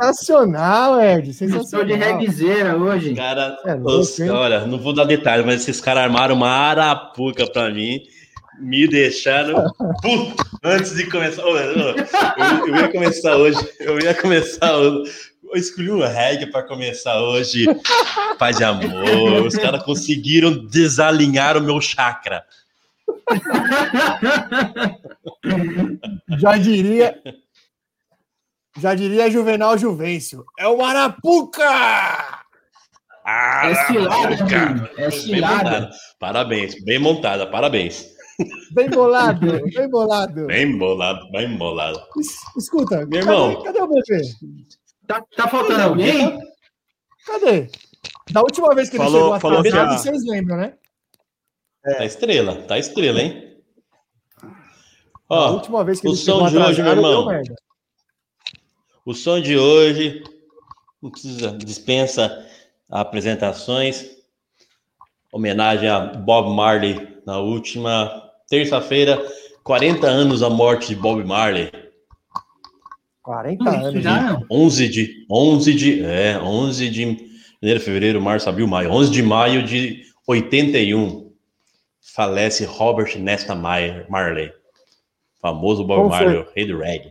Sensacional, Ed. Estou de Sensacional. reguizeira hoje. Cara, É louco, os- olha, não vou dar detalhe, mas esses caras armaram uma arapuca pra mim, me deixaram puto antes de começar. Eu, eu ia começar hoje, eu ia começar hoje. Eu escolhi um reggae pra começar hoje. Paz de amor. Os caras conseguiram desalinhar o meu chakra. Já diria. Já diria Juvenal Juvencio. É o Arapuca! É cilada, Arapuca. amigo. É cilada. Parabéns, bem montada, parabéns. Bem bolado, bem bolado. Bem bolado, bem bolado. Es- Escuta, Meu irmão. Cadê, cadê o bebê? Tá, tá faltando alguém? Cadê? Da última vez que ele Falou- chegou falou a- vocês lembram, né? Tá estrela, tá estrela, hein? Da Ó, última vez que o ele som chegou de hoje, meu irmão. O som de hoje não precisa, dispensa apresentações. Homenagem a Bob Marley na última terça-feira, 40 anos da morte de Bob Marley. 40 Não, anos. já né? não. 11 de 11 de é, 11 de janeiro, fevereiro, março, abril, maio. 11 de maio de 81. Falece Robert Nesta Mar- Marley. Famoso Bob? Marley, o rei do reggae.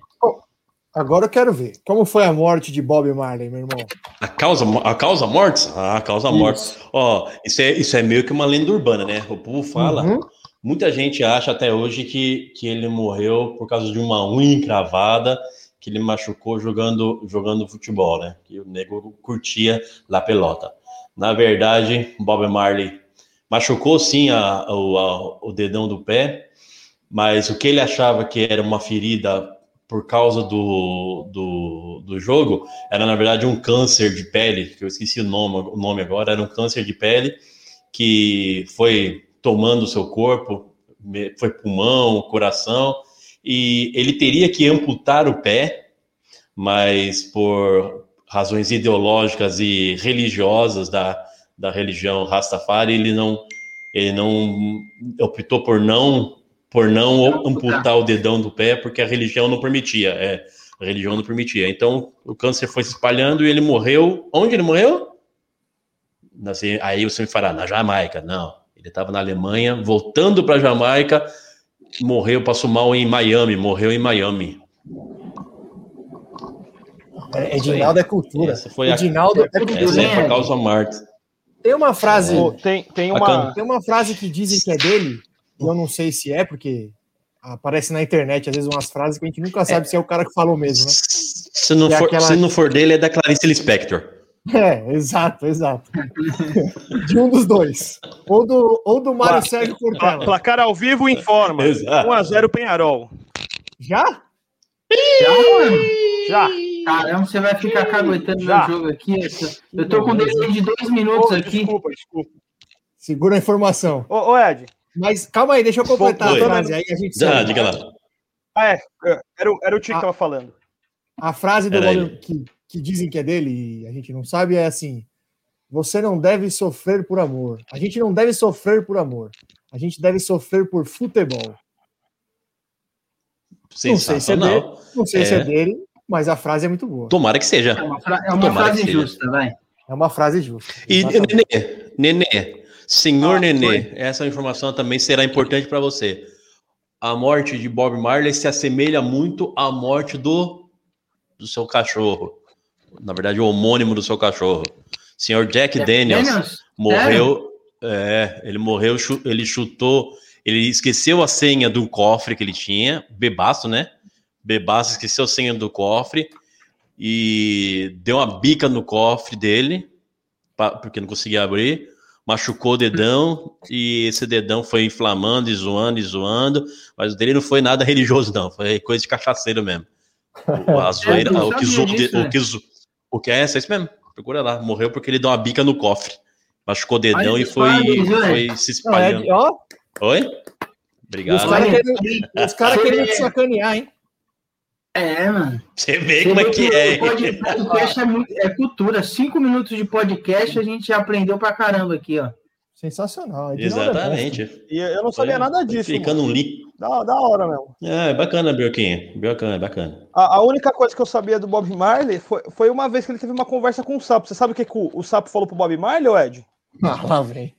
Agora eu quero ver. Como foi a morte de Bob Marley, meu irmão? A causa, a causa mortes? Ah, a causa mortes. Ó, isso é, isso é meio que uma lenda urbana, né? O povo fala. Uhum. Muita gente acha até hoje que, que ele morreu por causa de uma unha encravada que ele machucou jogando, jogando futebol, né? Que o nego curtia La Pelota. Na verdade, Bob Marley machucou sim a, o, a- o dedão do pé, mas o que ele achava que era uma ferida por causa do, do, do jogo era, na verdade, um câncer de pele, que eu esqueci o nome, o nome agora, era um câncer de pele que foi tomando o seu corpo, foi pulmão, coração, e ele teria que amputar o pé, mas por razões ideológicas e religiosas da, da religião Rastafari, ele não, ele não optou por não por não amputar o dedão do pé, porque a religião não permitia. É, a religião não permitia. Então o câncer foi se espalhando e ele morreu. Onde ele morreu? Aí você me fará, na Jamaica. Não, ele estava na Alemanha, voltando para Jamaica, morreu, passou mal em Miami, morreu em Miami. É, Edinaldo é cultura. Essa foi a- Edinaldo é cultura. Essa a causa morte. Tem uma frase. Pô, tem, tem uma. Tem uma frase que dizem que é dele, eu não sei se é, porque aparece na internet, às vezes, umas frases que a gente nunca sabe se é o cara que falou mesmo, né? Se não, É for, aquela- se não for dele, é da Clarice Lispector. É, exato, exato. De um dos dois. Ou do, ou do Mário Pla- Sérgio Cortella. Placar ao vivo informa. Exato. 1x0 Penharol. Já? Já, mano? Já. Caramba, você vai ficar caguetando meu jogo aqui. Eu tô com delay de dois minutos Ô, aqui. desculpa, desculpa. Segura a informação. Ô, ô, Ed. Mas calma aí, deixa eu completar Oi. a frase aí, a gente Ah, sabe. diga lá. Ah, é. é, Era, o- era o Tio Ah. que tava falando. A frase do Bob ele. que, que dizem que é dele e a gente não sabe é assim: Você não deve sofrer por amor. A gente não deve sofrer por amor. A gente deve sofrer por futebol. sei se é Sensacional. Não sei se é É. dele, mas a frase é muito boa. Tomara que seja. É uma, fra- é uma frase justa, vai. É uma frase justa. E. Nenê, Nenê, senhor Ah, Nenê, foi. essa informação também será importante para você. A morte de Bob Marley se assemelha muito à morte do, do seu cachorro. Na verdade, o homônimo do seu cachorro. Senhor Jack Daniels Daniels? morreu. É, ele morreu, ele chutou, ele esqueceu a senha do cofre que ele tinha, bebaço, né? Bebaço esqueceu a senha do cofre e deu uma bica no cofre dele, pa- porque não conseguia abrir, machucou o dedão e esse dedão foi inflamando e zoando e zoando, mas o dele não foi nada religioso, não, foi coisa de cachaceiro mesmo. O, a zoeira, não o que zoou, o né? que zo- o que é essa, é isso mesmo? Procura lá. Morreu porque ele deu uma bica no cofre. Machucou o dedão e foi, foi se Não, é, espalhando. ó, Oi? os Obrigado. caras querendo, os cara querendo te sacanear, hein? É, mano. Você vê Você como é que é. pod- Podcast é, muito- é cultura. Cinco minutos de podcast a gente já aprendeu pra caramba aqui, ó. Sensacional. É monstro. Exatamente. E eu não sabia Foi nada disso. Ficando um link. Da, da hora mesmo. É, bacana, Bioquinho. Bacana, bacana. A, a única coisa que eu sabia do Bob Marley foi, foi uma vez que ele teve uma conversa com o Sapo. Você sabe o que, que o, o Sapo falou pro Bob Marley, ô Ed? Ah, lá vem.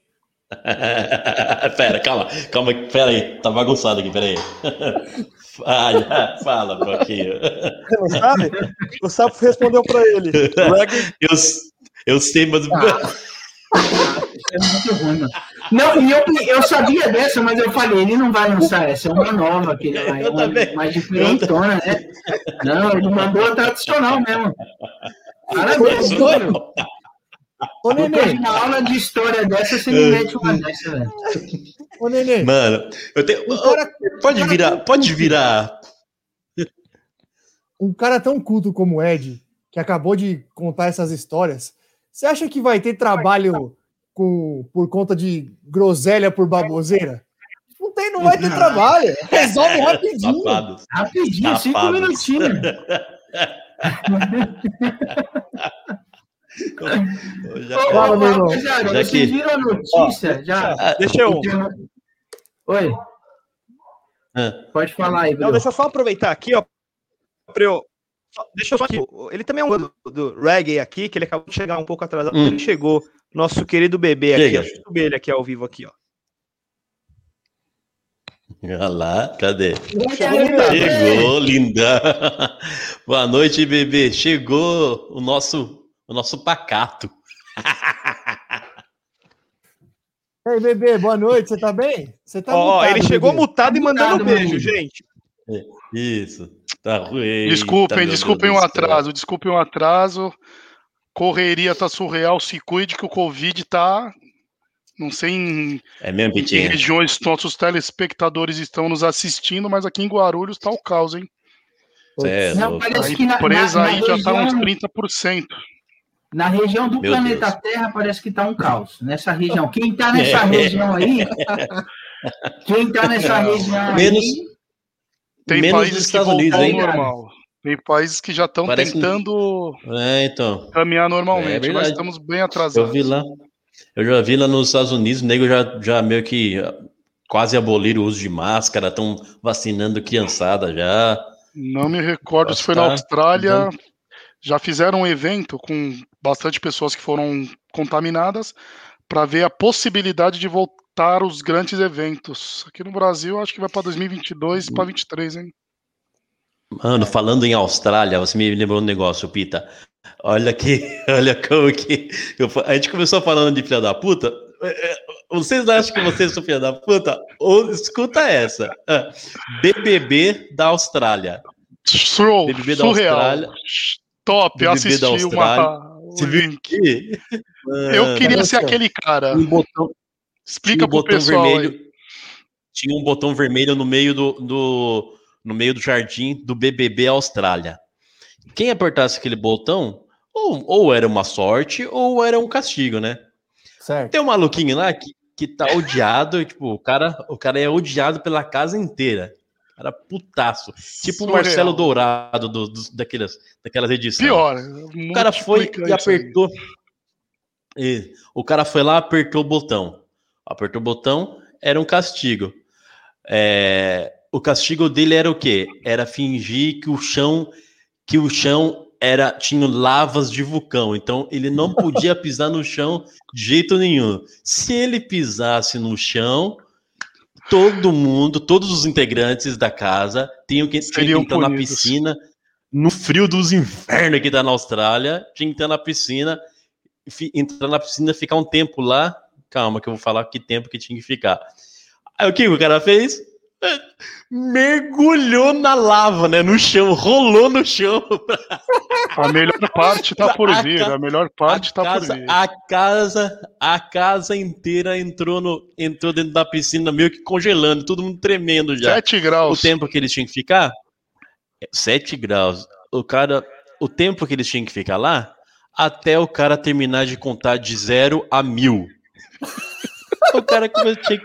pera, calma, calma, pera aí, tá bagunçado aqui, pera aí. Fala, fala, Bioquinho. Você não sabe? o Sapo respondeu pra ele. Reggae, Eu, eu sei, mas. É muito ruim, mano. Não, e eu, eu sabia dessa, mas eu falei, ele não vai lançar essa, é uma nova, que é Eu uma, mais diferentona, né? Não, ele mandou a tradicional mesmo. Parabéns, mano. Ô, Nenê, uma aula de história dessa, você me mete uma dessa, velho. ô, Nenê. Mano, eu tenho. Um cara, Pode virar, pode virar. um cara tão culto como o Ed, que acabou de contar essas histórias, você acha que vai ter trabalho com, por conta de groselha por baboseira? Não tem, não vai ter trabalho. Resolve rapidinho. Safado. Rapidinho, cinco Safados. minutinhos. Eu já- Ô, Fala, meu irmão. Já vocês que- viram a notícia? Já. Ah, deixa eu. Oi, ah, pode falar aí, Não, Bruno. deixa eu só aproveitar aqui, ó. Pra eu. Deixa eu só aqui. Ele também é um do, do reggae aqui, que ele acabou de chegar um pouco atrasado. Hum. Ele chegou. Nosso querido bebê aqui. Chega. Deixa eu subir ele aqui ao vivo aqui, ó. Olha lá, cadê? Chegou, linda. Boa noite, bebê. Chegou o nosso, o nosso pacato. Ei, bebê, boa noite, você tá bem? Você tá Ó, ó, mutado, ele chegou bebê. mutado e mandando Mutado, beijo, mano. gente. Isso. Tá ruim. Desculpem, desculpem o atraso, desculpem o atraso. Correria tá surreal, se cuide que o Covid tá. Não sei em, É mesmo, em que regiões nossos telespectadores estão nos assistindo, mas aqui em Guarulhos tá o caos, hein? Cê é Não, louco. parece A que na, empresa na, na aí já tá uns região, 30%. Na região do Meu planeta Deus. Terra parece que tá um caos. Nessa região. Quem tá nessa É. região aí. Quem tá nessa região Menos- aí. Tem Menos países que Estados voltou Unidos, hein? normal. Tem países que já estão Parece tentando É, então. caminhar É normalmente, verdade. mas estamos bem Eu atrasados. vi lá. Eu já vi lá nos Estados Unidos, o nego já, já meio que ah, quase aboliram o uso de máscara, estão vacinando criançada já. Não me recordo se foi na Tá Austrália. Já fizeram um evento com bastante pessoas que foram contaminadas para ver a possibilidade de voltar os grandes eventos. Aqui no Brasil, acho que vai para 2022 para 2023, hein? Mano, falando em Austrália, você me lembrou um negócio, Pita. Olha que, olha como que. eu a gente começou falando de filha da puta. É, é, Vocês acham que vocês são filha da puta? Ou escuta essa. Ah, BBB da Austrália. Show, BBB da. Austrália. Top, BBB assisti uma. Você um viu que? Eu queria olha ser aquele cara. um botão, Explica um pro botão pessoal vermelho. aí. Tinha um botão vermelho no meio do, do no meio do jardim do BBB Austrália. Quem apertasse aquele botão, ou, ou era uma sorte, ou era um castigo, né? Certo. Tem um maluquinho lá que, que tá odiado, tipo, o cara, o cara é odiado pela casa inteira. Cara putaço. Tipo o Surreal. Marcelo Dourado do, dos- daquelas, daquelas edições. Pior. O cara foi e apertou. E o cara foi lá, apertou o botão. Apertou o botão, era um castigo. É, o castigo dele era o quê? Era fingir que o chão, que o chão era tinha lavas de vulcão. Então ele não podia pisar no chão de jeito nenhum. Se ele pisasse no chão, todo mundo, todos os integrantes da casa tinham que, tinham que entrar na punidos. piscina no frio dos infernos que tá na Austrália, tinha que entrar na piscina, fi- entrar na piscina, ficar um tempo lá. Calma, que eu vou falar que tempo que tinha que ficar. Aí o que o cara fez? Mergulhou na lava, né? No chão, rolou no chão. A melhor parte tá por A vir. A melhor parte a tá por casa, vir. a casa, a casa inteira entrou no, entrou dentro da piscina meio que congelando, todo mundo tremendo já. 7 O graus. tempo que eles tinham que ficar? 7 graus. O cara, o tempo que eles tinham que ficar lá, até o cara terminar de contar de zero a mil. o cara começou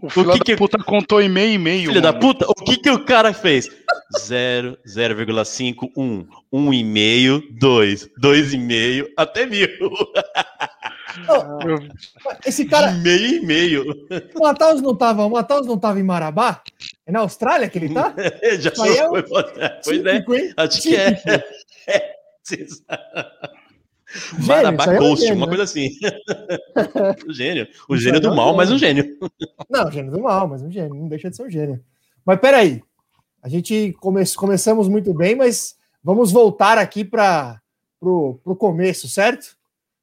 O filho que da que- puta contou em meio e meio. Filho da mano. puta, o que que o cara fez? 0, 0,5, 1, 1,5, 2, 2,5, até mil. Eu- Esse cara, meio e meio. o Matheus não tava, o Matheus não tava em Marabá? É na Austrália que ele tá? Já Isso aí é foi, pois é, Típico, hein? acho que é. é. Aí é um uma né? coisa assim. o gênio. O gênio do mal, mas um gênio. Não, gênio do mal, mas um gênio, não deixa de ser um gênio. Mas peraí, a gente come começamos muito bem, mas vamos voltar aqui para o começo, certo?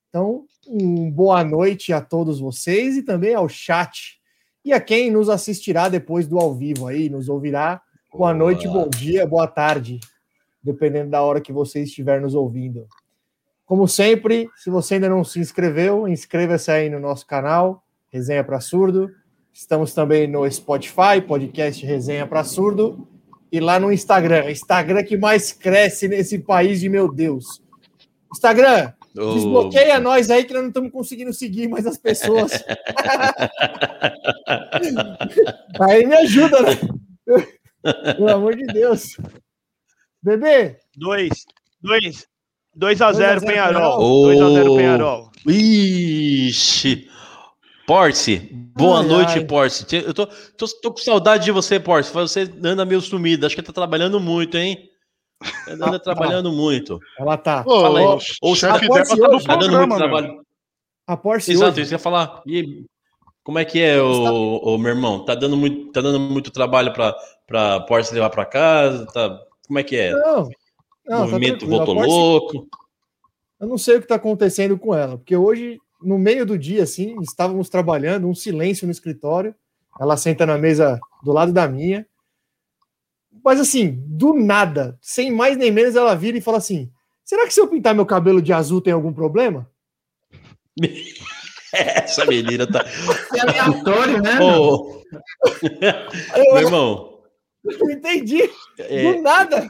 Então, um boa noite a todos vocês e também ao chat. E a quem nos assistirá depois do ao vivo aí, nos ouvirá. Boa noite, bom dia, boa tarde, dependendo da hora que você estiver nos ouvindo. Como sempre, se você ainda não se inscreveu, inscreva-se aí no nosso canal, Resenha para Surdo. Estamos também no Spotify, podcast Resenha para Surdo. E lá no Instagram, Instagram que mais cresce nesse país de meu Deus. Instagram, Ô, desbloqueia nós aí que nós não estamos conseguindo seguir mais as pessoas. aí me ajuda, né? Pelo amor de Deus. Bebê, 2, 2, 2 a 0 2 a 0 Penharol. 2 a 0 Ô. Penharol. Ixi. Porce, boa Ai, noite, ai. Porce. Eu tô, tô, tô com saudade de você, Porce. Você anda meio sumido. Acho que tá trabalhando muito, hein? Anda Ah, trabalando muito. ela tá. Ô, Fala aí. o Ou chefe a dela Porsche tá no Tá dando muito programa, meu. trabalho. A Porsche Exato, hoje, isso que eu ia falar. E como é que é, o, o meu irmão? Tá dando muito, tá dando muito trabalho para para Porsche levar para casa? Tá, como é que é? Não, o não, tá movimento. A voltou louco. Eu não sei o que está acontecendo com ela, porque hoje, no meio do dia, assim, estávamos trabalhando, um silêncio no escritório. Ela senta na mesa do lado da minha. Mas assim, do nada, sem mais nem menos, ela vira e fala assim: será que se eu pintar meu cabelo de azul tem algum problema? Essa menina tá. É aleatório, né? Aí meu Eu irmão, não entendi, é, do nada.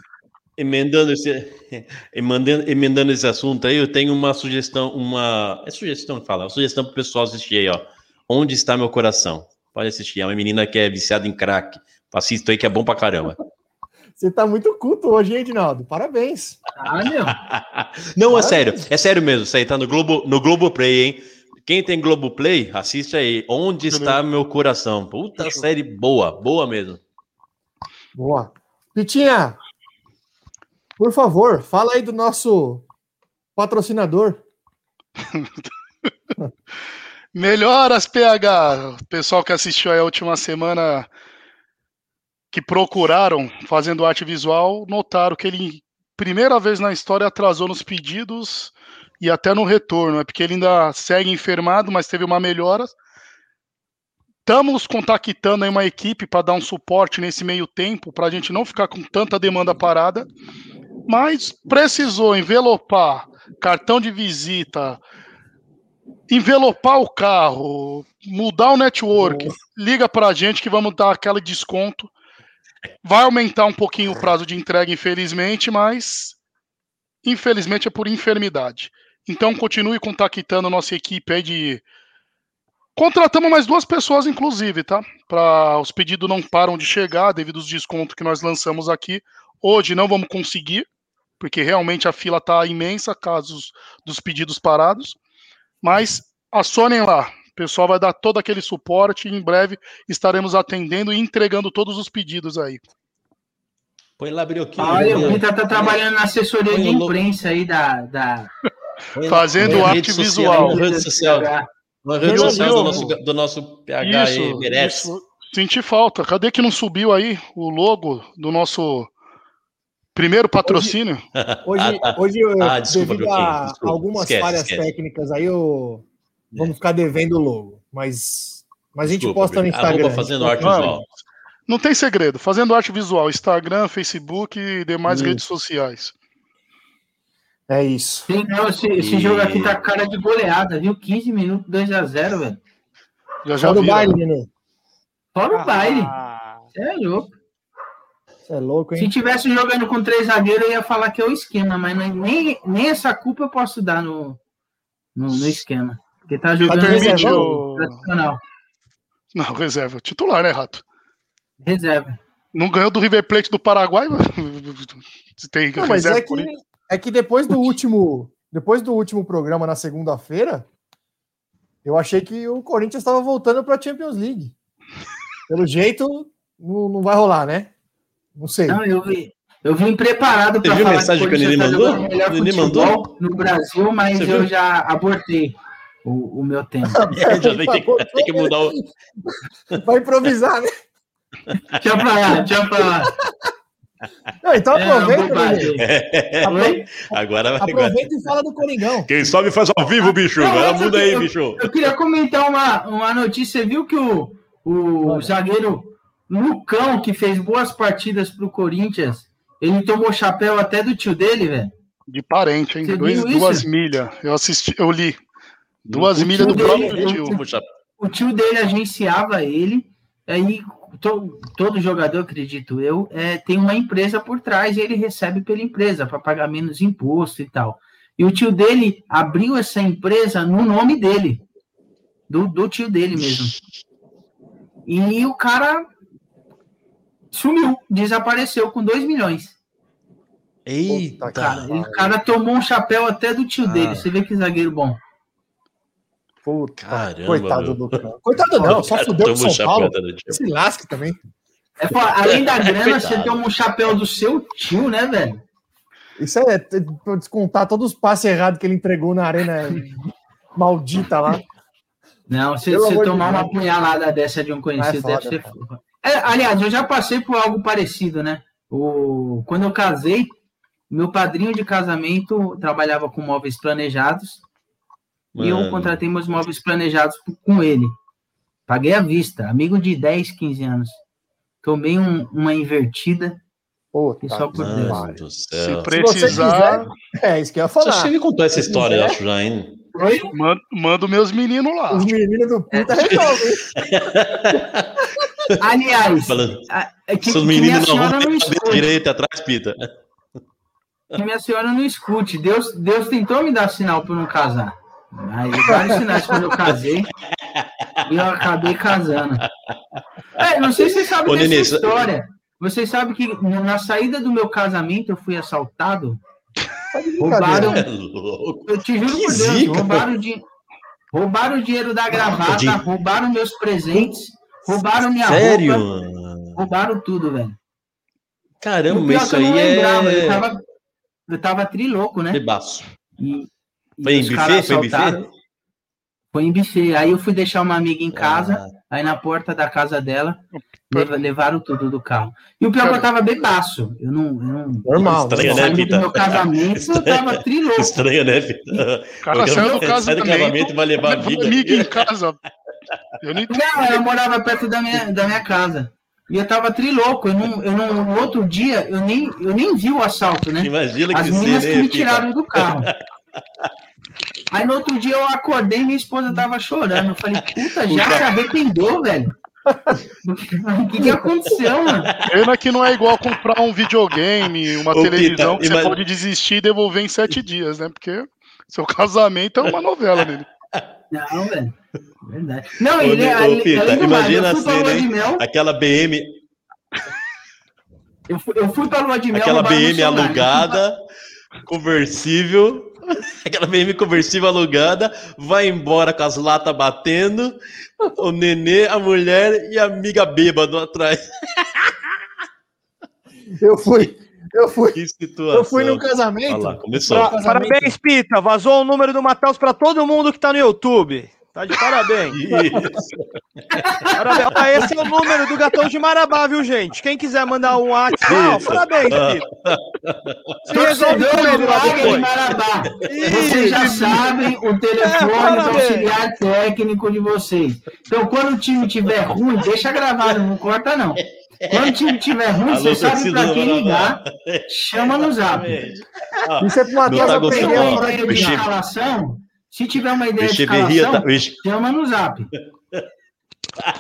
Emendando esse, emendando, emendando esse assunto aí, eu tenho uma sugestão, uma. É sugestão que fala, uma sugestão pro pessoal assistir aí, ó. Onde está meu coração? Pode assistir. É uma menina que é viciada em crack. Assista aí que é bom pra caramba. Você tá muito culto hoje, hein, Edinaldo? Parabéns. Ah, meu. Não, é sério. É sério mesmo. Isso aí tá no Globo, no Globoplay, hein? Quem tem Globoplay, assiste aí. Onde está meu coração? Puta série boa. Boa mesmo. Boa. Pitinha, por favor, fala aí do nosso patrocinador. Melhoras, PH. O pessoal que assistiu aí a última semana que procuraram fazendo arte visual, notaram que ele, primeira vez na história, atrasou nos pedidos e até no retorno. É porque ele ainda segue enfermado, mas teve uma melhora. Estamos contactando aí uma equipe para dar um suporte nesse meio tempo, para a gente não ficar com tanta demanda parada. Mas precisou envelopar cartão de visita, envelopar o carro, mudar o network, liga pra gente que vamos dar aquele desconto. Vai aumentar um pouquinho o prazo de entrega, infelizmente, mas infelizmente é por enfermidade. Então continue contactando a nossa equipe aí de. Contratamos mais duas pessoas, inclusive, tá? Para os pedidos não param de chegar devido aos descontos que nós lançamos aqui. Hoje não vamos conseguir, porque realmente a fila está imensa, casos dos pedidos parados. Mas acionem lá. O pessoal vai dar todo aquele suporte e em breve estaremos atendendo e entregando todos os pedidos aí. Põe lá, Brioquinho. Olha, o Pita tá trabalhando na assessoria Põe de o imprensa aí da. da... Fazendo põe na arte visual. Na rede social, na rede social do nosso, do nosso PH aí, Isso, merece. isso. Senti falta. Cadê que não subiu aí o logo do nosso primeiro patrocínio? Hoje, Ah, tá. hoje eu- Ah, desculpa, devido a desculpa. algumas Esquece, falhas esquece. técnicas aí, eu... vamos ficar devendo o logo. Mas, mas a gente Desculpa, posta no. Instagram. Fazendo arte Mano, visual. Não tem segredo. Fazendo arte visual, Instagram, Facebook e demais Isso. redes sociais. É isso. Sim, não, esse, esse E- jogo aqui tá cara de goleada, viu? 15 minutos, 2x0, velho. Já já Só do viram. baile, Nenê. Fora o baile. Ah, Você é louco. Você é louco, Se hein? tivesse jogando com três zagueiros, eu ia falar que é o esquema, mas nem- nem, nem essa culpa eu posso dar no, no, no esquema. Porque tá jogando permite reserva, o- tradicional. Não, reserva. Titular, né, Rato? Reserva. Não ganhou do River Plate do Paraguai? Se tem Não, mas reserva é por que, aí. é que depois do último depois do último programa na segunda-feira, eu achei que o Corinthians estava voltando para a Champions League. Pelo jeito, não, não vai rolar, né? Não sei. Não, eu vi. Eu vim preparado para viu a falar mensagem que o Nenê tá mandou? o Nenê futebol no Brasil, mas Você eu viu? já abortei o, o meu tempo. Já tem que, tem que mudar o. Vai improvisar, né? Deixa pra lá, deixa pra lá. Não, então É aproveita. Oi? Agora vai. aproveita e fala do Coringão. Quem sobe faz ao vivo, bicho. Não, Agora muda que aí, eu- bicho. Eu queria comentar uma, uma notícia. Você viu que o, o Olha. zagueiro Lucão, que fez boas partidas pro Corinthians, ele tomou chapéu até do tio dele, velho. De parente, hein? Dois- duas milhas. Eu assisti, eu li. Duas O milhas do tio próprio dele- tio. Puxa, O tio dele agenciava ele, aí to- todo jogador, acredito eu, é, tem uma empresa por trás e ele recebe pela empresa para pagar menos imposto e tal. E o tio dele abriu essa empresa no nome dele, do, do tio dele mesmo. E o cara sumiu, desapareceu com 2 milhões. Eita, Cara, ele- o cara tomou um chapéu até do tio Ah. dele. Você vê que zagueiro bom. Puta, Caramba, coitado meu. do Lucão. Coitado não, só Cara, fudeu o São Paulo. Se lasque também. É, pô, além da grana, você toma um chapéu do seu tio, né, velho? Isso é t- pra descontar todos os passes errados que ele entregou na arena maldita lá. Não, se você amor de tomar uma punhalada dessa de um conhecido, É deve ser. É, aliás, eu já passei por algo parecido, né? O, quando eu casei, meu padrinho de casamento trabalhava com móveis planejados e eu Mano. contratei meus móveis planejados com ele. Paguei à vista, amigo de 10, 15 anos. Tomei um- uma invertida. Puta, E só por Deus. Mano pariu. do Se precisar, É isso que eu ia Você falar. que ele contou essa história, eu acho, já, hein? Manda os meus meninos lá. Os meninos do puta resolvem. Aliás, Falando, a- é que, minha meninos não vão ter atrás, Pita. que minha senhora não escute. Deus, Deus tentou me dar sinal para não casar. Mas vários sinais quando eu casei. E eu acabei casando. É, não sei se vocês sabem Ô, dessa Nenê, história. Vocês sabem que na saída do meu casamento eu fui assaltado. De Roubaram. É. Eu te juro Que por Deus, zica, roubaram o, di... roubaram o dinheiro da gravata, de- roubaram meus presentes, roubaram minha Sério, roupa, mano? roubaram tudo, velho. Caramba, isso eu aí lembrava, eu é. tava, eu tava trilouco, né? Bebaço. E, Foi em buffet? Foi em buffet? Foi em buffet. Aí eu fui deixar uma amiga em casa, Ah, aí na porta da casa dela, leva- levaram tudo do carro. E o pior é que eu tava bebaço. Eu não. Eu não Normal. Estranho, né, Pita? meu casamento, eu tava trilouco. Estranho, né, Pita? O cara saiu do casamento vai levar a vida. amiga em casa. Eu não. Não, ela morava perto da minha, da minha casa. E eu tava trilouco. Eu não, eu não, no outro dia, eu nem, eu nem vi o assalto, né? Imagina As que meninas cena, que me Pita? tiraram do carro. Aí no outro dia eu acordei e minha esposa tava chorando. Eu falei, puta, já se arrependeu, velho. O que, que aconteceu, mano? Pena que não é igual comprar um videogame, uma Ô, televisão Pita, que você pode desistir e devolver em sete dias, né? Porque seu casamento é uma novela nele. Não, velho. Verdade. Não, Ô, ele, ô, Pita, além do mais, imagina eu a fui pra cena, lua de hein? mel. Aquela BM, Eu fui, eu fui pra lua de mel. aquela BM alugada, conversível. Aquela BM conversível alugada, vai embora com as latas batendo, o nenê, a mulher e a amiga bêbado atrás. Eu fui, eu fui, Que situação. eu fui no Olha casamento. lá, começou. Pra- Pa- Parabéns, Pita. Vazou o número do Matheus pra todo mundo que tá no YouTube. Tá de parabéns. Isso. parabéns. Ó, esse é o número do Gatão de Marabá, viu, gente? Quem quiser mandar um WhatsApp, parabéns, Ah. Você resolve do lá Águia de. Marabá. Vocês já sabem o telefone do parabéns. auxiliar técnico de vocês. Então, quando o time tiver ruim, deixa gravado, não corta não. Quando o time tiver ruim, Alô, você sabe do quem ligar, chama no zap. Ah, Isso é pro Não Matheus tá aprender a ideia de escalação, se tiver uma ideia de escalação, tá, chama no zap.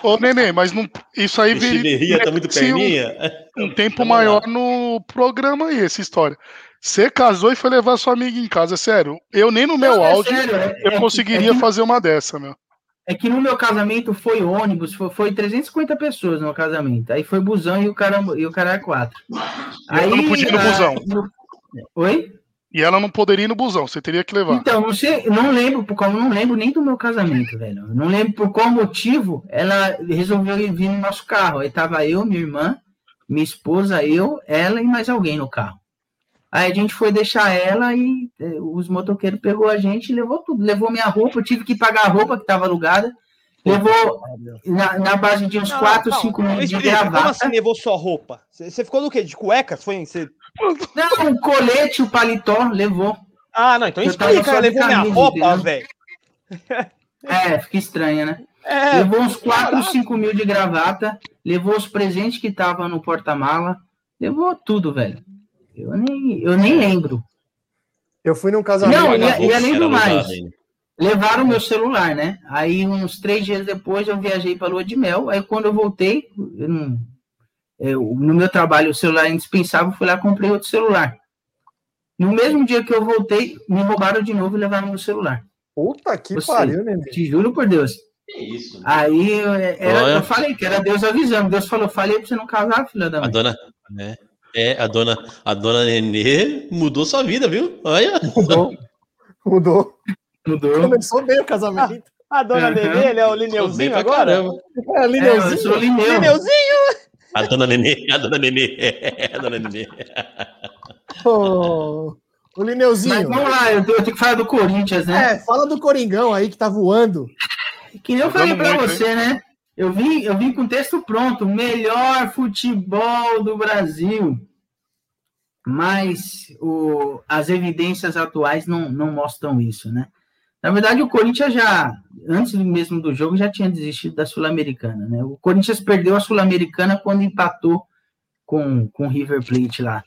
Ô, Nenê, mas não, isso aí viria. tá muito perninha. Um, um tempo maior no programa aí, essa história. Você casou e foi levar sua amiga em casa, sério. Eu nem no meu não, é áudio sério, é, eu é, conseguiria é que, fazer uma dessa, meu. É que no meu casamento foi ônibus, foi, foi 350 pessoas no casamento. Aí foi busão e o cara, e o cara é quatro. Aí, eu não podia ir no busão. No... Oi? E ela não poderia ir no busão, você teria que levar. Então, não sei, não lembro por qual, não lembro nem do meu casamento, velho. Não lembro por qual motivo ela resolveu vir no nosso carro. Aí tava eu, minha irmã, minha esposa, eu, ela e mais alguém no carro. Aí a gente foi deixar ela e eh, os motoqueiros pegou a gente e levou tudo. Levou minha roupa, eu tive que pagar a roupa que estava alugada. Levou na, na, base de uns 4, 5 mil de gravata. Como assim levou sua roupa? Você ficou do quê? De cuecas? Foi, você... Não, o colete, o paletó, levou. Ah, não, então eu explica, levou minha roupa, velho. É, fica estranha, né? É, levou uns 4, 5 mil de gravata, levou os presentes que estavam no porta-mala, levou tudo, velho. Eu nem, eu nem lembro. Eu fui num casamento. Não, e, e além do mais, levaram meu celular, né? Aí, uns três dias depois, eu viajei para Lua de Mel. Aí, quando eu voltei, eu não, eu, no meu trabalho, o celular é indispensável, fui lá e comprei outro celular. No mesmo dia que eu voltei, me roubaram de novo e levaram meu celular. Puta que Você, pariu, né? Te juro por Deus. Que isso? Aí era, eu falei que era Deus avisando. Deus falou: falei pra você não casar, filha da mãe. A dona, né? É, a dona, a dona Nenê mudou sua vida, viu? Olha. Mudou. Mudou. Mudou. Começou bem o casamento. Ah, a dona uhum. Nenê, ele é o Lineuzinho agora? Caramba. É, Lineuzinho. É, eu sou Lineu. Lineuzinho. A dona Nenê, a dona Nenê. A dona Nenê. Oh, o Lineuzinho. Mas vamos lá, eu tenho que falar do Corinthians, né? É, fala do Coringão aí que tá voando. Que nem eu falei pra muito, você, hein? né? Eu vim, eu vim com o texto pronto, melhor futebol do Brasil. Mas o, as evidências atuais não, não mostram isso, né? Na verdade, o Corinthians já, antes mesmo do jogo, já tinha desistido da Sul-Americana, né? O Corinthians perdeu a Sul-Americana quando empatou com, com o River Plate lá.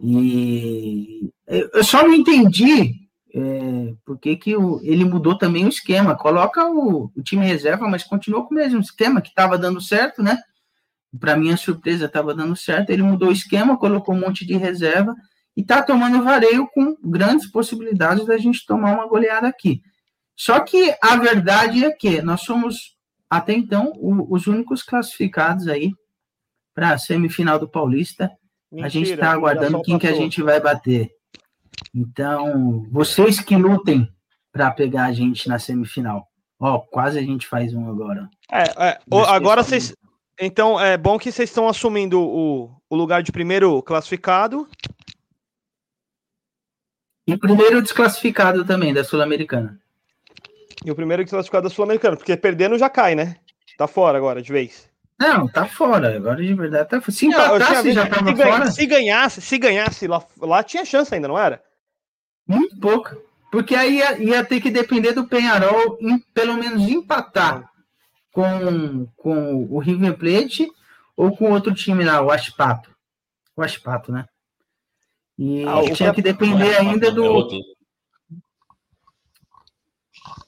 E eu só não entendi é, por que, que o, ele mudou também o esquema. Coloca o, o time reserva, mas continuou com o mesmo esquema que estava dando certo, né? Para minha surpresa, estava dando certo. Ele mudou o esquema, colocou um monte de reserva e está tomando vareio com grandes possibilidades da gente tomar uma goleada aqui. Só que a verdade é que nós somos, até então, o, os únicos classificados aí para a semifinal do Paulista. Mentira, a gente está aguardando quem que a gente vai bater. Então, vocês que lutem para pegar a gente na semifinal. Ó, quase a gente faz um agora. É, é agora vocês. Então, é bom que vocês estão assumindo o, o lugar de primeiro classificado. E primeiro desclassificado também da Sul-Americana. E o primeiro desclassificado da Sul-Americana, porque perdendo já cai, né? Tá fora agora, de vez. Não, tá fora. Agora de verdade tá Se empatasse, já tava se fora. Se ganhasse, se ganhasse lá, lá tinha chance ainda, não era? Muito pouco. Porque aí ia, ia ter que depender do Penharol em pelo menos empatar com, com o River Plate ou com outro time lá, o Aspato. O Aspato, né? E ah, tinha que depender ainda do.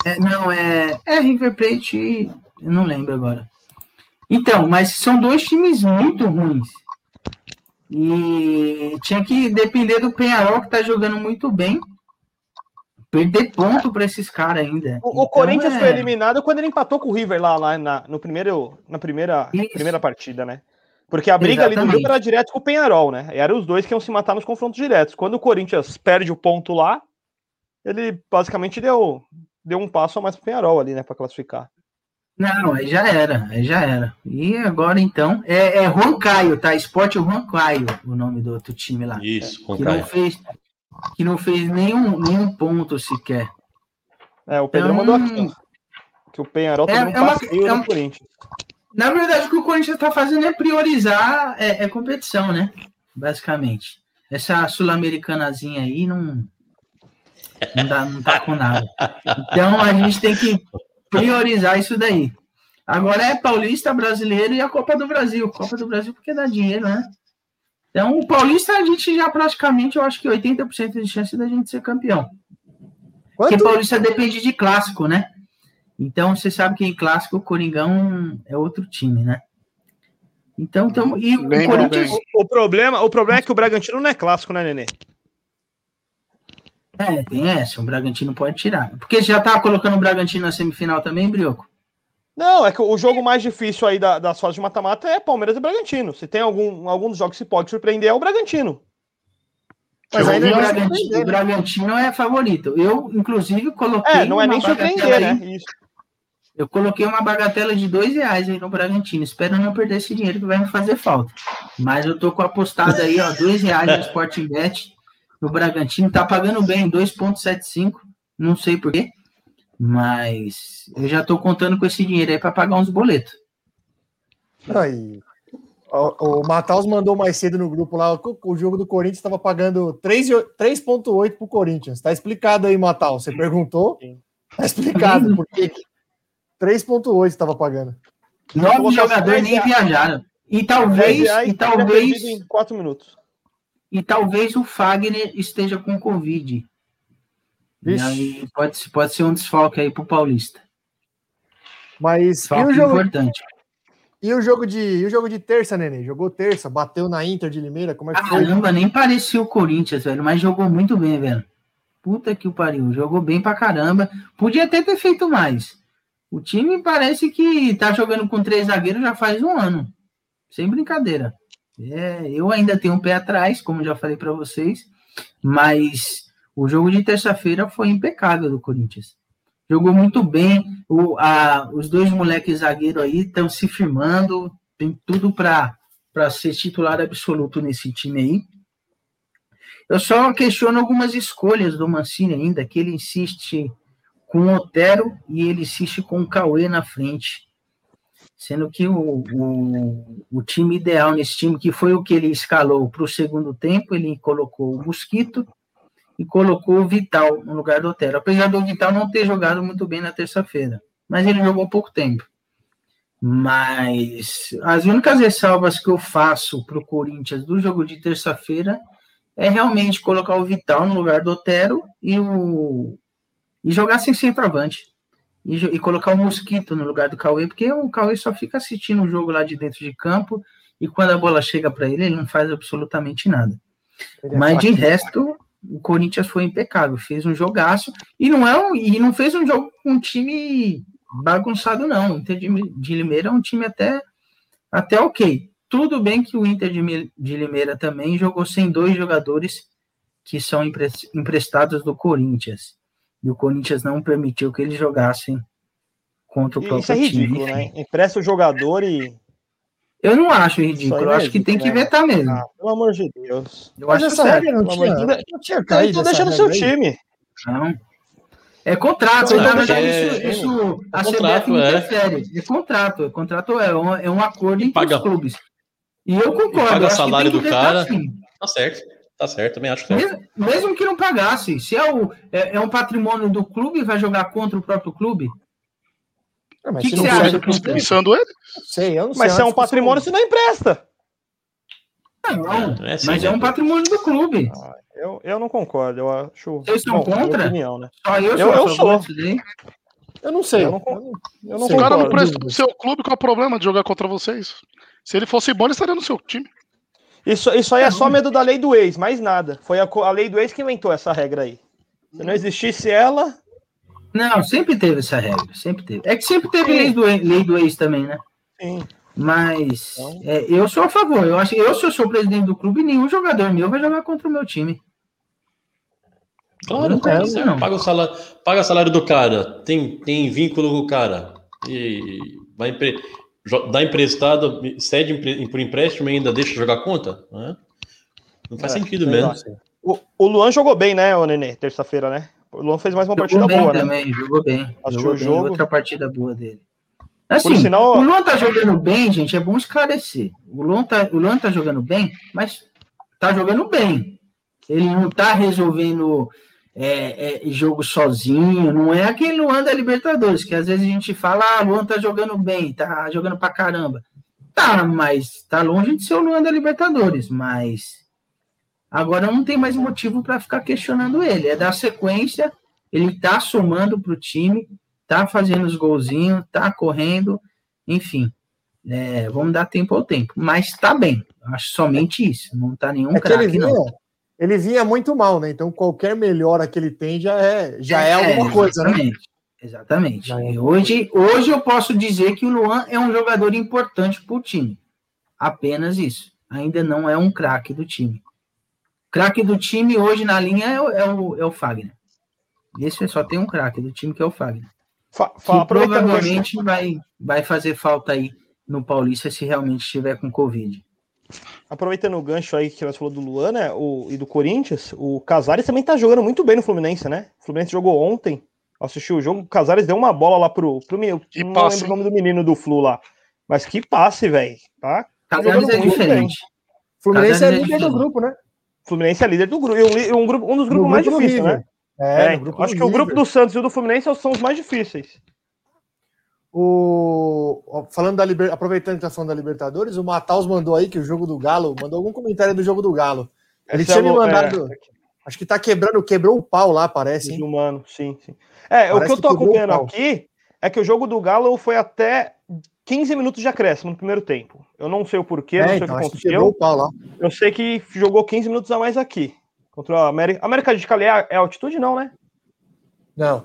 É, não, é, é River Plate, eu não lembro agora. Então, mas são dois times muito ruins. E tinha que depender do Penharol, que está jogando muito bem. Perder ponto para esses caras ainda. O, então, o Corinthians é... foi eliminado quando ele empatou com o River lá, lá na, no primeiro, na primeira, primeira partida, né? Porque a briga Exatamente. ali do jogo era direto com o Penharol, né? E eram os dois que iam se matar nos confrontos diretos. Quando o Corinthians perde o ponto lá, ele basicamente deu, deu um passo a mais pro Penharol ali, né? Para classificar. Não, aí já era, aí já era. E agora então, é, é Juan Caio, tá? Esporte Juan Caio, o nome do outro time lá. Isso, Juan que Caio. não fez Que não fez nenhum, nenhum ponto sequer. É, o Pedro então, mandou aqui. Que o Penharol é, é uma, é uma, Corinthians. Na verdade, o que o Corinthians está fazendo é priorizar é, é, competição, né? Basicamente. Essa sul-americanazinha aí não, não, dá, não tá com nada. Então a gente tem que priorizar isso daí. Agora é Paulista, Brasileiro e a Copa do Brasil. Copa do Brasil porque dá dinheiro, né? Então, o Paulista, a gente já praticamente, eu acho que 80% de chance da gente ser campeão. Quanto? Porque Paulista depende de clássico, né? Então, você sabe que em clássico o Coringão é outro time, né? Então, então e bem, o Corinthians. O, o, problema, o problema é que o Bragantino não é clássico, né, Nenê? É, tem essa, o Bragantino pode tirar. Porque já tá colocando o Bragantino na semifinal também, Brioco? Não, é que o jogo mais difícil aí da, das fases de mata-mata é Palmeiras e Bragantino. Se tem algum, algum dos jogos que pode surpreender, é o Bragantino. Mas aí o Bragantino, o Bragantino é favorito. Eu, inclusive, coloquei. É, não é nem surpreender, né? Isso. Eu coloquei uma bagatela de dois reais aí no Bragantino. Espero não perder esse dinheiro que vai me fazer falta. Mas eu tô com apostado aí, ó, dois reais no Sporting Bet no Bragantino. Tá pagando bem, 2,75. Não sei porquê. Mas eu já tô contando com esse dinheiro aí para pagar uns boletos. Aí. O, o Mataus mandou mais cedo no grupo lá. O, o jogo do Corinthians estava pagando 3,8 pro Corinthians. Tá explicado aí, Mataus. Você perguntou? Tá explicado por quê? 3,8 estava pagando. Nove jogadores nem viajaram. E talvez. E talvez em quatro minutos. E talvez o Fagner esteja com Covid. Aí pode, pode ser um desfalque aí pro Paulista. Mas e o jogo importante. E o jogo de e o jogo de terça, Nenê? Jogou terça, bateu na Inter de Limeira, como é que foi? Caramba, nem parecia o Corinthians, velho, mas jogou muito bem, velho. Puta que o pariu, jogou bem pra caramba. Podia até ter feito mais. O time parece que tá jogando com três zagueiros já faz um ano. Sem brincadeira. É, eu ainda tenho um pé atrás, como já falei para vocês, mas o jogo de terça-feira foi impecável do Corinthians. Jogou muito bem. O, a, os dois moleques zagueiros aí estão se firmando. Tem tudo para ser titular absoluto nesse time aí. Eu só questiono algumas escolhas do Mancini ainda, que ele insiste com o Otero e ele insiste com o Cauê na frente. Sendo que o, o, o time ideal nesse time, que foi o que ele escalou para o segundo tempo, ele colocou o Mosquito e colocou o Vital no lugar do Otero. Apesar do Vital não ter jogado muito bem na terça-feira, mas ele jogou pouco tempo. Mas as únicas ressalvas que eu faço para o Corinthians do jogo de terça-feira é realmente colocar o Vital no lugar do Otero e o, e jogar sem centroavante. E, e colocar o Mosquito no lugar do Cauê, porque o Cauê só fica assistindo o jogo lá de dentro de campo e quando a bola chega para ele, ele não faz absolutamente nada. É Mas de resto, o Corinthians foi impecável, fez um jogaço e não é um, e não fez um jogo com um time bagunçado não. O Inter de, Limeira é um time até até ok. Tudo bem que o Inter de, de Limeira também jogou sem dois jogadores que são emprestados do Corinthians. E o Corinthians não permitiu que eles jogassem contra o próprio Isso é ridículo, time. né? Empresta o jogador e. Eu não acho ridículo, eu acho que tem que né? vetar mesmo. Ah, pelo amor de Deus. Eu Mas acho essa regra não, tinha, não tinha caído. Tô deixando seu time. Não. É contrato, na verdade, isso, isso é a contrato, CBF é. interfere. É contrato, é contrato é um, é um acordo entre paga, os clubes. E eu concordo. E paga o salário do cara. Assim. Tá certo. Tá certo, também acho que mesmo, mesmo que não pagasse, se é, o, é, é, um patrimônio do clube, vai jogar contra o próprio clube? Ah, mas que que você acha? Pensando ele? Sei, eu não sei. Mas se é um patrimônio, você não empresta. Não, não é assim, mas é um patrimônio do clube. Ah, eu, eu não concordo, eu acho. Vocês são Bom, contra? Opinião, né? Só eu, eu, eu sou. Eu não sei. Eu não, eu não, o cara não presta pro seu clube, qual é o problema de jogar contra vocês? Se ele fosse bom, ele estaria no seu time. Isso, isso aí é só medo da lei do ex, mais nada. Foi a, a lei do ex que inventou essa regra aí. Se não existisse ela. Não, sempre teve essa regra, sempre teve. É que sempre teve lei do, lei do ex também, né? Sim. Mas então... é, eu sou a favor. Eu acho eu, se eu sou presidente do clube, nenhum jogador meu vai jogar contra o meu time. Claro, claro não. Paga o salário, paga o salário do cara, tem, tem vínculo com o cara. E vai dá emprestado, cede por empréstimo e ainda deixa jogar conta? Né? Não faz é, sentido mesmo. O, o, Luan jogou bem, né, o Nenê, terça-feira, né? O Luan fez mais uma jogou partida boa, né? também, né? Jogou bem, jogou bem. Jogo. Outra partida boa dele. Assim, sinal... o Luan tá jogando bem, gente, é bom esclarecer. O Luan tá, o Luan tá jogando bem, mas tá jogando bem. Ele não tá resolvendo é, é, jogo sozinho, não é aquele Luan da Libertadores, que às vezes a gente fala, ah, Luan tá jogando bem, tá jogando pra caramba. Tá, mas tá longe de ser o Luan da Libertadores, mas agora não tem mais motivo para ficar questionando ele. É dar sequência, ele tá somando pro time, tá fazendo os golzinhos, tá correndo, enfim. É, vamos dar tempo ao tempo. Mas tá bem. Acho somente isso. Não tá nenhum É craque, não. Ele vinha muito mal, né? Então qualquer melhora que ele tem já é, já é, alguma coisa, né? Exatamente. Exatamente. Já é E alguma hoje, hoje eu posso dizer que o Luan é um jogador importante para o time. Apenas isso. Ainda não é um craque do time. Craque do time hoje na linha é, o- é o, é o Fagner. Esse só tem um craque do time que é o Fagner. Fa, Que provavelmente vai, vai fazer falta aí no Paulista se realmente estiver com Covid. Aproveitando o gancho aí que nós falou do Luan, né? O, e do Corinthians, o Casares também tá jogando muito bem no Fluminense, né? O Fluminense jogou ontem, assistiu o jogo, o Casares deu uma bola lá pro, pro menino. Que não passe, lembro o nome do menino do Flu lá. Mas que passe, velho. Tá? Casares é diferente. Fluminense é Casares é líder do diferente. grupo, né? Fluminense é líder do grupo. Um, um, grupo, um dos No grupos mais grupo do difíceis, né? É, É, acho do que o grupo do Santos e o do Fluminense são os mais difíceis. O... Falando da Liber... Aproveitando que tá falando da Libertadores, o Mataus mandou aí que o jogo do Galo, mandou algum comentário do jogo do Galo. Ele Esse tinha é me o- mandado. Acho que tá quebrando, quebrou o pau lá, parece, hein? Humano, sim, sim. É, o Parece que eu tô que o acompanhando aqui é que o jogo do Galo foi até 15 minutos de acréscimo no primeiro tempo. Eu não sei o porquê, não É, sei então, o que que aconteceu. o pau lá. Eu sei que jogou 15 minutos a mais aqui. Contra a América. A América de Cali é é altitude, não, né? Não.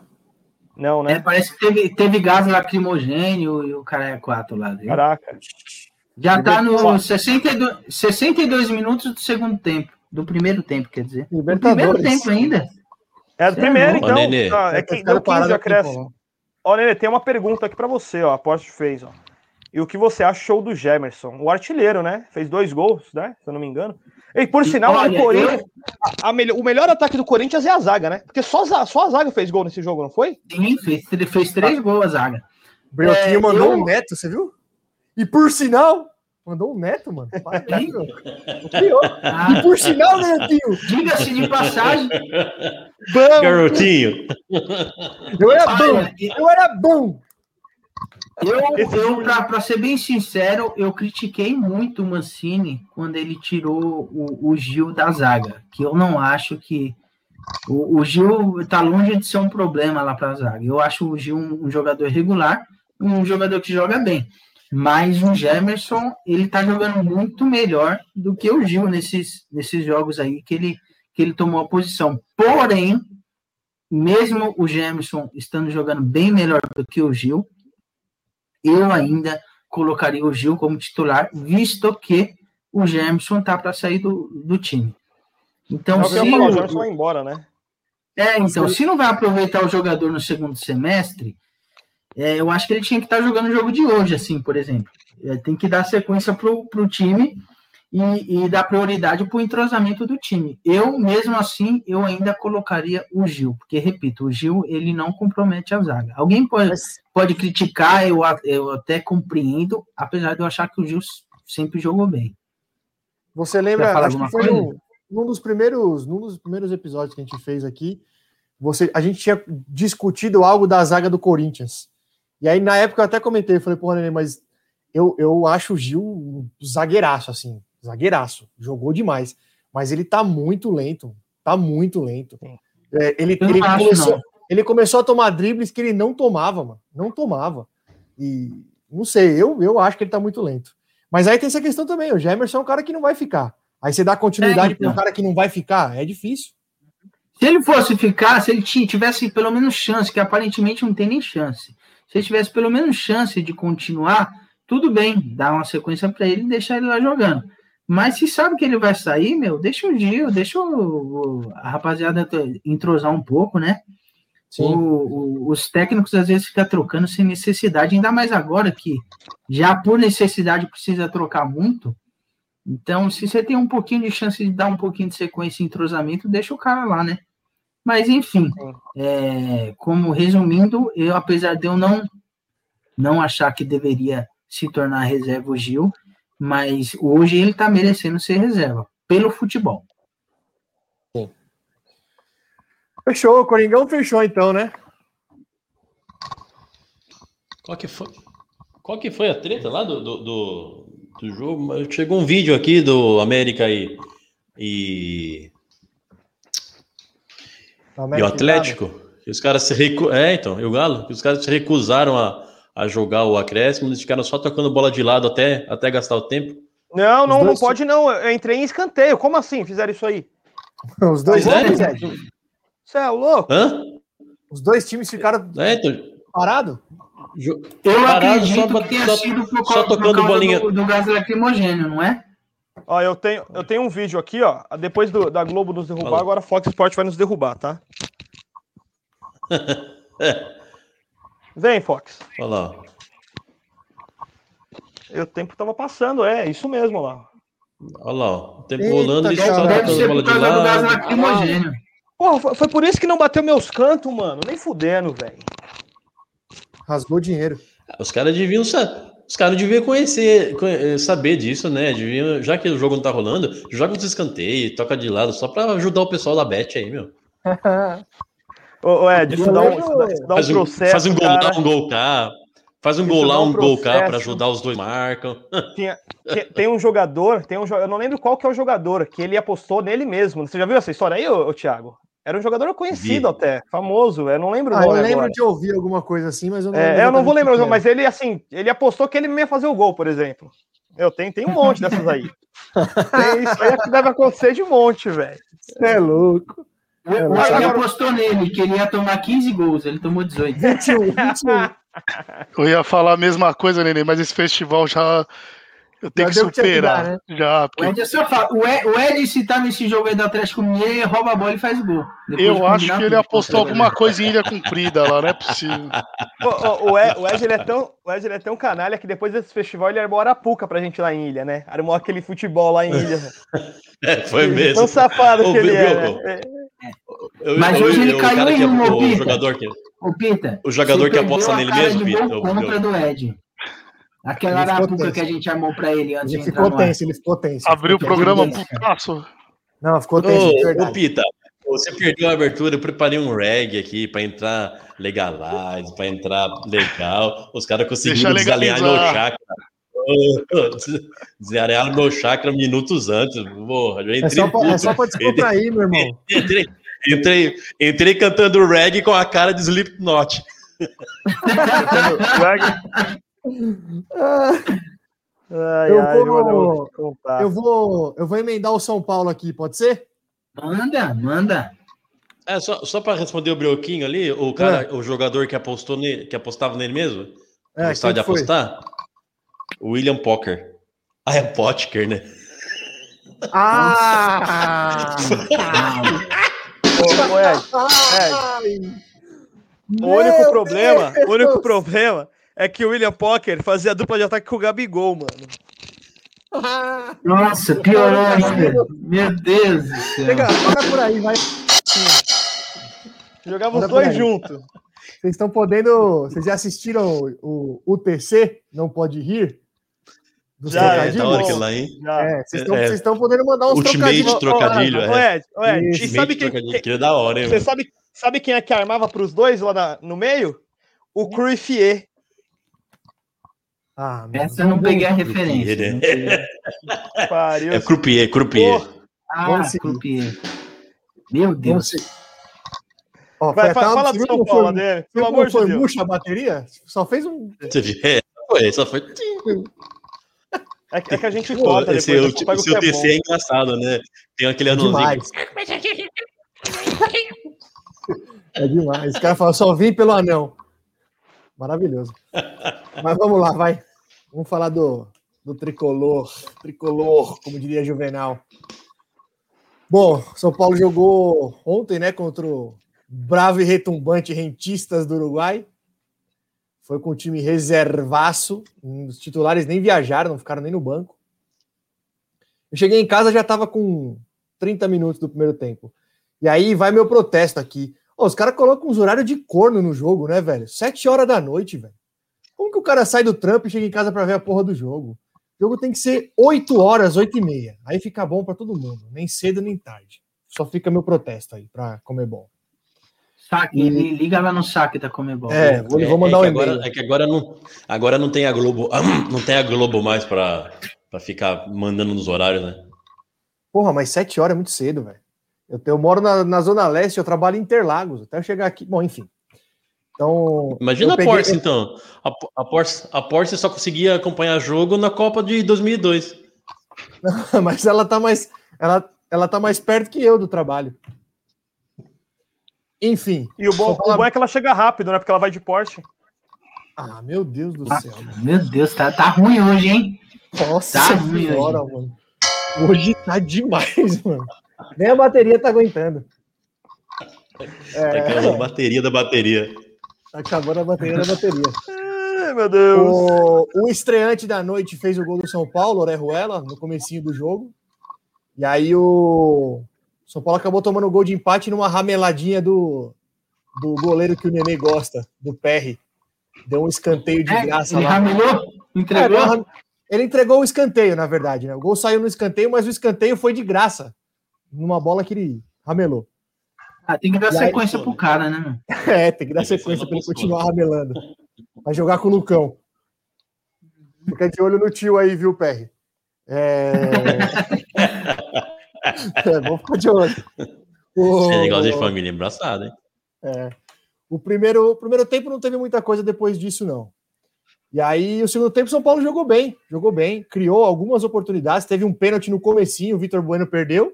Não, É, né? parece que teve, teve gás lacrimogênio e o cara é quatro lá. Viu? Caraca. Já tá no 62, 62 minutos do segundo tempo. Do primeiro tempo, quer dizer. Do primeiro tempo ainda. É do é primeiro, então. Ô, Nenê. Ah, é que deu 15 parado de aqui, acréscimo. Ó, Nenê, tem uma pergunta aqui pra você, ó. A Porsche fez, ó. E o que você achou do Gemerson? O artilheiro, né? Fez dois gols, né? Se eu não me engano. E por sinal, Olha, o Corinthians. a- a melhor- o melhor ataque do Corinthians é a zaga, né? Porque só, só a zaga fez gol nesse jogo, não foi? Sim, fez, fez três gols a zaga. Brioquinho É, mandou eu- um neto, você viu? E por sinal, mandou um neto, mano. Né. Ah, E por sinal, Netinho, Diga-se de passagem, bom, Garotinho. eu era bom, eu era bom. Eu, eu pra ser bem sincero, eu critiquei muito o Mancini quando ele tirou o, o Gil da zaga. Que eu não acho que. O, o Gil tá longe de ser um problema lá pra zaga. Eu acho o Gil um, um jogador regular, um jogador que joga bem. Mas o Gemerson, ele tá jogando muito melhor do que o Gil nesses, nesses jogos aí que ele, que ele tomou a posição. Porém, mesmo o Gemerson estando jogando bem melhor do que o Gil, eu ainda colocaria o Gil como titular, visto que o Gemerson tá para sair do, do time. Então, É se o o- vai embora, né? é, então, se não vai aproveitar o jogador no segundo semestre, é, eu acho que ele tinha que estar jogando o jogo de hoje, assim, por exemplo. É, tem que dar sequência para o time e, e dar prioridade para o entrosamento do time. Eu, mesmo assim, eu ainda colocaria o Gil, porque, repito, o Gil, ele não compromete a zaga. Alguém pode, Mas pode criticar, eu, eu até compreendo, apesar de eu achar que o Gil sempre jogou bem. você lembra, acho que foi coisa? num, num dos primeiros, num dos primeiros episódios que a gente fez aqui, você, a gente tinha discutido algo da zaga do Corinthians. E aí, na época, eu até comentei, eu falei, porra, Nenê, mas eu, eu acho o Gil um zagueiraço, assim, zagueiraço, jogou demais. Mas ele tá muito lento, tá muito lento. É, ele, ele, acho, começou, ele começou a tomar dribles que ele não tomava, mano, não tomava. E não sei, eu, eu acho que ele tá muito lento. Mas aí tem essa questão também, o Gemerson é um cara que não vai ficar. Aí você dá continuidade É, para um então. cara que não vai ficar, é difícil. Se ele fosse ficar, se ele ti- tivesse pelo menos chance, que aparentemente não tem nem chance, se ele tivesse pelo menos chance de continuar, tudo bem, dá uma sequência para ele e deixar ele lá jogando. Mas se sabe que ele vai sair, meu, deixa o Gil, deixa o, a rapaziada entrosar um pouco, né? O- o- os técnicos às vezes ficam trocando sem necessidade, ainda mais agora que já por necessidade precisa trocar muito. Então, se você tem um pouquinho de chance de dar um pouquinho de sequência e entrosamento, deixa o cara lá, né? Mas, enfim, é, como resumindo, eu, apesar de eu não, não achar que deveria se tornar reserva o Gil, mas hoje ele tá merecendo ser reserva, pelo futebol. Fechou, o Coringão fechou então, né? Qual que foi? Qual que foi a treta lá do, do, do, do jogo? Chegou um vídeo aqui do América e, e, e o Atlético. Que os caras se recu... É, então, e o Galo? Que os caras se recusaram a, a jogar o acréscimo, eles ficaram só tocando bola de lado até, até gastar o tempo. Não, não, não pode não. Eu entrei em escanteio. Como assim fizeram isso aí? Os dois Sério? times, Você é louco? Hã? os dois times ficaram É, então, parados? Eu Parado acredito só pra- que tenha só- sido por, só tocando causa bolinha. do, do gás lacrimogêneo, não é? Ó, eu tenho, eu tenho um vídeo aqui, ó. Depois do- da Globo nos derrubar, Fala. agora a Fox Sport vai nos derrubar, tá? Vem, Fox. olha lá. E O tempo tava passando, é, isso mesmo lá. Olha lá, ó. o tempo Eita, rolando, cara, só tocando ser bola por de causa do gás lado. Porra, foi, foi por isso que não bateu meus cantos, mano. Nem fudendo, velho. Rasgou dinheiro. Os caras deviam sa- os caras deviam conhecer, conhe- saber disso, né? Deviam, já que o jogo não tá rolando, joga uns escanteios, toca de lado, só pra ajudar o pessoal da Bet aí, meu. Ô, ô, Ed, isso dá um, isso dá, isso dá um Faz um, processo. faz um gol cara. lá, um gol cá. Faz um Isso gol lá, um um gol cá pra processo. ajudar os dois marcam. Tinha- tem, um jogador, tem um, eu não lembro qual que é o jogador, que ele apostou nele mesmo. Você já viu essa história aí, ô, ô Thiago? Era um jogador conhecido Vi. até, famoso, eu não lembro Ah, eu lembro agora. de ouvir alguma coisa assim, mas eu não É, eu não vou lembrar, que mas ele assim, ele apostou que ele ia fazer o gol, por exemplo. Eu tenho, tem um monte dessas aí. Tem isso aí é que deve acontecer de monte, velho. era. É louco. O É, o apostou nele, que ele ia tomar 15 gols, ele tomou 18. 21, 21. Eu ia falar a mesma coisa, Nenê, mas esse festival já. Eu tenho Já que o que superar. dar, né? Já, O porque Ed é o Ed, o Ed, se tá nesse jogo aí do Atlético Mineiro, ele rouba a bola e faz o gol. Depois de eu acho que ele tudo. apostou alguma coisa em Ilha Comprida lá, não é possível. Ô, o Ed, o Ed, ele é tão, o Ed ele é tão canalha que depois desse festival ele armou Arapuca pra gente lá em Ilha, né? Armou aquele futebol lá em Ilha. É, foi mesmo. Tão safado Ô, que ele é. né? Eu- Mas eu- hoje ele eu- o caiu em é uma, o Pita. jogador que Ô, Pita, o jogador que aposta nele mesmo, Pita. contra eu- do Ed. Aquela arapuca que a gente armou pra ele antes Ele de ficou no tenso, ele ficou tenso. Abriu o programa putaço. Não, ficou tenso, Ô. Pita, você perdeu a abertura, eu preparei um reggae aqui pra entrar legalize, pra entrar legal. Os caras conseguiram desalinhar meu legalizar. Desalinhar meu chakra minutos antes. Porra, É só, pra, é só pra descontrair, meu irmão. entrei, entrei, entrei cantando reggae com a cara de Slipknot. Ai, Eu ai, vou- eu. Eu vou, eu vou emendar o São Paulo aqui, pode ser? Manda, manda. É, só, só para responder o Brioquinho ali, o cara, o jogador que apostou nele, que apostava nele mesmo, É, gostava de foi? William Pocker. Ah, é Potker, né? Ah! Ô, ô, Ed, Ai, o único meu problema, Deus! o único problema é que o William Pocker fazia dupla de ataque com o Gabigol, mano. Nossa, piorou ainda. Meu Deus do céu. Chega, toca por aí, vai. Jogava os dois juntos. Vocês estão podendo. Vocês já assistiram o, o UTC? Não pode rir? Dos Já, É, é, da hora aquilo lá, hein? É, vocês estão É. podendo mandar uns Ultimate trocadilhos. trocadilho, Ô, é. Sabe quem, trocadilho, aquilo é da hora, hein, você mano? sabe, sabe quem é que armava pros dois lá na- no meio? O Cruifier. Ah, meu Essa eu não peguei a Croupier, referência. né? Pariu. É croupier, croupier. Ah, croupier. Meu Deus. se- Ó, Vai, foi fa- fala do São Paulo, foi- viu Pelo amor de foi Deus. murcha a bateria? Só fez um. É, foi, só foi. É, que- é que a gente corta esse depois. o, eu pego o esse que é é, engraçado, né? Tem aquele anãozinho. Demais. É demais. Os caras falam, só vim pelo anão. Maravilhoso. Mas vamos lá, vai. Vamos falar do, do tricolor. Tricolor, como diria Juvenal. Bom, São Paulo jogou ontem, né, contra o bravo e retumbante Rentistas do Uruguai. Foi com o time reservaço. Os titulares nem viajaram, não ficaram nem no banco. Eu cheguei em casa, já estava com 30 minutos do primeiro tempo. E aí vai meu protesto aqui. Ô, os caras colocam uns horários de corno no jogo, né, velho? Sete horas da noite, velho. Como que o cara sai do trampo e chega em casa para ver a porra do jogo? O jogo tem que ser 8 horas, 8 e meia. Aí fica bom para todo mundo. Nem cedo, nem tarde. Só fica meu protesto aí para comer bom. Saque, ele liga lá no saque da Comebol. É, vou, É, vou mandar é um que e-mail. agora, é que agora não, agora não tem a Globo, não tem a Globo mais pra, pra ficar mandando nos horários, né? Porra, mas 7 horas é muito cedo, velho. Eu, eu moro na, na Zona Leste, eu trabalho em Interlagos, até eu chegar aqui. Bom, enfim. Então. Imagina a peguei... Porsche, então. A, a, Porsche, a Porsche só conseguia acompanhar jogo na Copa de 2002. Mas ela tá mais. Ela, ela tá mais perto que eu do trabalho. Enfim. E o bom, falar... o bom é que ela chega rápido, né? Porque ela vai de Porsche. Ah, meu Deus do ah, céu. Meu Deus, tá, tá ruim hoje, hein? Nossa tá ruim senhora, hoje. mano. Hoje tá demais, mano. Nem a bateria tá aguentando. É... Tá acabando a bateria da bateria. Tá acabando a bateria da bateria. Ai, meu Deus. O, o estreante da noite fez o gol do São Paulo, Orejuela, no comecinho do jogo. E aí o São Paulo acabou tomando o gol de empate numa rameladinha do, do goleiro que o Nenê gosta, do Perry. Deu um escanteio de é, graça ele lá. Ramelou? Entregou? É, ele entregou o escanteio, na verdade, né? O gol saiu no escanteio, mas o escanteio foi de graça. Numa bola que ele ramelou. Ah, tem que dar e sequência aí, pro cara, né? É, tem que dar sequência para ele continuar ramelando. Vai jogar com o Lucão. Fica de olho no tio aí, viu, Perry? É... é vamos ficar de olho. O... É negócio de família embraçado, hein? É. O primeiro, o primeiro tempo não teve muita coisa depois disso, não. E aí, o segundo tempo, São Paulo jogou bem, jogou bem, criou algumas oportunidades, teve um pênalti no comecinho, o Vitor Bueno perdeu,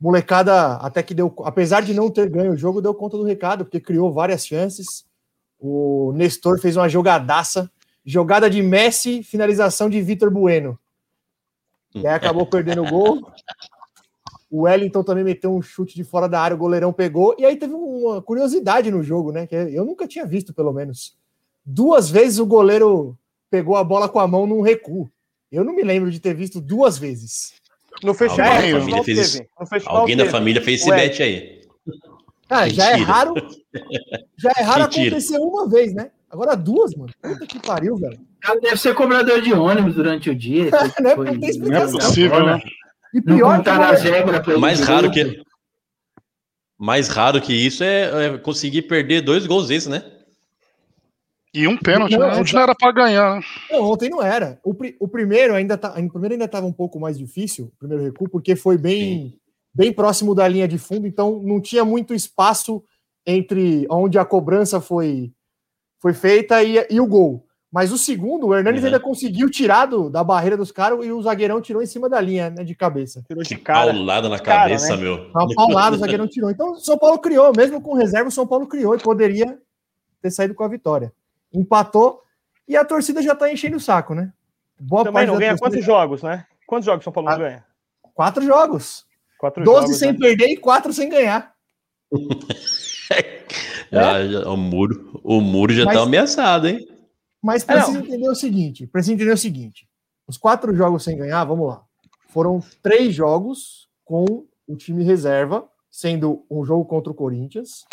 molecada até que deu, apesar de não ter ganho o jogo, deu conta do recado, porque criou várias chances. O Nestor fez uma jogadaça, jogada de Messi, finalização de Vitor Bueno. E aí acabou perdendo o gol. O Wellington também meteu um chute de fora da área, o goleirão pegou. E aí teve uma curiosidade no jogo, né? Que eu nunca tinha visto, pelo menos. Duas vezes o goleiro pegou a bola com a mão num recuo. Eu não me lembro de ter visto duas vezes. No festival, alguém, da família fez, alguém da família fez esse bet aí. Ah, já é raro. Já é raro acontecer uma vez, né? Agora duas, mano. Puta que pariu, velho. Cara, deve ser cobrador de ônibus durante o dia. não, é, foi, não tem explicação. Não é possível, né? E pior que as regras mais raro que mais raro que isso é, é, conseguir perder dois gols esse, né? E um pênalti, não, né? Ontem não era para ganhar, né? Não, ontem não era. O, o primeiro ainda tá, o primeiro ainda estava um pouco mais difícil, o primeiro recuo, porque foi bem, bem próximo da linha de fundo, então não tinha muito espaço entre onde a cobrança foi, foi feita e, e o gol. Mas o segundo, o Hernanes uhum. ainda conseguiu tirar do, da barreira dos caras e o zagueirão tirou em cima da linha, né, de cabeça. Tirou de cara. Paulada na cara, cabeça, né? meu. Uma paulada, o zagueirão tirou. Então, o São Paulo criou, mesmo com reserva, o São Paulo criou e poderia ter saído com a vitória empatou e a torcida já tá enchendo o saco, né? Boa Também não ganha torcida... quantos jogos, né? Quantos jogos São Paulo não ganha? Quatro jogos. Quatro Doze jogos, sem né? perder e quatro sem ganhar. é? o muro, o muro já tá mas, tá ameaçado, hein? Mas é, precisa é, entender o seguinte: precisa entender o seguinte: os quatro jogos sem ganhar, vamos lá. Foram três jogos com o time reserva, sendo um jogo contra o Corinthians,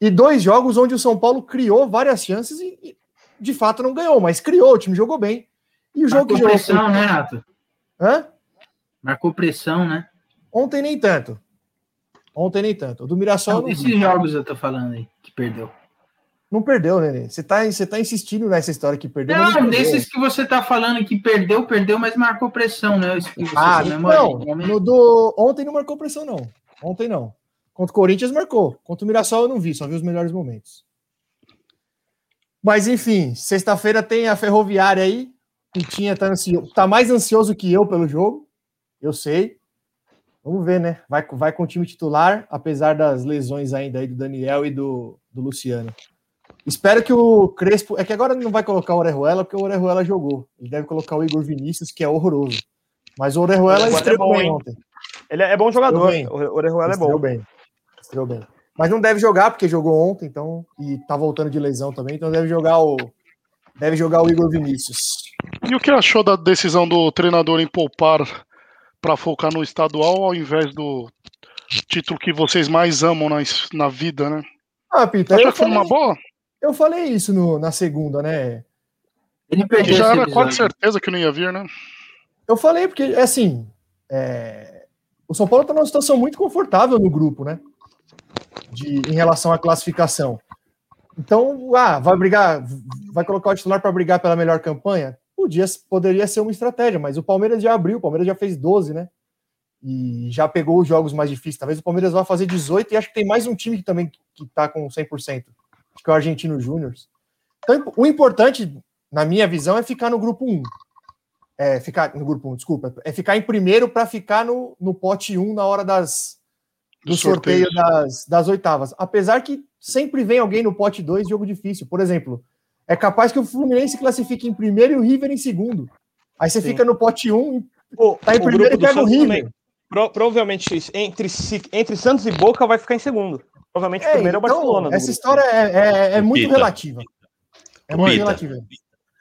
e dois jogos onde o São Paulo criou várias chances e, e de fato não ganhou, mas criou, o time jogou bem. E o jogo Marcou que jogou. pressão, né, Nato? Hã? Marcou pressão, né? Ontem nem tanto. Ontem nem tanto. O do Mirassol. Não, esses vi. jogos eu tô falando aí, que perdeu. Não perdeu, né? Você tá, você tá insistindo nessa história que perdeu. Não, não desses que você tá falando que perdeu, perdeu, mas marcou pressão, né? ah, não. No do... Ontem não marcou pressão, não. Ontem não. Contra o Corinthians marcou. Contra o Mirassol eu não vi, só vi os melhores momentos. Mas enfim, sexta-feira tem a Ferroviária aí. O Tinha tá, ansioso, tá mais ansioso que eu pelo jogo. Eu sei. Vamos ver, né? Vai, vai com o time titular, apesar das lesões ainda aí do Daniel e do, do Luciano. Espero que o Crespo. É que agora não vai colocar o Orejuela, porque o Orejuela jogou. Ele deve colocar o Igor Vinícius, que é horroroso. Mas o Orejuela é estreou bem ontem. Ele é bom jogador. O Orejuela é bom. bem estreou bem. Mas não deve jogar, porque jogou ontem, então, e tá voltando de lesão também, então deve jogar o. Deve jogar o Igor Vinícius. E o que achou da decisão do treinador em poupar para focar no estadual ao invés do título que vocês mais amam na, na vida, né? Ah, Pita, Acha que foi uma boa? Eu falei isso no, na segunda, né? Ele perdeu já era quase certeza que não ia vir, né? Eu falei porque, assim, é... o São Paulo tá numa situação muito confortável no grupo, né? de, em relação à classificação. Então, ah, vai brigar, vai colocar o titular para brigar pela melhor campanha? Podia, poderia ser uma estratégia, mas o Palmeiras já abriu, o Palmeiras já fez 12, né? e já pegou os jogos mais difíceis. Talvez o Palmeiras vá fazer 18 e acho que tem mais um time que também que está com 100%. Acho que é o Argentino Júnior. Então, o importante, na minha visão, é ficar no grupo 1. É, ficar no grupo 1, desculpa. É ficar em primeiro para ficar no, no pote 1 na hora das, do, do sorteio, sorteio das, das oitavas. Apesar que sempre vem alguém no pote 2, jogo difícil. Por exemplo, é capaz que o Fluminense classifique em primeiro e o River em segundo. Aí você Sim. fica no pote 1, o, tá em primeiro e pega o River. Também. Pro, provavelmente entre, entre Santos e Boca vai ficar em segundo. Provavelmente é, primeiro então, é o então, Barcelona. Essa história é, é, é muito Pita. relativa. É muito Pita. relativa.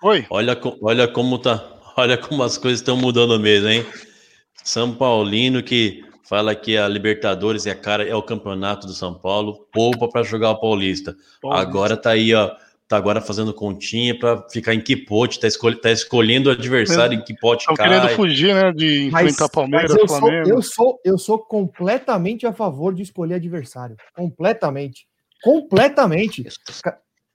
Oi. Olha, olha como tá. Olha como as coisas estão mudando mesmo, hein? São Paulino que fala que a Libertadores é a cara, é o campeonato do São Paulo, poupa para jogar o Paulista. Agora tá aí, ó tá agora fazendo continha para ficar em que pote, tá, escolh tá escolhendo o adversário em que pote Estão querendo fugir, né, de enfrentar mas, Palmeiras, mas eu Flamengo. Sou, eu, sou, eu sou completamente a favor de escolher adversário. Completamente. Completamente.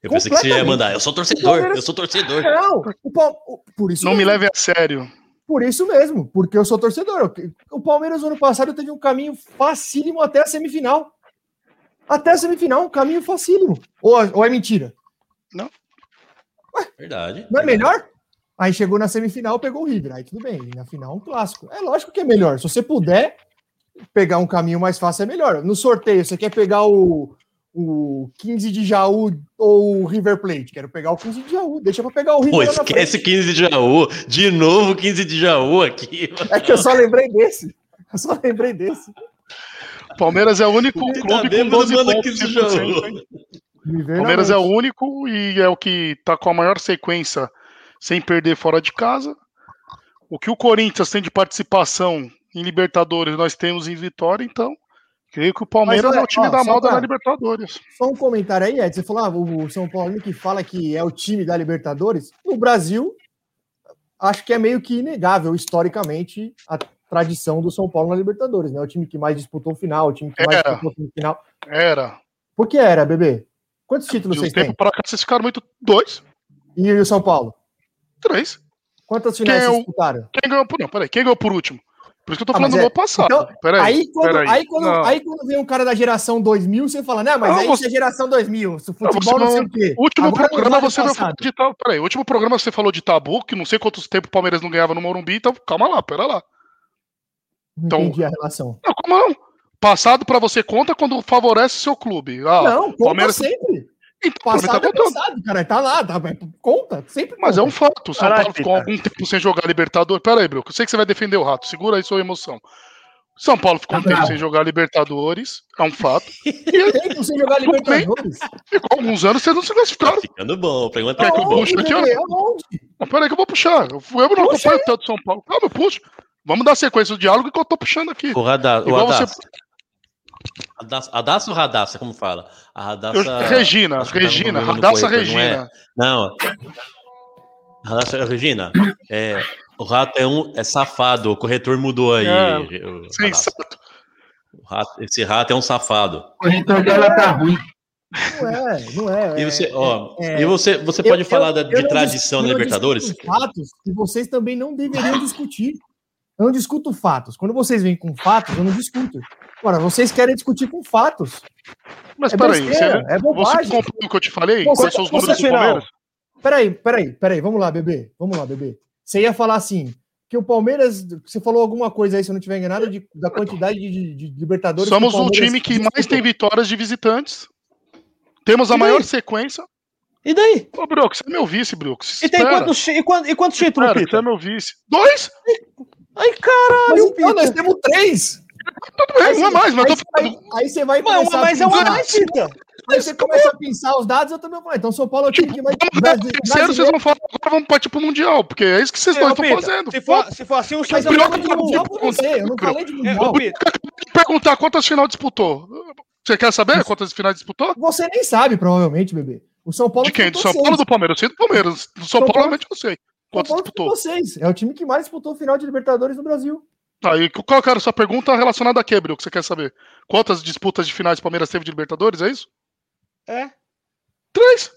Eu pensei que você ia mandar. Eu sou torcedor, eu sou torcedor. Não, o, por isso Não mesmo. me leve a sério. Por isso mesmo, porque eu sou torcedor. O Palmeiras, no ano passado, teve um caminho facílimo até a semifinal. Até a semifinal, um caminho facílimo. Ou, ou é mentira? Não. Ué, verdade. Não é melhor? Aí chegou na semifinal, pegou o River. Aí tudo bem. E na final, um clássico. É lógico que é melhor. Se você puder pegar um caminho mais fácil, é melhor. No sorteio, você quer pegar o, o 15 de Jaú ou o River Plate? Quero pegar o 15 de Jaú. Deixa pra pegar o River. Pô, esquece 15 de Jaú. De novo 15 de Jaú aqui. É que eu só lembrei desse. Eu só lembrei desse. Palmeiras é o único clube tá com 12 pontos. Jaú. Palmeiras é o único e é o que tá com a maior sequência sem perder fora de casa. O que o Corinthians tem de participação em Libertadores, nós temos em Vitória, então creio que o Palmeiras Mas, é o time ó, da moda pra... na Libertadores. Só um comentário aí, Ed. Você falou, ah, o São Paulo que fala que é o time da Libertadores. No Brasil, acho que é meio que inegável, historicamente, a tradição do São Paulo na Libertadores, né? O time que mais disputou o final, o time que mais era. disputou o final. Era. Por que era, bebê? Quantos títulos vocês têm? Para cá, vocês ficaram muito. Dois. E o São Paulo? Três. Quantas finais quem é vocês disputaram? Quem ganhou por. Não, peraí. Quem ganhou por último? Por isso que eu tô ah, falando do é... ano passado. Então, peraí, aí, quando, peraí. Aí, quando, aí quando vem um cara da geração 2000, você fala, não, mas não, aí você... é geração 2000, futebol não, não sei o quê. Último Agora programa você falou de tabu. Peraí, último programa você falou de tabu, que não sei quantos tempos o Palmeiras não ganhava no Morumbi, então calma lá, pera lá. Então, entendi a relação. Não, como não? Passado para você conta quando favorece seu clube. Ah, não, Palmeiras sempre. Então, passado tá é passado, cara, tá lá, tá, conta, sempre Mas é um fato, o São Paulo ficou algum tempo sem jogar Libertadores. Pera aí, Bruno, eu sei que você vai defender o Rato, segura aí sua emoção. São Paulo ficou tá um tempo sem jogar Libertadores, é um fato. tempo sem jogar Libertadores? Ficou alguns anos vocês não se classificaram. Tá ficando bom, pergunta Quer que eu puxe aqui? Pera aí que eu vou puxar. Eu, eu não acompanho tanto São Paulo. Calma, eu puxo. Vamos dar sequência do diálogo que eu tô puxando aqui. O radar, o radar. Você... Radassa ou Radassa, como fala? A Radassa. Eu, Regina, Regina, Radassa Regina. Não, é? não. Radassa Regina. É, o rato é um é safado, o corretor mudou aí. É, o, sensato. O rato, esse rato é um safado. O corretor dela tá ruim. Não é, não é. E você, ó, é, e você, você pode eu, falar eu, de eu tradição na Libertadores? Fatos que vocês também não deveriam discutir. Eu não discuto fatos. Quando vocês vêm com fatos, eu não discuto. Agora, vocês querem discutir com fatos. Mas é peraí, você, é bobagem. você comprou o que eu te falei? Quais são os números do Palmeiras? Peraí, peraí, peraí, vamos lá, bebê. Vamos lá, bebê. Você ia falar assim, que o Palmeiras, você falou alguma coisa aí, se eu não tiver enganado, de, da quantidade de, de, de Libertadores. Somos o time que mais tem vitórias de visitantes. Temos a maior sequência. E daí? Ô, Brooks, você é meu vice, Brooks. E, tem quantos, e, quantos, e quantos títulos? Você é meu vice. Dois? Ai, caralho, Mas, então, nós temos três. Tudo bem, uma mais, mas aí, tô falando. Aí, você vai Mas uma mais é uma mais, Pita. Aí você começa a pensar os dados, eu também vou Então, São Paulo é o time que mais. Terceiro, vocês vão falar, agora vamos partir pro Mundial, porque é isso que vocês dois estão fazendo. Se for, se for assim, o Mas eu não falei de Mundial pra você, eu não falei de Mundial. perguntar quantas final disputou. Você quer saber quantas finais disputou? Você nem sabe, provavelmente, bebê. O São Paulo. De quem? Do São Paulo ou do Palmeiras? Eu sei do Palmeiras. Do São, Paulo, realmente eu sei. Quantas disputou? Vocês. É o time que mais disputou o final de Libertadores no Brasil. Tá, e qual era a sua pergunta relacionada a quebra, o que você quer saber? Quantas disputas de finais de Palmeiras teve de Libertadores, é isso? É. Três.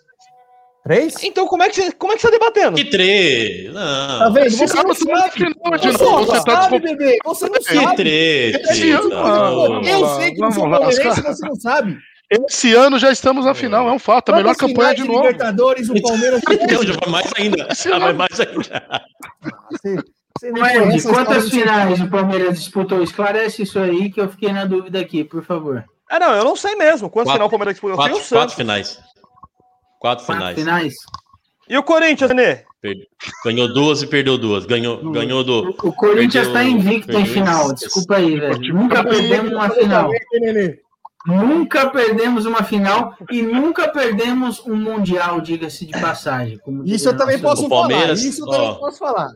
Três? Então como é que você, como é que você tá debatendo? Que três? Não. Tá vendo? Você não sabe. Você novo. não Você tá sabe, bebê. Você não Que sabe. três? Ano, mano. Eu sei que você é palmeirense, você não sabe. Esse ano já estamos na final, é um fato. A melhor campanha de novo. Libertadores, o Palmeiras Então, já vai mais ainda. Mais ainda. Você, história quantas finais o Palmeiras disputou? Esclarece isso aí que eu fiquei na dúvida aqui, por favor. Ah, não, eu não sei mesmo. Quatro- final o Palmeiras disputou? Eu sei Quatro, o Santos. quatro finais. Quatro Quatro finais. finais? E o Corinthians, Nenê? Ganhou duas e perdeu duas. Ganhou, Hum. ganhou do. O, Corinthians está invicto em perdeu final. esse- Desculpa aí, velho. Nunca perdemos uma final. Nunca perdemos uma final e nunca perdemos um mundial, diga-se de passagem. como Isso eu também posso falar. Isso eu também posso falar.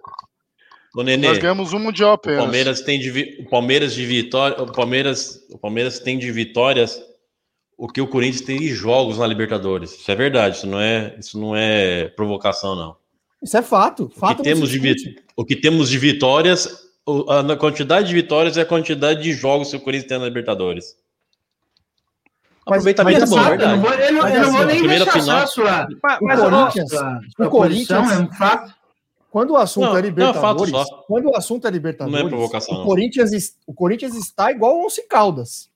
Ô, Nenê, Nós ganhamos um mundial o apenas. Palmeiras tem de o Palmeiras de vitória, o Palmeiras, o Palmeiras tem de vitórias o que o Corinthians tem de jogos na Libertadores. Isso é verdade, isso não é, isso não é provocação não. Isso é fato. O fato que temos de vi- o que temos de vitórias, o- a quantidade de vitórias é a quantidade de jogos que o Corinthians tem na Libertadores. Mas- Aproveitamento mas é bom, exato, Eu não verdade. vou, eu não- eu não vou assim, nem deixar final- só a sua, Mas, O a Corinthians- sua, o Corinthians- é um fato. Quando o assunto Não, é não, Libertadores, só. quando o assunto é Libertadores, Não é provocação, o, não. Corinthians, o Corinthians está igual ao Once Caldas.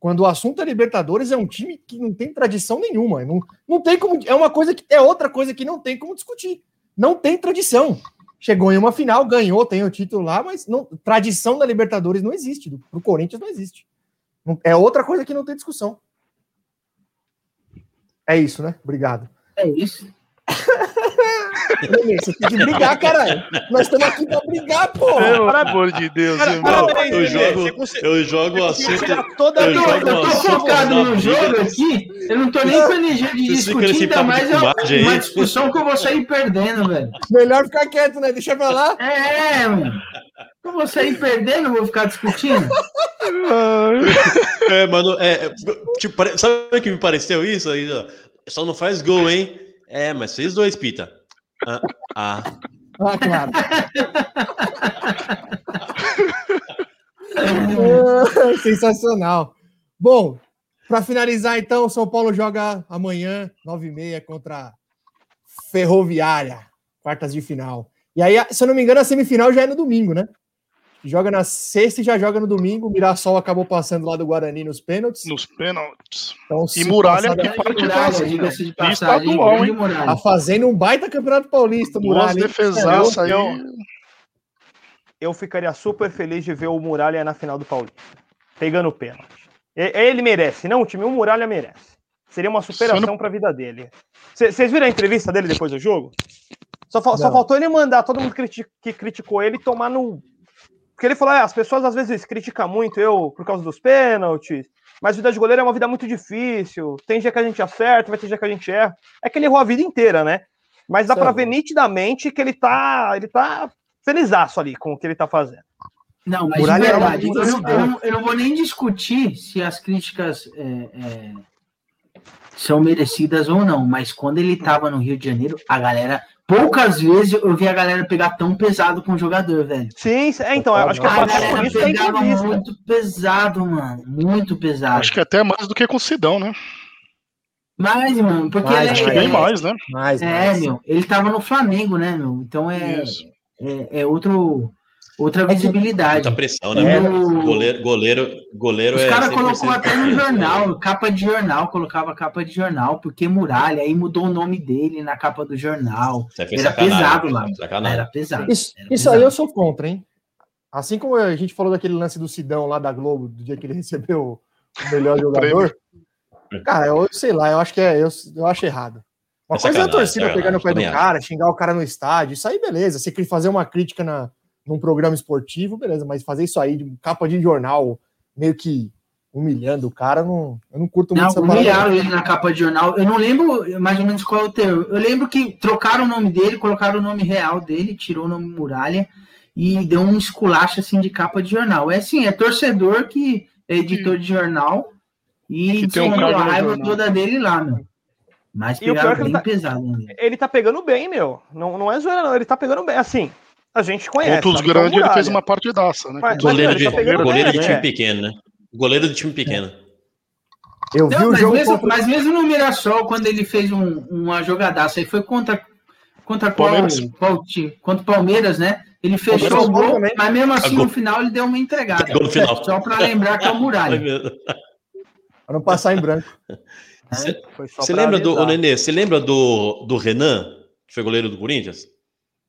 Quando o assunto é Libertadores, é um time que não tem tradição nenhuma. Não, não tem como. É uma coisa que é outra coisa que não tem como discutir. Não tem tradição. Chegou em uma final, ganhou, tem o título lá, mas não, tradição da Libertadores não existe. Do, pro Corinthians não existe. Não- é outra coisa que não tem discussão. É isso, né? Obrigado. É isso. Você tem que brigar, caralho. Nós estamos aqui pra brigar, pô. Pelo amor de Deus, Cara, irmão. parabéns, Eu jogo, eu jogo o assunto. toda eu jogo eu tô focado no jogo aqui, eu não tô nem com energia de Vocês discutir, ainda mais é aí. uma discussão que eu vou sair perdendo, velho. Melhor ficar quieto, né? Deixa pra lá. É, mano. Eu vou sair perdendo, eu vou ficar discutindo. É, mano, é, é, tipo, sabe o que me pareceu isso? Só não faz gol, hein? É, mas fez dois, Pita. Ah, ah. Ah, claro. Ah, Sensacional. Bom, para finalizar, então, o São Paulo joga amanhã, 9h30, contra Ferroviária, quartas de final. E aí, se eu não me engano, a semifinal já é no domingo, né? Joga na sexta e já joga no domingo. O Mirassol acabou passando lá do Guarani nos pênaltis. Nos pênaltis. Então, E se Muralha que parte Muralha, diga-se de E passagem, estadual, hein? Muralha. Tá fazendo um baita campeonato paulista, Duas Muralha. defesaças aí. Eu- Eu ficaria super feliz de ver o Muralha na final do Paulista. Pegando o pênalti. Ele merece, não o time, o Muralha merece. Seria uma superação para a vida dele. Vocês viram a entrevista dele depois do jogo? Só, fal- só Não. faltou ele mandar todo mundo criti- que criticou ele tomar no. Porque ele falou: "É, as pessoas às vezes criticam muito eu por causa dos pênaltis, mas vida de goleiro é uma vida muito difícil. Tem dia que a gente acerta, vai ter dia que a gente erra. É que ele errou a vida inteira, né? Mas dá é pra ver nitidamente que ele tá, ele tá felizaço ali com o que ele tá fazendo. Não, mas Muralha de uma verdade, eu eu eu não vou nem discutir se as críticas é, é, são merecidas ou não, mas quando ele estava no Rio de Janeiro, a galera, poucas vezes eu vi a galera pegar tão pesado com o jogador, velho. Sim, é, então, eu acho que é A por galera isso pegava muito pesado, mano, muito pesado. Acho que até mais do que com o Sidão, né? Mais, mano, porque Mais, ele Acho que é, bem mais, né? Mais, é, mais. meu, ele tava no Flamengo, né, meu? Então é, Isso. é, é outro, outra visibilidade. Muita pressão, né? É, Goleiro, goleiro, goleiro Os é. caras 100% colocou até no jornal, capa de jornal, colocava capa de jornal, porque muralha, aí mudou o nome dele na capa do jornal. Aí Era sacanagem, pesado lá. Sacanagem. Era pesado. Isso, era isso aí pesado. eu sou contra, hein? Assim como a gente falou daquele lance do Sidão lá da Globo, do dia que ele recebeu o melhor jogador. Cara, eu sei lá, eu acho que é, eu, eu acho errado. Uma É coisa é a torcida sacanagem, pegar no pé do cara, xingar o cara no estádio, isso aí beleza. Você quer fazer uma crítica na, num programa esportivo, beleza, mas fazer isso aí de capa de jornal, meio que humilhando o cara, não, eu não curto muito Não, essa parada. humilharam ele na capa de jornal. Eu não lembro mais ou menos qual é o termo. Eu lembro que trocaram o nome dele, colocaram o nome real dele, tirou o nome Muralha e deu um esculacho assim de capa de jornal. É assim, é torcedor que é editor de jornal e tem um a raiva toda dele lá, meu. Mas pegaram é que bem ele tá- pesado. Né? Ele tá pegando bem, meu. Não, não é zoeira, não. Ele tá pegando bem. Assim, a gente conhece. Contra os é grandes, ele fez uma partidaça, né? Mas- Goleiro ele de, tá goleiro de time né? pequeno, né? Goleiro de time pequeno. Eu Não, vi o jogo mesmo, contra... mas mesmo no Mirassol, quando ele fez um, uma jogadaça, aí foi contra contra qual, qual Contra o Palmeiras, né? Ele fechou o gol, mas mesmo assim no final ele deu uma entregada. Só para lembrar que é o Muralha. Para não passar em branco. Você lembra avisar. do, Nenê, você lembra do, do Renan, que foi goleiro do Corinthians?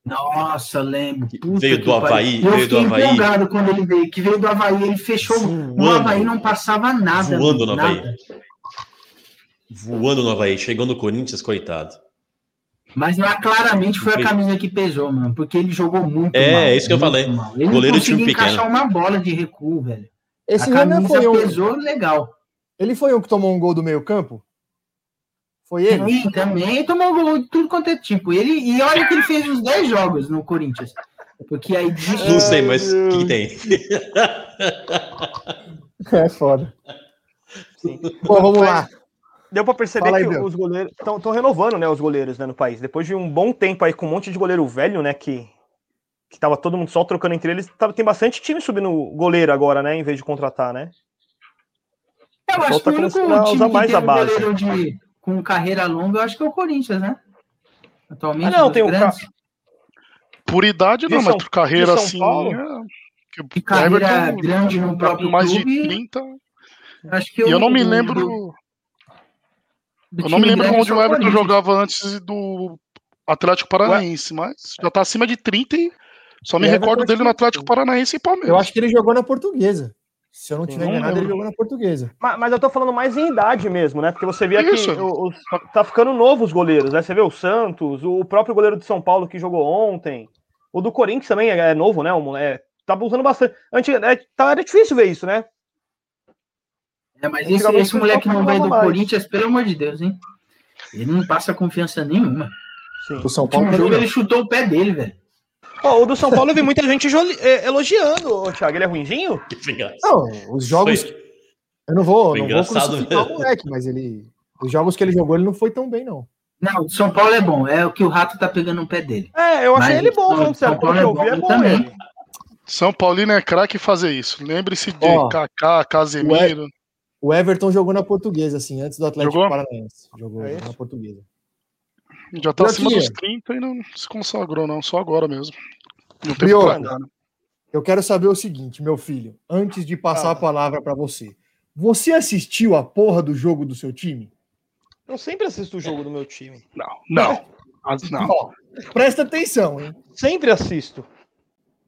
Nossa, lembro. Puta veio do Havaí. Eu veio do Havaí. empolgado quando ele veio, que veio do Havaí, ele fechou. Voando, no Havaí não passava nada. Voando no nada. Havaí. Voando no Havaí. Chegou no Corinthians, coitado. Mas lá claramente foi a camisa que pesou, mano, porque ele jogou muito é, mal. É, isso que eu falei. Mal. Ele Goleiro não conseguiu encaixar uma bola de recuo, velho. Esse a camisa foi um... pesou legal. Ele foi um que tomou um gol do meio campo? Foi ele? Sim, também tomou gol de tudo quanto é tipo. Ele, e olha que ele fez uns 10 jogos no Corinthians. Porque aí Não sei, mas o que tem? é foda. Sim. Bom, vamos lá. Deu para perceber aí, que os goleiros estão renovando, né, os goleiros né, no país. Depois de um bom tempo aí com um monte de goleiro velho, né, que que tava todo mundo só trocando entre eles, tava, tem bastante time subindo goleiro agora, né, em vez de contratar, né? Eu acho que o único time mais que tem a base. goleiro de, com carreira longa, eu acho que é o Corinthians, né? Atualmente. Ah, não, tem o ca... Por idade, não, mas por carreira assim. É... Carreira Everton, grande no próprio mais clube. de 30. Acho que eu, eu não me lembro. Do, do eu não me lembro onde o Everton jogava antes do Atlético Paranaense, Ué? mas já tá acima de 30 e só me recordo dele no Atlético Paranaense e Palmeiras. Eu acho que ele jogou na Portuguesa. Se eu não tiver enganado, ele jogou na portuguesa. Mas, mas, eu tô falando mais em idade mesmo, né? Porque você vê aqui, os, tá ficando novo os goleiros, né? Você vê o Santos, o próprio goleiro de São Paulo que jogou ontem, o do Corinthians também é, é novo, né? O, é, tá usando bastante. Antes, é, tá, era difícil ver isso, né? É, mas esse, esse moleque não vai do mais. Corinthians, pelo amor de Deus, hein? Ele não passa confiança nenhuma. Sim. O São Paulo. O jogo, ele chutou o pé dele, velho. Oh, o do São Paulo eu vi muita gente é, elogiando, o Thiago. Ele é ruimzinho? Não, os jogos. Foi. Eu não vou, não vou crucificar o moleque, mas ele. Os jogos que ele jogou, ele não foi tão bem, não. Não, o São Paulo é bom. É o que o Rato tá pegando no pé dele. É, eu achei mas, ele bom, não São Paulo é bom, é bom também. Ele. São Paulino é craque fazer isso. Lembre-se de oh, Kaká, Casemiro. O Everton jogou na portuguesa, assim, antes do Atlético jogou? Paranaense. Jogou é na portuguesa. Já tá acima dos 30 e não se consagrou, não, só agora mesmo. Não tem eu quero saber o seguinte, meu filho, antes de passar ah. a palavra para você. Você assistiu a porra do jogo do seu time? Eu sempre assisto o jogo do meu time. Não, não. não. Ó, presta atenção, hein? Sempre assisto.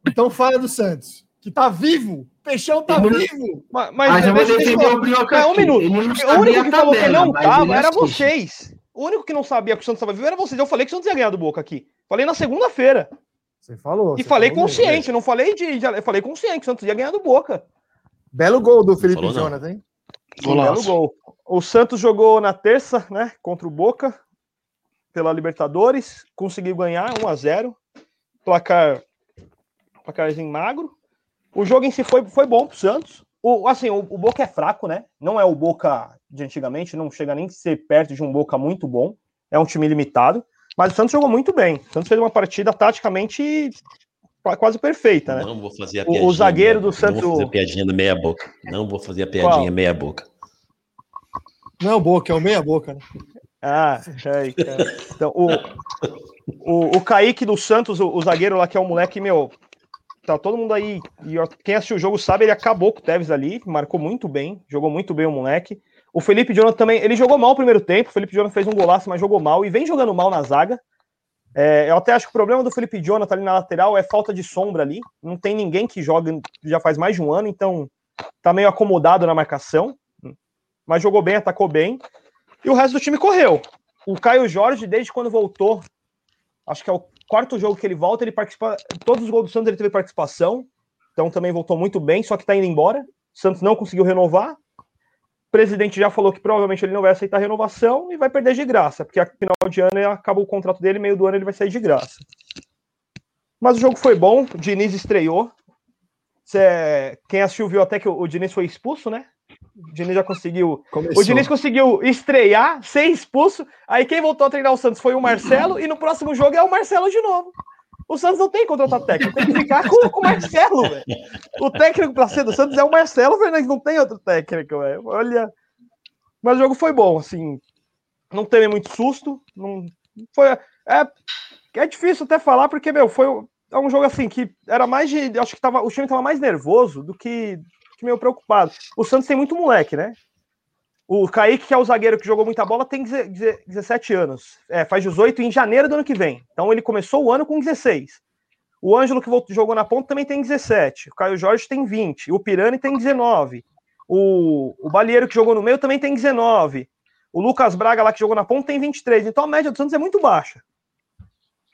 Então fala do Santos, que tá vivo. Peixão tá vivo. Mas, mas, mas eu vou defender o Brioca. Um minuto. O único que falou que não tava era vocês. O único que não sabia que o Santos estava vivo era vocês. Eu falei que o Santos ia ganhar do Boca aqui. Falei na segunda-feira. Você falou. E você falei falou consciente, mesmo. não falei de, falei consciente, o Santos ia ganhar do Boca. Belo gol do Felipe Jonathan, hein? Sim, belo gol. O Santos jogou na terça, né? Contra o Boca, pela Libertadores. Conseguiu ganhar 1 a 0 Placar. Placarzinho magro. O jogo em si foi, foi bom pro Santos. O, assim, o, o Boca é fraco, né? Não é o Boca de antigamente, não chega nem a ser perto de um Boca muito bom. É um time limitado. Mas o Santos jogou muito bem. O Santos fez uma partida taticamente quase perfeita, né? Não vou fazer a piadinha. O, zagueiro do Santos. Não vou fazer a piadinha meia boca. Não vou fazer a piadinha Qual? meia boca. Não é o boca, é o meia boca, né? Ah, aí, cara. Então, o, o, o Kaique do Santos, o, o, zagueiro lá, que é o moleque, meu. Tá todo mundo aí. E quem assistiu o jogo sabe, ele acabou com o Tevez ali, marcou muito bem, jogou muito bem o moleque. O Felipe Jonathan também, ele jogou mal o primeiro tempo. O Felipe Jonathan fez um golaço, mas jogou mal e vem jogando mal na zaga. É, eu até acho que o problema do Felipe Jonathan ali na lateral é falta de sombra ali. Não tem ninguém que joga já faz mais de um ano, então tá meio acomodado na marcação. Mas jogou bem, atacou bem. E o resto do time correu. O Caio Jorge, desde quando voltou, acho que é o quarto jogo que ele volta, ele participa. Todos os gols do Santos ele teve participação. Então também voltou muito bem, só que tá indo embora. O Santos não conseguiu renovar presidente já falou que provavelmente ele não vai aceitar renovação e vai perder de graça, porque a final de ano acaba o contrato dele, meio do ano ele vai sair de graça. Mas o jogo foi bom, o Diniz estreou. Cê, quem assistiu viu até que o, o Diniz foi expulso, né? O Diniz já conseguiu. Começou. O Diniz conseguiu estrear, ser expulso. Aí quem voltou a treinar o Santos foi o Marcelo, e no próximo jogo é o Marcelo de novo. O Santos não tem contratar técnico, tem que ficar com, com o Marcelo, velho. O técnico para ser do Santos é o Marcelo Fernandes, não tem outro técnico, velho. Olha. Mas o jogo foi bom, assim. Não teve muito susto. Não foi. É, é difícil até falar, porque, meu, foi é um jogo assim que era mais de. Acho que tava, o time tava mais nervoso do que, que meio preocupado. O Santos tem muito moleque, né? O Kaique, que é o zagueiro que jogou muita bola, tem 17 anos. É, faz 18 em janeiro do ano que vem. Então ele começou o ano com 16. O Ângelo, que jogou na ponta, também tem 17. O Caio Jorge tem 20. O Pirani tem 19. O, o Balieiro, que jogou no meio, também tem 19. O Lucas Braga, lá que jogou na ponta, tem 23. Então a média do Santos é muito baixa.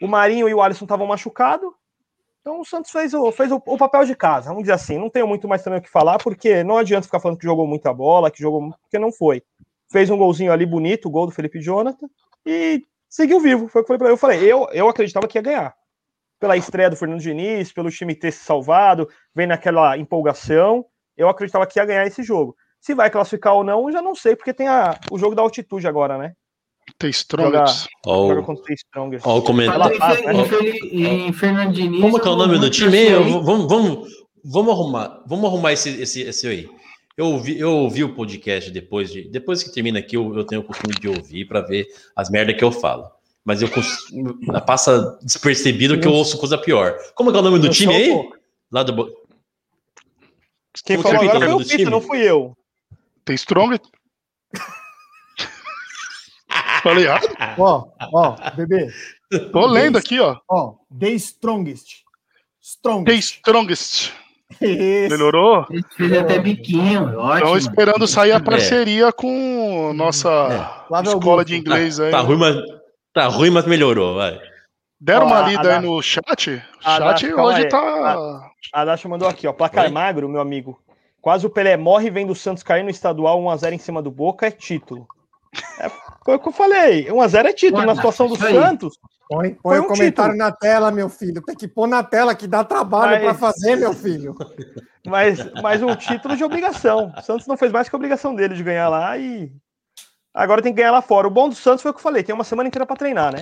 O Marinho e o Alisson estavam machucados. Então o Santos fez, o, fez o, o, papel de casa, vamos dizer assim. Não tenho muito mais também o que falar, porque não adianta ficar falando que jogou muita bola, que jogou. porque não foi. Fez um golzinho ali bonito, o gol do Felipe Jonathan, e seguiu vivo. Foi o que eu falei. Eu falei, eu, eu acreditava que ia ganhar. Pela estreia do Fernando Diniz, pelo time ter se salvado, vem naquela empolgação. Eu acreditava que ia ganhar esse jogo. Se vai classificar ou não, já não sei, porque tem a, o jogo da altitude agora, né? The Strongest. Olha o comentário. Em Fernandinho. Como que é o nome do time? vamos, vamos, vamos arrumar. Vamos arrumar esse, esse, esse aí. Eu ouvi, eu ouvi o podcast depois de. Depois que termina aqui, eu, eu tenho o costume de ouvir para ver as merdas que eu falo. Mas eu passa despercebido que eu ouço coisa pior. Como que é o nome do eu time aí? Lá do. Quem falou agora foi o Pito, não fui eu. The Strongest. Falei errado? Ó, ó, bebê. Tô lendo aqui, ó. Ó, The Strongest. Strongest. The Strongest. Isso. Melhorou? Fez até biquinho, ótimo. Estão esperando sair a é. parceria é. com nossa é. escola de inglês tá, aí. Tá ruim, mas, tá ruim, mas melhorou, vai. Deram ó, uma lida aí no chat? O chat hoje aí. tá. A Dasha mandou aqui, ó. Placar Oi? magro, meu amigo. Quase o Pelé morre vendo o Santos cair no estadual 1x0 em cima do Boca, é título. É, foi o que eu falei. 1x0 é título. Na situação do Santos. Põe, põe um o comentário título. na tela, meu filho. Tem que pôr na tela que dá trabalho mas... para fazer, meu filho. Mas, mas um título de obrigação. O Santos não fez mais que a obrigação dele de ganhar lá e agora tem que ganhar lá fora. O bom do Santos foi o que eu falei: tem uma semana inteira para treinar, né?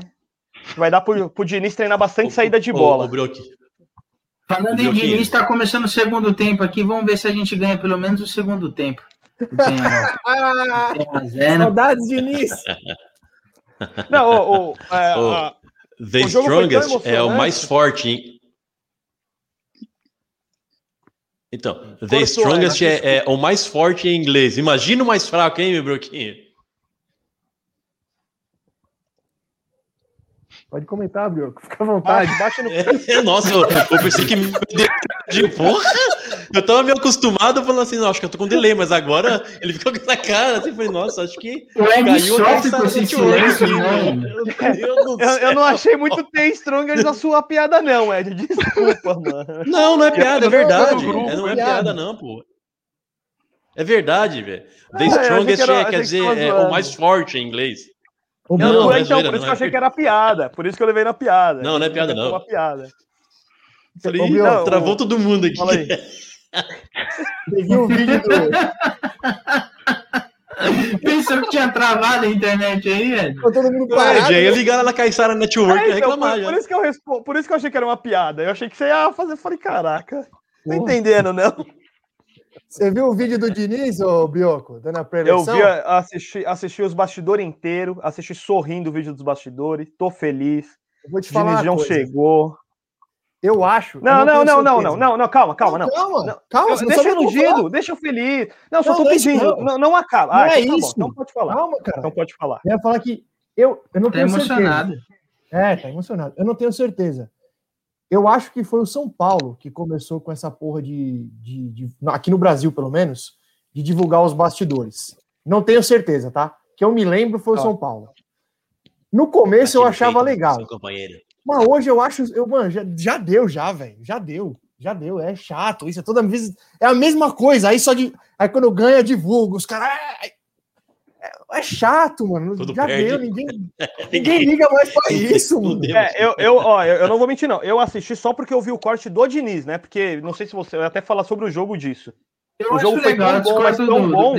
Vai dar pro, pro Diniz treinar bastante o, saída de bola. O, o Falando em Diniz, está começando o segundo tempo aqui. Vamos ver se a gente ganha pelo menos o segundo tempo. Saudades de início. Não, o, o, é, o a, The o Strongest é o mais forte. Hein? Então, The Strongest é, é, o mais forte em inglês. Imagina o mais fraco, hein, meu broquinho? Pode comentar, Brioco. Fica à vontade. Baixa no... É, nossa, eu, eu pensei que me de porra. Eu tava meio acostumado falando assim, não, acho que eu tô com delay, mas agora ele ficou com essa cara, assim, falei, nossa, acho que caiu com esse silêncio, né? eu, eu, não achei muito ter Strongers a sua piada, não, Ed. Desculpa, mano. Não, não é piada, é verdade. É, não é piada, não, pô. É verdade, velho. The Strongest é, quer dizer é o mais forte em inglês. Não, não, é então, por isso que eu achei que era piada. Por isso que eu levei na piada. Não, não é piada, não. Uma piada. Falei, não, travou todo mundo aqui. Fala aí. Viu o vídeo do. Pensou que tinha travado a internet aí, velho? todo mundo parado. É, ia ligar na Caixara Network é, e então, reclamar. Por, por, isso que eu respondo, por isso que eu achei que era uma piada. Eu achei que você ia fazer. falei, caraca. Não entendendo, não. Você viu o vídeo do Diniz, ô Bioco, dando a prevenção? Eu vi, assisti, assisti os bastidores inteiros, assisti sorrindo o vídeo dos bastidores, tô feliz. Eu vou te falar. Diniz chegou. Eu acho. Não, não, não, não, não, não, não, calma, calma, não. Calma, não. calma. Eu, deixa eu deixa eu feliz. Não, só não, tô pedindo. Não, não acaba. Não ah, é então tá isso. Tá não pode falar. Calma, cara. Não pode falar. Eu ia falar que eu, eu não tá tenho emocionado. certeza. É, tá emocionado. Eu não tenho certeza. Eu acho que foi o São Paulo que começou com essa porra de, de, de, aqui no Brasil, pelo menos, de divulgar os bastidores. Não tenho certeza, tá? Que eu me lembro foi o São Paulo. No começo eu achava legal. Mas hoje eu acho, eu, mano, já, já deu, já, velho. Já deu. Já deu. É chato. Isso é toda vez. É a mesma coisa. Aí só de. Aí quando ganha, divulga. Os caras. É, é, chato, mano. Tudo já perde. deu. Ninguém, ninguém liga mais pra isso, mano. É, eu, eu, ó, eu não vou mentir, não. Eu assisti só porque eu vi o corte do Diniz, né? Porque não sei se você. Eu até falar sobre o jogo disso. Eu o jogo foi legal, tão bom, mas tão bom.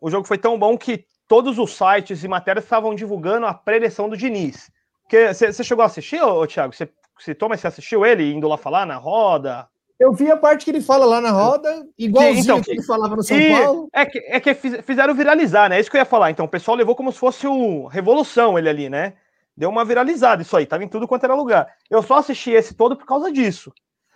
O jogo foi tão bom que todos os sites e matérias estavam divulgando a preleção do Diniz. Porque você chegou a assistir, ô, Thiago? Você citou, mas você assistiu ele indo lá falar na roda? Eu vi a parte que ele fala lá na roda, igualzinho então, que ele falava no São e, Paulo. É que, é que fizeram viralizar, né? É isso que eu ia falar. Então, o pessoal levou como se fosse o Revolução ele ali, né? Deu uma viralizada isso aí, tava em tudo quanto era lugar. Eu só assisti esse todo por causa disso.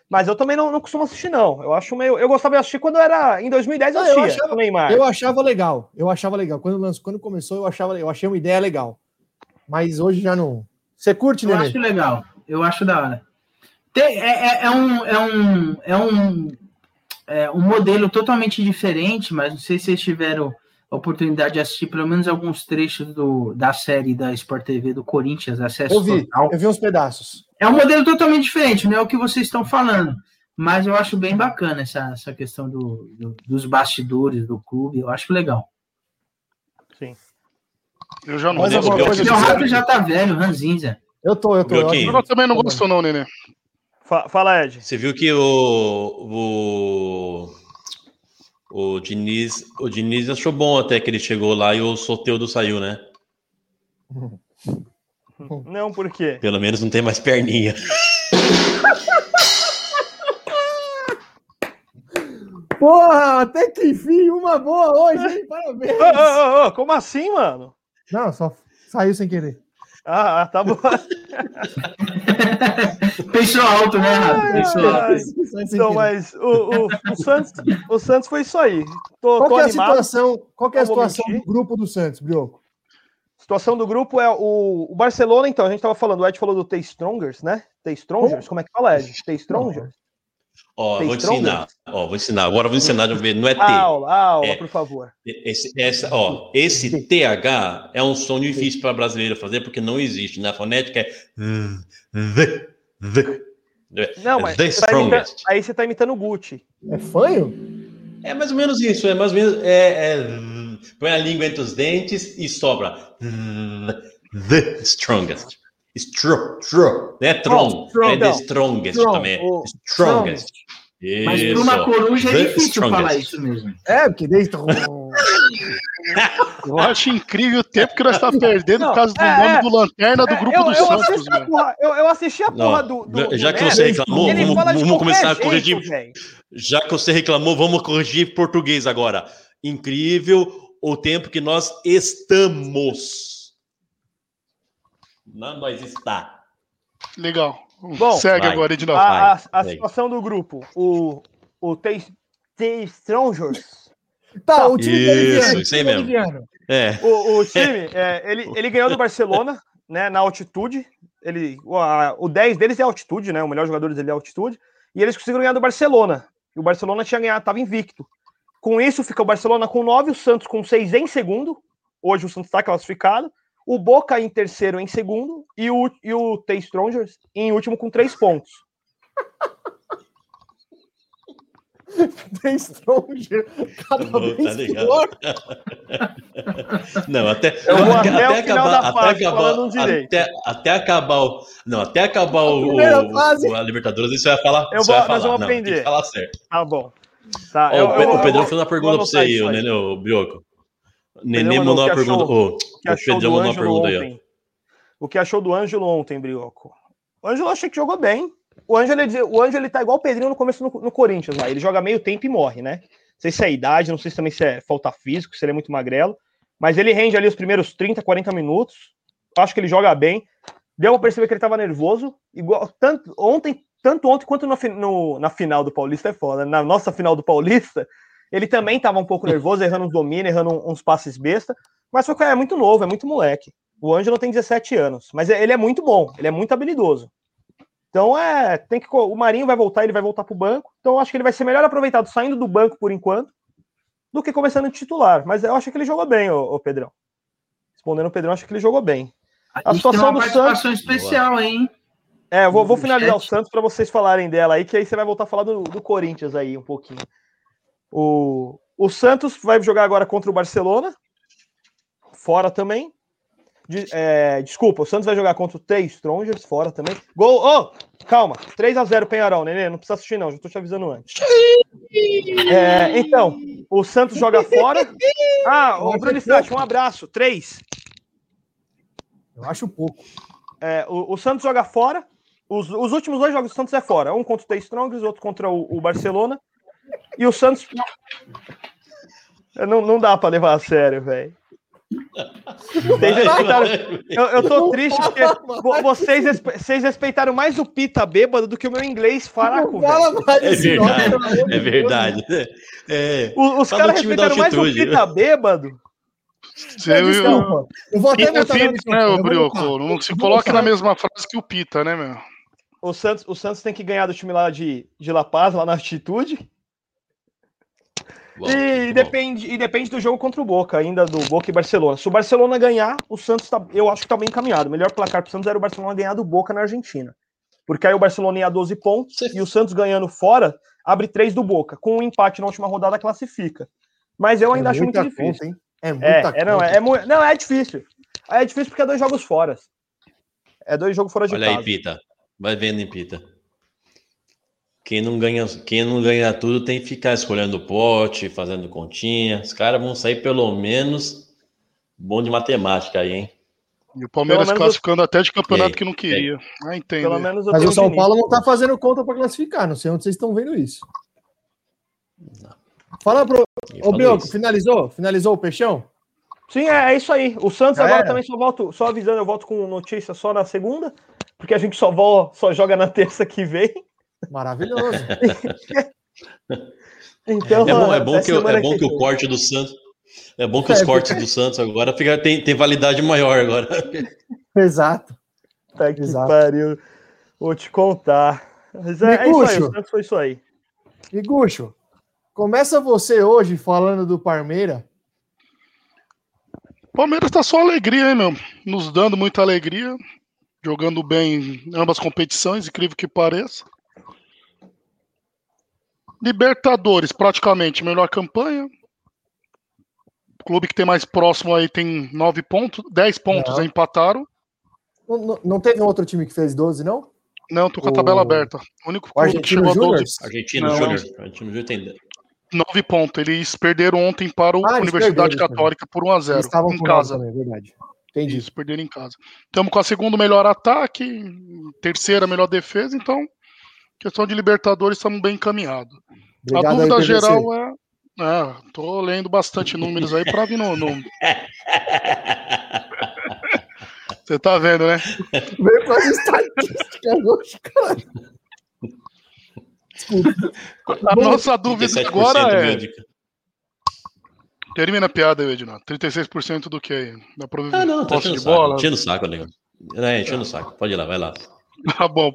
Mas eu também não, não costumo assistir, não. Eu acho meio. Eu gostava de assistir quando era. Em 2010 eu assistia. Eu achava, Neymar. eu achava legal. Eu achava legal. Quando, quando começou, eu achava, eu achei uma ideia legal. Mas hoje já não. Você curte, né? Eu acho legal. Eu acho da hora. Tem, é, é, é, um, é um, é um, é um modelo totalmente diferente, mas não sei se vocês tiveram a oportunidade de assistir pelo menos alguns trechos do, da série da Sport TV do Corinthians, acesso eu vi, total. Eu vi uns pedaços. É um modelo totalmente diferente, não é o que vocês estão falando. Mas eu acho bem bacana essa, essa questão do, do dos bastidores do clube. Eu acho legal. Eu já não. Mas alguma coisa o Rato já tá velho, Ranzinza. Eu tô, eu tô. Eu, eu também não gosto não, Nenê. Fala, Ed. Você viu que o, o, o, Diniz, o Diniz achou bom até que ele chegou lá e o Soteudo saiu, né? Não, por quê? Pelo menos não tem mais perninha. Porra, até que enfim, uma boa hoje, hein? Parabéns. Ô, ô, ô, como assim, mano? Não, só saiu sem querer. Ah, ah tá bom. Pensou alto, né, Rafa? Pensou alto. Então, mas o, o, o, Santos, o Santos foi isso aí. Tô, qual, tô é a situação, qual é a situação do grupo do Santos, Brioco? Situação do grupo é o, o Barcelona, então, a gente estava falando, o Ed falou do T Strongers, né? T Strongers, como é que fala, Ed? T Strongers? Ó, vou te ensinar. Ó, vou ensinar. Agora vou ensinar de ver. Não é T. Aula, aula, é, por favor. Esse, essa, ó, esse TH é um som difícil para brasileiro fazer porque não existe. Na fonética é the, the, Não, mas the você tá imitando, aí você está imitando o Gucci. É fanho? É mais ou menos isso. É mais ou menos. É, é, põe a língua entre os dentes e sobra. The strongest. Stro, stro, não é Tron, oh, é The Strongest strong, também. Oh, strongest. Isso. Mas para uma coruja é difícil strongest. falar isso mesmo. É, porque desde. eu acho incrível o tempo que nós estamos perdendo não, por causa do é, nome é, do Lanterna do grupo eu, do eu Santos. Assisti porra, eu, eu, assisti a porra do, do, Já do que você reclamou, vamos, vamos começar a corrigir. Jeito, já que você reclamou, vamos corrigir português agora. Incrível o tempo que nós estamos não nós está. Legal. Bom, segue vai. agora, Edinaldo. A, a, a situação do grupo. O, o T Strangers. Tá, tá, o time isso, isso aí mesmo. É. O, o time, é, ele, ele ganhou do Barcelona, né, na altitude. Ele, o, a, o 10 deles é altitude, né? O melhor jogador deles é altitude. E eles conseguiram ganhar do Barcelona. E o Barcelona tinha ganhado, estava invicto. Com isso, fica o Barcelona com 9, o Santos com 6 em segundo. Hoje o Santos está classificado o Boca em terceiro em segundo e o, e o T Strongers em último com três pontos. Tem Stronger cada tá vez pior. Não, até, eu vou até, até, acabar, até acabar, até, até, acabar o, não, até acabar o, o, a Libertadores, isso vai falar. Eu vou, mas eu vou aprender. Não, falar certo. Tá bom. Tá, eu, eu, o Pedro fez uma pergunta para você aí, o Nenê, o Bioco. Nenê mandou uma pergunta. Oh, o Pedro mandou uma pergunta ontem. aí. O que achou do Ângelo ontem, Brioco? O Ângelo achei que jogou bem. O Ângelo, o Ângelo ele tá igual o Pedrinho no começo no, no Corinthians, lá. ele joga meio tempo e morre, né? Não sei se é a idade, não sei se também se é falta físico, se ele é muito magrelo, mas ele rende ali os primeiros 30, 40 minutos. Acho que ele joga bem. Deu pra perceber que ele tava nervoso, igual tanto ontem, tanto ontem quanto no, no, na final do Paulista é foda. Na nossa final do Paulista, ele também estava um pouco nervoso, errando uns domínios, errando uns passes besta, mas foi é muito novo, é muito moleque. O Ângelo tem 17 anos, mas ele é muito bom, ele é muito habilidoso. Então é, tem que o Marinho vai voltar, ele vai voltar para o banco. Então acho que ele vai ser melhor aproveitado saindo do banco por enquanto do que começando de titular. Mas eu acho que ele jogou bem, o, Pedrão. Respondendo o Pedrão, acho que ele jogou bem. A, a situação do Santos especial, hein? É, eu vou, vou finalizar o Santos para vocês falarem dela aí, que aí você vai voltar a falar do, do Corinthians aí um pouquinho. O, o Santos vai jogar agora contra o Barcelona, fora também. De, é, desculpa, o Santos vai jogar contra o T Strongers, fora também. Gol, oh, calma, 3 a 0 Penharol, Nenê, não precisa assistir não, já tô te avisando antes. É, então, o Santos joga fora. Ah, o Bruno Frat, um abraço, 3. Eu acho pouco. É, o, o Santos joga fora, Os, os últimos dois jogos do Santos é fora. Um contra o The Strongers, outro contra o, o Barcelona. E o Santos. Não, não dá pra levar a sério, velho. Vocês respeitaram. Eu, eu tô triste porque vocês, vocês respeitaram mais o Pita bêbado do que o meu inglês fraco. É verdade. É verdade. É, os caras respeitaram mais o Pita bêbado. Você, eu, eu, eu vou até botar Pita, né, o Brioco? Não se coloque na mesma frase que o Pita, né, meu? O Santos, o Santos tem que ganhar do time lá de, de La Paz, lá na altitude. Bom, e, depende, e depende do jogo contra o Boca, ainda do Boca e Barcelona. Se o Barcelona ganhar, o Santos tá, eu acho que tá bem encaminhado. O melhor placar pro Santos era o Barcelona ganhar do Boca na Argentina. Porque aí o Barcelona ia 12 pontos Você... e o Santos ganhando fora abre 3 do Boca. Com um empate na última rodada classifica. Mas eu ainda é acho muito difícil. Conta, é muita é, é, não, é, é, não, é difícil. É difícil porque é dois jogos fora. É dois jogos fora de Olha casa. aí, Pita. Vai vendo, hein, Pita. Quem não ganha, quem não ganha tudo tem que ficar escolhendo pote, fazendo continha. Os caras vão sair pelo menos bom de matemática aí, hein? E o Palmeiras classificando eu... até de campeonato que não queria. Ah, entendo. Pelo menos Mas o São Paulo não tá fazendo conta para classificar. Não sei onde vocês estão vendo isso. Não. Fala pro. Ô, Bioco, finalizou? Finalizou o peixão? Sim, é, é isso aí. O Santos Já agora era. também só volto, só avisando, eu volto com notícia só na segunda, porque a gente só, volta, só joga na terça que vem. Maravilhoso. então, é bom, é bom que, é bom que o corte do Santos. É bom que os é, cortes porque... do Santos agora fica, tem, tem validade maior agora. Exato. Tá que Exato. pariu. Vou te contar. Mas é, é isso aí, foi isso aí. E Guxo, começa você hoje falando do Parmeira. Palmeiras tá só alegria, hein, meu? Nos dando muita alegria, jogando bem em ambas competições, incrível que pareça. Libertadores, praticamente, melhor campanha. O clube que tem mais próximo aí tem 9 pontos, 10 pontos, não. empataram. Não, não, teve um outro time que fez 12, não? Não, tô com a tabela aberta. O único clube o que chegou a 12. Argentino Júnior. Argentino Júnior tem 9 pontos. Eles perderam ontem para a ah, Universidade Católica por 1x0 em casa. Também, verdade. Entendi. Isso, perderam em casa. Estamos com a segunda melhor ataque, terceira melhor defesa, então questão de Libertadores, estamos bem encaminhados. A dúvida aí, geral é. É, tô lendo bastante números aí para vir no. no... Você tá vendo, né? Vem com as estatísticas hoje, cara. A nossa dúvida agora é. Termina a piada aí, Edna. 36% do que aí? Da ah, não, tá de bola. Enchendo o saco, nego. É, enchendo o saco. Pode ir lá, vai lá. Tá bom.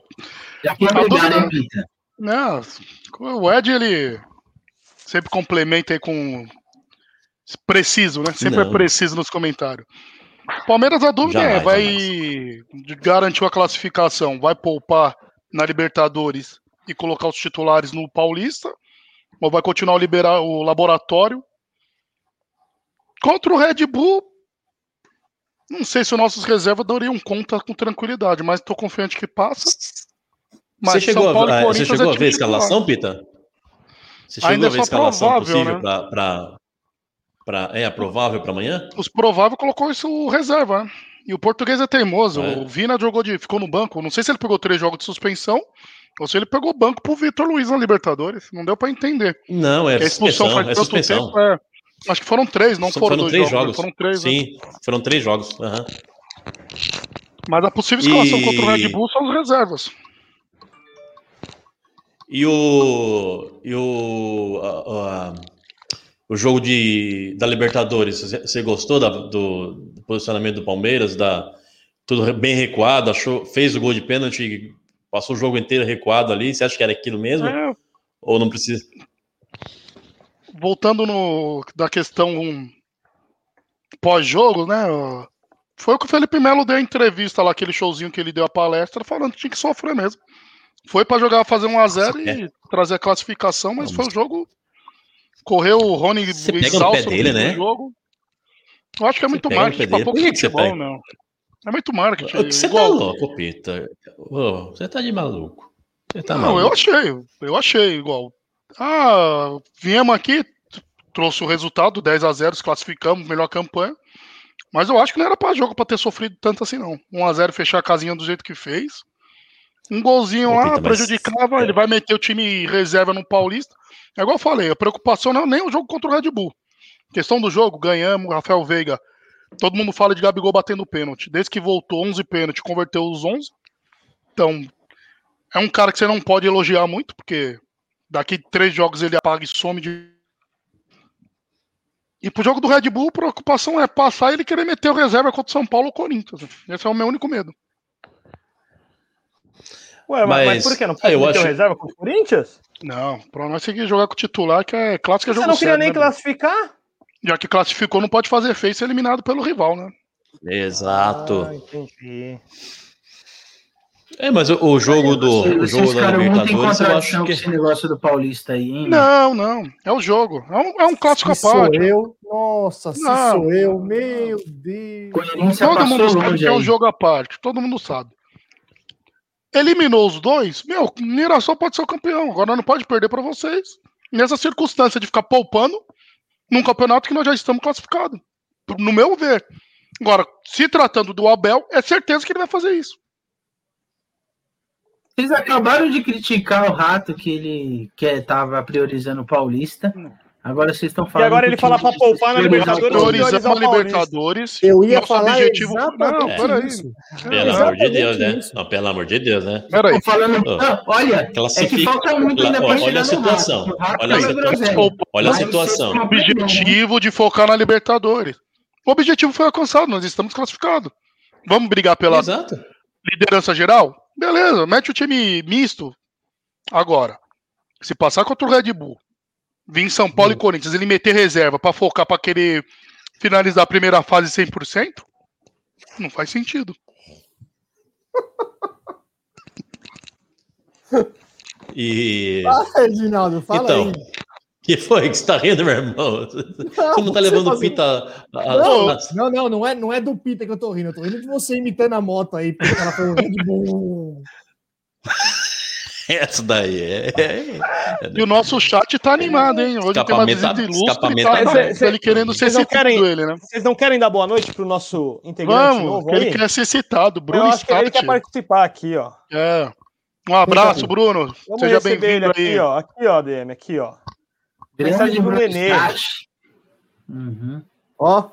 Já foi a dúvida... né, Não, o Ed, ele sempre complementa aí com preciso, né? Sempre é Não. é preciso nos comentários. Palmeiras, a dúvida jamais, é, vai jamais. garantir a classificação, vai poupar na Libertadores e colocar os titulares no Paulista, ou vai continuar a liberar o laboratório? Contra o Red Bull, não sei se os nossos reservas dariam conta com tranquilidade, mas estou confiante que passa. Mas você chegou, Paulo, a, você chegou é a ver a escalação, Pita? Você chegou Ainda a ver a escalação possível né? para. É provável para amanhã? Os prováveis colocou isso reserva, né? E o português é teimoso. É. O Vina jogou de. ficou no banco. Não sei se ele pegou três jogos de suspensão ou se ele pegou banco pro Vitor Luiz na Libertadores. Não deu para entender. Não, é suspensão. É suspensão. Tempo, é... Acho que foram três, não foram, foram três jogos. jogos. Foram três. Né? Sim, né? foram três jogos. Uhum. Mas a possível escalação e... contra o Red Bull são as reservas. E o. E o. O jogo de, da Libertadores, você gostou da, do, do, posicionamento do Palmeiras? Da, tudo bem recuado, achou, fez o gol de pênalti, passou o jogo inteiro recuado ali. Você acha que era aquilo mesmo? É. Ou não precisa? Voltando no da questão pós-jogo, né? Foi o que o Felipe Melo deu a entrevista lá, aquele showzinho que ele deu a palestra, falando que tinha que sofrer mesmo. Foi para jogar, fazer um a 0 e é. trazer a classificação, mas Vamos. foi o jogo. Correu o Rony Você pé dele, né? Jogo. Eu acho que é muito marketing pouco que futebol, meu. É muito marketing. Você igual... tá louco, Peter. você tá de maluco. Você tá Não, maluco. eu achei. Eu achei igual. Ah, viemos aqui, trouxe o resultado, 10 a 0 se classificamos, melhor campanha. Mas eu acho que não era para jogo para ter sofrido tanto assim, não. 1 a 0 fechar a casinha do jeito que fez. Um golzinho lá mas- prejudicava, ele vai meter o time reserva no Paulista. É igual eu falei, a preocupação não é nem o jogo contra o Red Bull. Questão do jogo, ganhamos, Rafael Veiga. Todo mundo fala de Gabigol batendo pênalti. Desde que voltou 11 pênalti, converteu os 11. Então, é um cara que você não pode elogiar muito, porque daqui três jogos ele apaga e some de. E pro jogo do Red Bull, a preocupação é passar e ele querer meter o reserva contra o São Paulo ou Corinthians. Esse é o meu único medo. Ué, mas, mas por que? Não Ah, pode eu meter o acho- reserva com o Corinthians? Não, pra nós seguir jogar com o titular, que é clássico é Você jogo não queria sério, nem né, classificar? Já que classificou, não pode fazer feio e ser eliminado pelo rival, né? Exato. Ah, entendi. É, mas o, o jogo do o jogo da Libertadores, eu contradição acho com que esse negócio do Paulista aí, hein? Não, não. É o jogo. É um, é um clássico à Se sou parte. eu, nossa, se Não. sou eu, meu Deus. Coerência Todo mundo sabe que é um jogo à parte. Todo mundo sabe. Eliminou os dois, meu, Mirassol pode ser o campeão. Agora não pode perder pra vocês. Nessa circunstância de ficar poupando num campeonato que nós já estamos classificados. No meu ver. Agora, se tratando do Abel, é certeza que ele vai fazer isso. Vocês acabaram de criticar o Rato que ele que tava priorizando o Paulista. Agora vocês estão falando. agora que ele fala pra de- poupar na Libertadores, priorizar- a. Libertadores. Eu ia falar objetivo. exatamente Não, peraí. pelo amor de Deus, né? Não, pelo amor de Deus, né? Peraí. Falando. Não, olha, é que falta muito ainda pra olha chegar a no situação. Olha a tá situação. Olha a situação. objetivo de focar na Libertadores. O objetivo foi alcançado, nós estamos classificados. Vamos brigar pela Exato. liderança geral? Beleza, mete o time misto. Agora, se passar contra o Red Bull, vir em São Paulo e Corinthians, ele meter reserva pra focar pra querer finalizar a primeira fase 100%, não faz sentido. E Ah, Reginaldo, fala então, aí. Que foi que você tá rindo, meu irmão? Você não tá levando fazendo- pita. a- a- Não, a- não, não, não é, não é do Pita que eu tô rindo, eu tô rindo de você imitando a moto aí, porque ela foi o Red Bull. Essa daí é. é- E o nosso chat tá animado, hein? Hoje tem uma tá- visita ilustre tá, tá- tá Cê- ele querendo ser não citado querem- ele, né? Vocês não querem dar boa noite pro nosso integrante Vamos, novo ele aí? quer ser citado, Eu Bruno acho que ele quer participar aqui, ó. É. Um abraço, Bruno. Vamos Seja bem-vindo aqui, aí. ó. Aqui, ó, DM, aqui, ó. Mensagem Bruno Nenê. Uhum. Ó,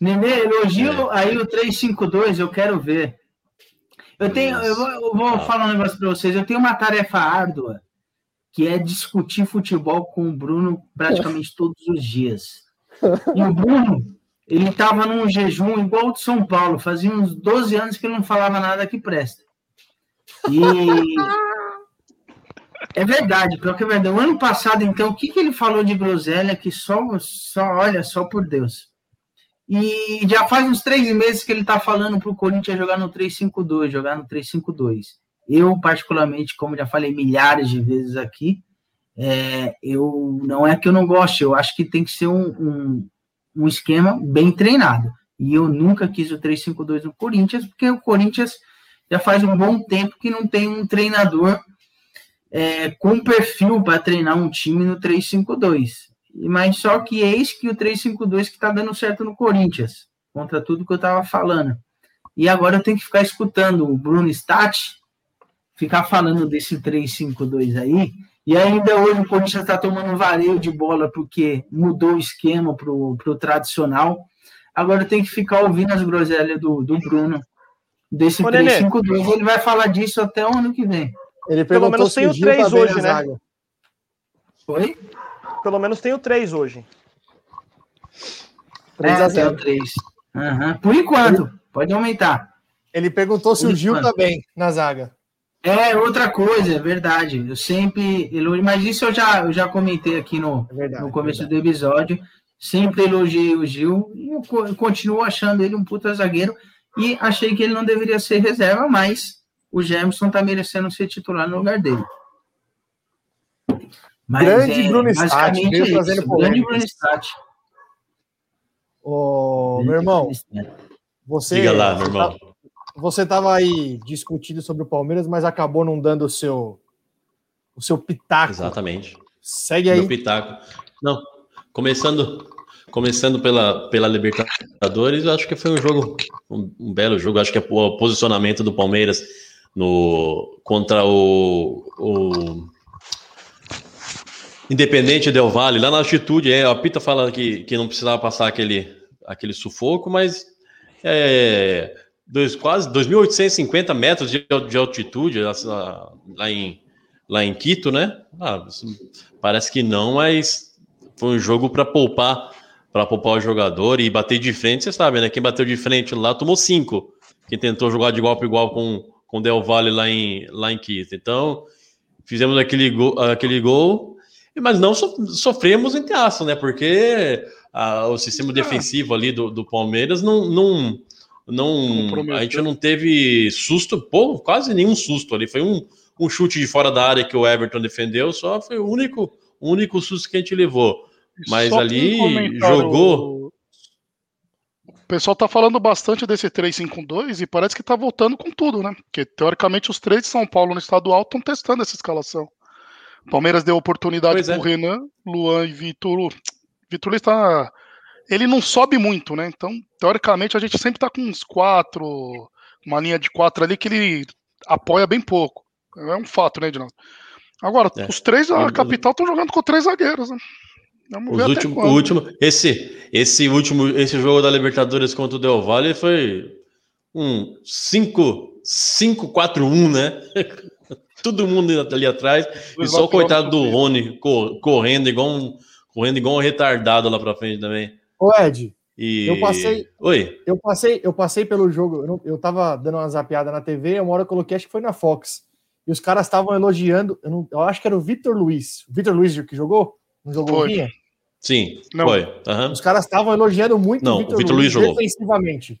Nenê, elogio É. aí o 352, eu quero ver. Eu tenho, eu vou, eu vou Ah. falar um negócio para vocês. Eu tenho uma tarefa árdua, que é discutir futebol com o Bruno praticamente todos os dias. E o Bruno, ele estava num jejum igual o de São Paulo. Fazia uns 12 anos que ele não falava nada que presta. E é verdade, pior que é verdade. O ano passado, então, o que, que ele falou de groselha que só, só olha, só por Deus. E já faz uns três meses que ele está falando para o Corinthians jogar no 3-5-2, jogar no 3-5-2. Eu, particularmente, como já falei milhares de vezes aqui, é, eu não é que eu não goste, eu acho que tem que ser um, um, um esquema bem treinado. E eu nunca quis o 3-5-2 no Corinthians, porque o Corinthians já faz um bom tempo que não tem um treinador é, com perfil para treinar um time no 3-5-2. Mas só que eis que o 3-5-2 que está dando certo no Corinthians, contra tudo que eu estava falando. E agora eu tenho que ficar escutando o Bruno Stati ficar falando desse 3-5-2 aí. E ainda hoje o Corinthians está tomando um vareio de bola porque mudou o esquema para o tradicional. Agora eu tenho que ficar ouvindo as groselhas do, do Bruno desse Ô, Nenê. 3-5-2. Ele vai falar disso até o ano que vem. Ele Pelo menos tem o Gil tá três bem hoje, né? zaga. Oi? Pelo menos tem o 3 hoje. 3 é, a tem 0. o 3. Aham. Por enquanto, pode aumentar. Ele perguntou se o Gil tá bem na zaga. É outra coisa, é verdade. Eu sempre elogio, mas isso eu já, eu já comentei aqui no, É verdade. no começo verdade. do episódio. Sempre elogiei o Gil e eu continuo achando ele um puta zagueiro. E achei que ele não deveria ser reserva, mas o Gerson tá merecendo ser titular no lugar dele. Mas Grande Bruno Statti, basicamente veio é isso. Grande. Bruno Statti. Ô, meu irmão, você. Diga lá, meu você irmão. tá- Você estava aí discutindo sobre o Palmeiras, mas acabou não dando o seu, o seu pitaco. Exatamente. Segue Meu aí. pitaco. Não, começando, começando pela, pela Libertadores, eu acho que foi um jogo, um, um belo jogo. Acho que o posicionamento do Palmeiras no contra o, o Independente Del Vale, lá na altitude, é, a Pita fala que, que não precisava passar aquele, aquele sufoco, mas é, dois, quase 2.850 metros de, de altitude lá em, lá em Quito, né? Ah, parece que não, mas foi um jogo para poupar para poupar o jogador e bater de frente, você sabe, né? Quem bateu de frente lá tomou cinco. Quem tentou jogar de igual para igual com, com Del Valle lá em, lá em Quito. Então, fizemos aquele gol, aquele gol mas não so, sofremos entre aspas, né? Porque a, o sistema ah. defensivo ali do, do Palmeiras não, não, não a gente não teve susto, pô, quase nenhum susto ali. Foi um, um chute de fora da área que o Everton defendeu, só foi o único, o único susto que a gente levou. Mas só ali jogou. O pessoal tá falando bastante desse 3-5-2 e parece que tá voltando com tudo, né? Porque teoricamente os três de São Paulo no estadual estão testando essa escalação. Palmeiras deu oportunidade pois pro é. Renan, Luan e Vitor. Vitor está. Ele não sobe muito, né? Então, teoricamente, a gente sempre tá com uns quatro, uma linha de quatro ali que ele apoia bem pouco. É um fato, né, Edinaldo? Agora, é. os três, a capital estão jogando com três zagueiros, né? Vamos Os último, o último, esse, esse último, esse jogo da Libertadores contra o Del Valle foi um 5-4-1, né? Todo mundo ali atrás. e só o coitado do Rony correndo igual um, correndo igual um retardado lá pra frente também. Ô, Ed, e... eu passei. Oi. Eu passei, eu passei pelo jogo. Eu, não, eu tava dando uma zapiada na TV, uma hora eu coloquei, acho que foi na Fox. E os caras estavam elogiando. Eu, não, eu, acho que era o Vitor Luiz. O Vitor Luiz que jogou? Não jogou foi. Sim, não. foi. Uhum. Os caras estavam elogiando muito não, o Vitor Luiz, Luiz defensivamente.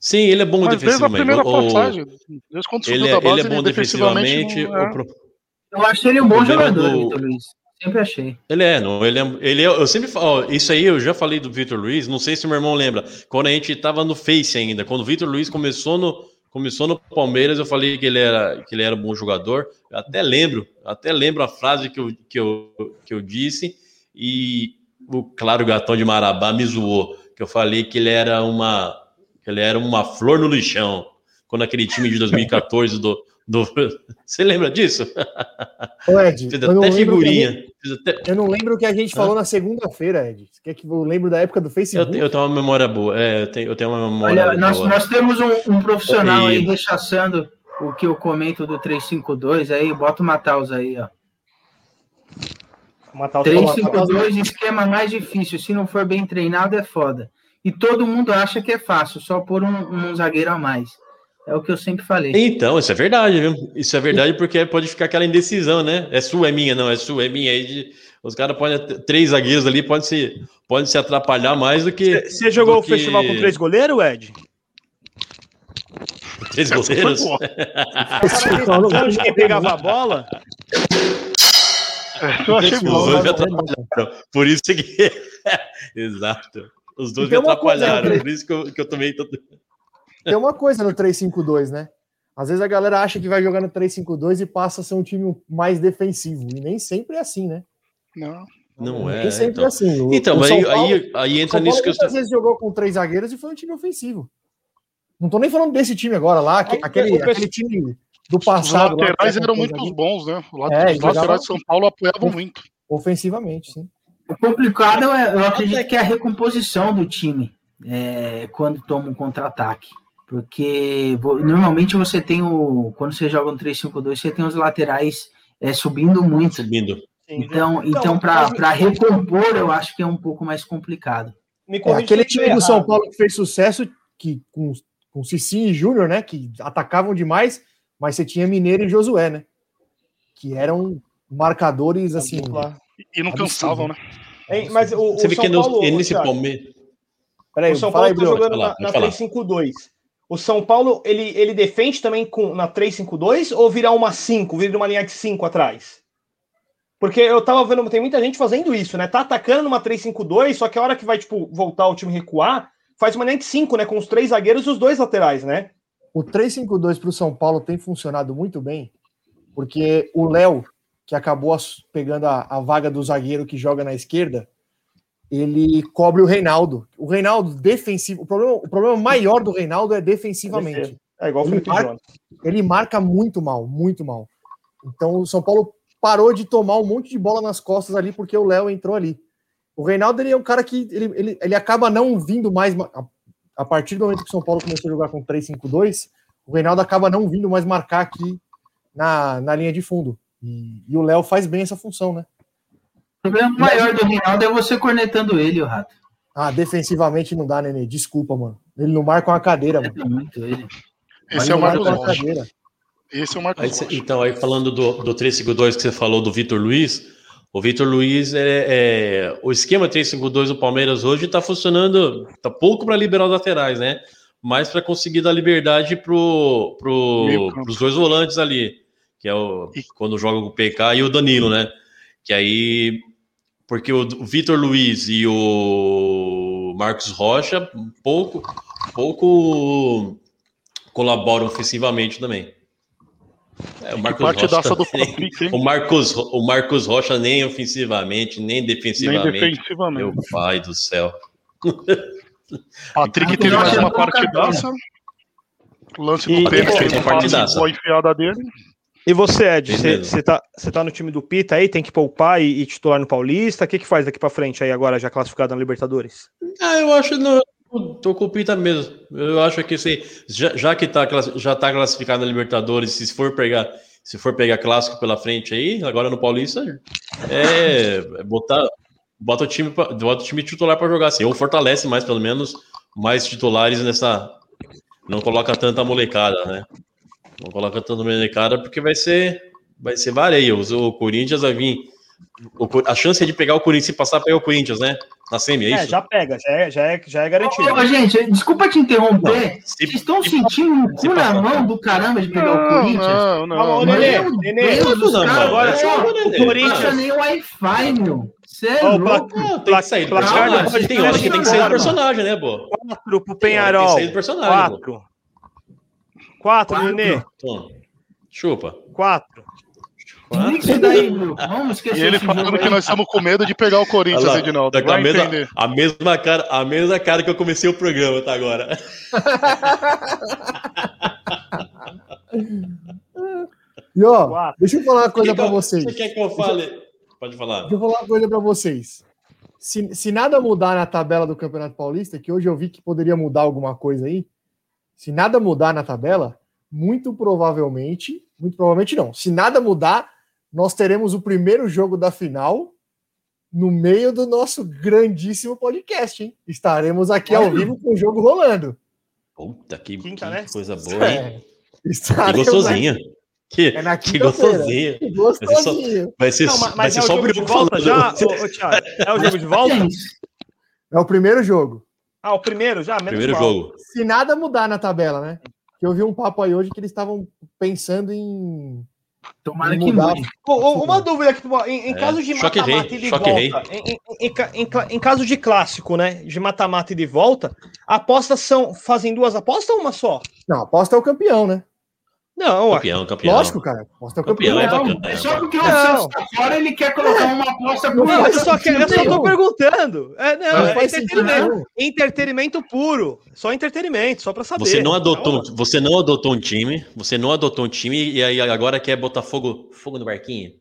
Sim, ele é bom Mas defensivamente. Desde a primeira passagem, desde quando ele, é, base, ele é bom defensivamente. É. Eu acho ele um bom jogador, do... Vitor Luiz. Sempre achei. Ele é, não, ele é, ele é, eu sempre falo, isso aí eu já falei do Vitor Luiz, não sei se meu irmão lembra, quando a gente tava no Face ainda, quando o Vitor Luiz começou no, começou no Palmeiras, eu falei que ele era, que ele era um bom jogador, eu até lembro, até lembro a frase que eu, que eu, que eu disse, e o claro gatão de Marabá me zoou, que eu falei que ele era uma, ele era uma flor no lixão. Quando aquele time de 2014 do. Do... Você lembra disso? Ô, Ed, Fiz até figurinha. Gente... Até... Eu não lembro o que a gente falou na segunda-feira, Ed. Você quer que eu lembro da época do Facebook? Eu, eu tenho uma memória boa. É, eu, tenho, eu tenho uma memória Olha, nós, nós, temos um, um profissional e... aí rechaçando o que eu comento do 352 aí, bota o Mataus aí, ó. Mataus 352, esquema mais difícil. Se não for bem treinado, é foda e todo mundo acha que é fácil, só pôr um, um zagueiro a mais. É o que eu sempre falei. Então, isso é verdade, viu? Isso é verdade porque pode ficar aquela indecisão, né? É sua, é minha, não, é sua, é minha. Aí os caras podem, três zagueiros ali, podem se, podem se atrapalhar mais do que. Você jogou o que... festival com três goleiros, Ed? Três goleiros? Onde quem pegava a bola? Eu achei bom. Por isso que. Exato. Os dois me atrapalharam, coisa, por isso que eu, que eu tomei todo. Tem uma coisa no 3-5-2, né? Às vezes a galera acha que vai jogar no 3-5-2 e passa a ser um time mais defensivo. E nem sempre é assim, né? Não. Não é. Nem sempre então. é assim. O, então, o aí, Paulo, aí, aí entra nisso que eu. Às vezes jogou com três zagueiros e foi um time ofensivo. Não tô nem falando desse time agora lá, é, aquele, aquele time do passado. Os laterais lá, eram muito bons, né? É, os laterais de São Paulo apoiavam muito. Ofensivamente, sim. O complicado, é, eu acredito que é a recomposição do time é, quando toma um contra-ataque. Porque normalmente você tem o. Quando você joga um 3-5-2, você tem os laterais é, subindo muito. Subindo. Então, então, então para recompor, eu acho que é um pouco mais complicado. É, aquele time do São Paulo que fez sucesso que, com, com Cicinho e Júnior, né? Que atacavam demais, mas você tinha Mineiro e Josué, né? Que eram marcadores assim. E não cansavam, né? Hein, mas o, Você o vê São que Paulo, nesse Palmeiras. Peraí, o São Paulo está jogando na, na 3-5-2. O São Paulo, ele, ele defende também com, na 3-5-2 ou virar uma 5, virar uma linha de 5 atrás? Porque eu tava vendo, tem muita gente fazendo isso, né? Tá atacando numa 3-5-2, só que a hora que vai, tipo, voltar o time recuar, faz uma linha de 5, né? Com os três zagueiros e os dois laterais, né? O 3-5-2 para o São Paulo tem funcionado muito bem, porque o Léo, que acabou pegando a, a, vaga do zagueiro que joga na esquerda, ele cobre o Reinaldo. O Reinaldo defensivo, o problema, o problema maior do Reinaldo é defensivamente. É igual o Felipe marca, Ele marca muito mal, muito mal. Então o São Paulo parou de tomar um monte de bola nas costas ali porque o Léo entrou ali. O Reinaldo ele é um cara que ele, ele, ele acaba não vindo mais. A, a partir do momento que o São Paulo começou a jogar com 3-5-2, o Reinaldo acaba não vindo mais marcar aqui na, na linha de fundo. E, e o Léo faz bem essa função, né? O problema maior do Reinaldo é você cornetando ele, o Rato. Ah, defensivamente não dá, Nenê. Desculpa, mano. Ele não marca uma cadeira, mano. É muito ele. Esse é o Marcos Rocha. Esse é o Marcos aí, Rocha. Então, aí falando do, do 352 que você falou do Vitor Luiz, o Vitor Luiz é, é, o esquema 352 do Palmeiras hoje está funcionando, tá pouco para liberar os laterais, né? Mais para conseguir dar liberdade pro, pro, os dois volantes ali, que é o quando joga o PK e o Danilo, né? Que aí porque o Vitor Luiz e o Marcos Rocha pouco pouco colaboram ofensivamente também. É, o Marcos Rocha do Patrick, o Marcos o Marcos Rocha nem ofensivamente nem defensivamente. Nem defensivamente. Meu pai do céu. Patrick teve mais uma partidaça. Lance do pênalti, a enfiada dele. E você, Ed, você tá, tá no time do Pita aí, tem que poupar e, e titular no Paulista? O que, que faz daqui para frente aí agora, já classificado na Libertadores? Ah, eu acho no, tô com o Pita mesmo. Eu acho que assim, já, já que tá, já tá classificado na Libertadores, se for pegar se for pegar clássico pela frente aí, agora no Paulista, é, é botar bota o time bota o time titular para jogar assim, ou fortalece mais pelo menos mais titulares nessa não coloca tanta molecada, né? Não coloca tanto molecada porque vai ser vai ser vareio. O Corinthians vai vir. A chance é de pegar o Corinthians e passar para o Corinthians, né? Na semi, é, é isso? já pega, já é, já é, já é garantido. Ô, gente, desculpa te interromper. Não, se, Vocês estão sentindo um cu na mão do caramba de pegar não, o Corinthians? Não, não. não, não Nenê, Nenê, não, agora o Corinthians. Não nem Wi-Fi, meu. Sério? Oh, pla não, tem que sair placar. Tem hora que tem que sair do personagem, né, pô? Quatro pro Penharol. Tem que sair do personagem. Quatro. Quatro, Quatro. Nenê. Chupa. Quatro. Isso daí, meu. Vamos esquecer. E ele falando que nós estamos com medo de pegar o Corinthians, lá, Edinaldo. Tá a, mesma, a, mesma cara, a mesma cara que eu comecei o programa, tá agora. e ó, deixa eu falar uma coisa para vocês. Você quer que eu fale? Pode falar. Deixa eu falar uma coisa para vocês. Se, se nada mudar na tabela do Campeonato Paulista, que hoje eu vi que poderia mudar alguma coisa aí, se nada mudar na tabela, muito provavelmente, muito provavelmente não. Se nada mudar, nós teremos o primeiro jogo da final no meio do nosso grandíssimo podcast, hein? Estaremos aqui ao vivo com o jogo rolando. Puta, que, Quinta, que né? coisa boa, hein? É, que gostosinha. Que, é que gostosinha. Que gostosinho. Vai ser, não, mas, vai ser é só o jogo de volta já, ô, ô, Thiago, É o jogo de volta? É o primeiro jogo. Ah, o primeiro já? Menos primeiro mal. jogo. Se nada mudar na tabela, né? Que eu vi um papo aí hoje que eles estavam pensando em. Tomara em mudar. que mude. Uma dúvida aqui, em, em é. caso de mata-mata e de volta, em, em, em, caso de clássico, né? De mata-mata e de volta, apostas são. Fazem duas apostas ou uma só? Não, aposta é o campeão, né? Não, campeão, campeão. Lógico, cara. Aposta campeão. campeão é bacana, é só porque o Santos tá fora, ele quer colocar uma aposta pro Não, eu só, quer, eu só tô perguntando. É, não, não é entretenimento, entretenimento puro. Só entretenimento, só pra saber. Você não adotou, não. você não adotou um time, você não adotou um time e aí agora quer botar fogo, fogo no barquinho?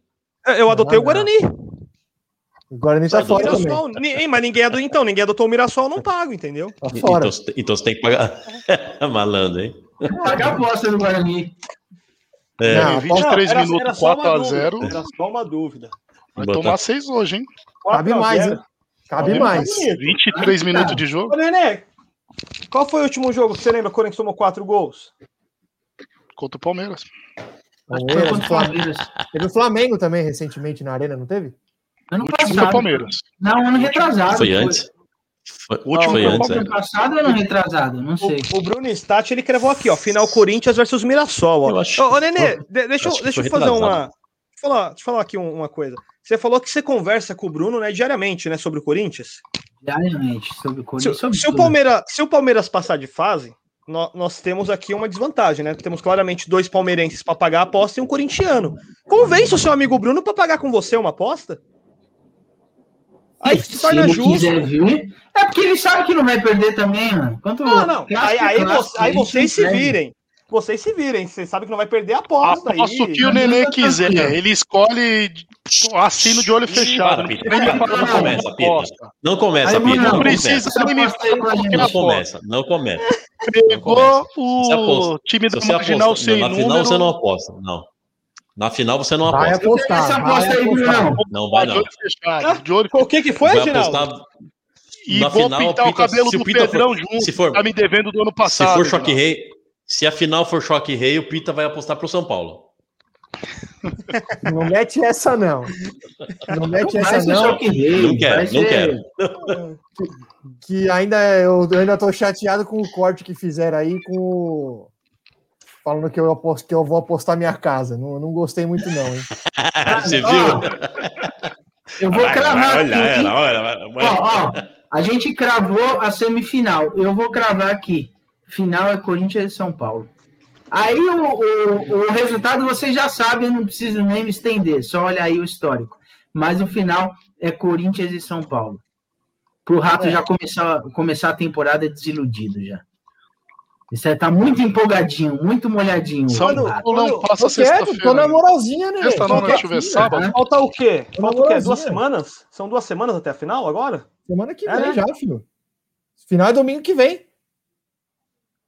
É, eu adotei não, o Guarani. O Guarani tá fora também. Mas ninguém adotou, então, ninguém adotou o Mirassol, não pago, entendeu? Tá fora. Então, então você tem que pagar. Malandro, hein? Pagar a aposta no Guarani. É. Não, 23 era, minutos, 4x0. Era só uma dúvida. Vai Botar. tomar 6 hoje, hein? Cabe mais, hein? Cabe mais. 23 minutos de jogo. Ô, Nenê, qual foi o último jogo que você lembra? Quando tomou 4 gols? Contra o Palmeiras. Palmeiras. Teve o Flamengo também recentemente na Arena, não teve? Ano o último passado. Palmeiras. Não, ano retrasado. Foi antes. Foi, o último foi antes, é. passado ou ano retrasado? Não sei. O, o Bruno Stati, ele crevou aqui, ó. Final Corinthians versus Mirassol, ó. Eu acho, ô, ô, Nenê, deixa, eu, deixa eu fazer uma. Deixa eu, falar, deixa eu falar aqui uma coisa. Você falou que você conversa com o Bruno, né, diariamente, né, sobre o Corinthians? Diariamente, sobre o Corinthians. Se, sobre se o, Palmeiras, se o Palmeiras passar de fase, nós, nós, temos aqui uma desvantagem, né? Temos claramente dois palmeirenses para pagar a aposta e um corintiano. Convence o seu amigo Bruno para pagar com você uma aposta? Aí se torna justo. Vir, é porque ele sabe que não vai perder também, mano. Quanto não, não. Aí, aí, você, aí vocês se virem. vocês se virem. Vocês sabem que não vai perder a aposta. Aposto o que o Nenê quiser. Ele escolhe assino de olho fechado. Para, Pita. Não começa, Pita. Não começa, Pita. Não precisa nem me Não começa, não começa. Pegou o time da marginal sem Na final você não aposta, não. Na final você não Vai aposta. apostar. Essa vai aposta aí, apostar. Bruno. Não vai, De não. O que que foi, Vai Ginaldo? apostar. E Na vou final, pintar o Pita- cabelo se o do Pita for- Pedrão junto. se for- Tá me devendo do ano Se passado. for choque rei, se a final for choque rei, o Pita vai apostar pro São Paulo. Não mete essa, não. Não mete essa, Vai ser não. choque rei. Não quero, vai não quero. Que ainda é, eu, eu ainda tô chateado com o corte que fizeram aí com o. Falando que eu, aposto, que eu vou apostar minha casa. Não, não gostei muito, não, hein? Você viu? Eu vou cravar aqui. hein? olha, olha. Ó, ó, a gente cravou a semifinal. Eu vou cravar aqui. Final é Corinthians e São Paulo. Aí o, o, o resultado vocês já sabem, eu não preciso nem me estender, só olha aí o histórico. Mas o final é Corinthians e São Paulo. Pro Rato já começar, começar a temporada desiludido já. Isso aí tá muito empolgadinho, muito molhadinho. São. Paulo não passa quieto, tô sexta-feira. na né? moralzinha, né? Sexta não, né? Deixa eu ver, quietinho. sábado. Falta o quê? Falta o quê? Duas semanas? São duas semanas até a final agora? Semana que É, vem né? já, filho. Final é domingo que vem.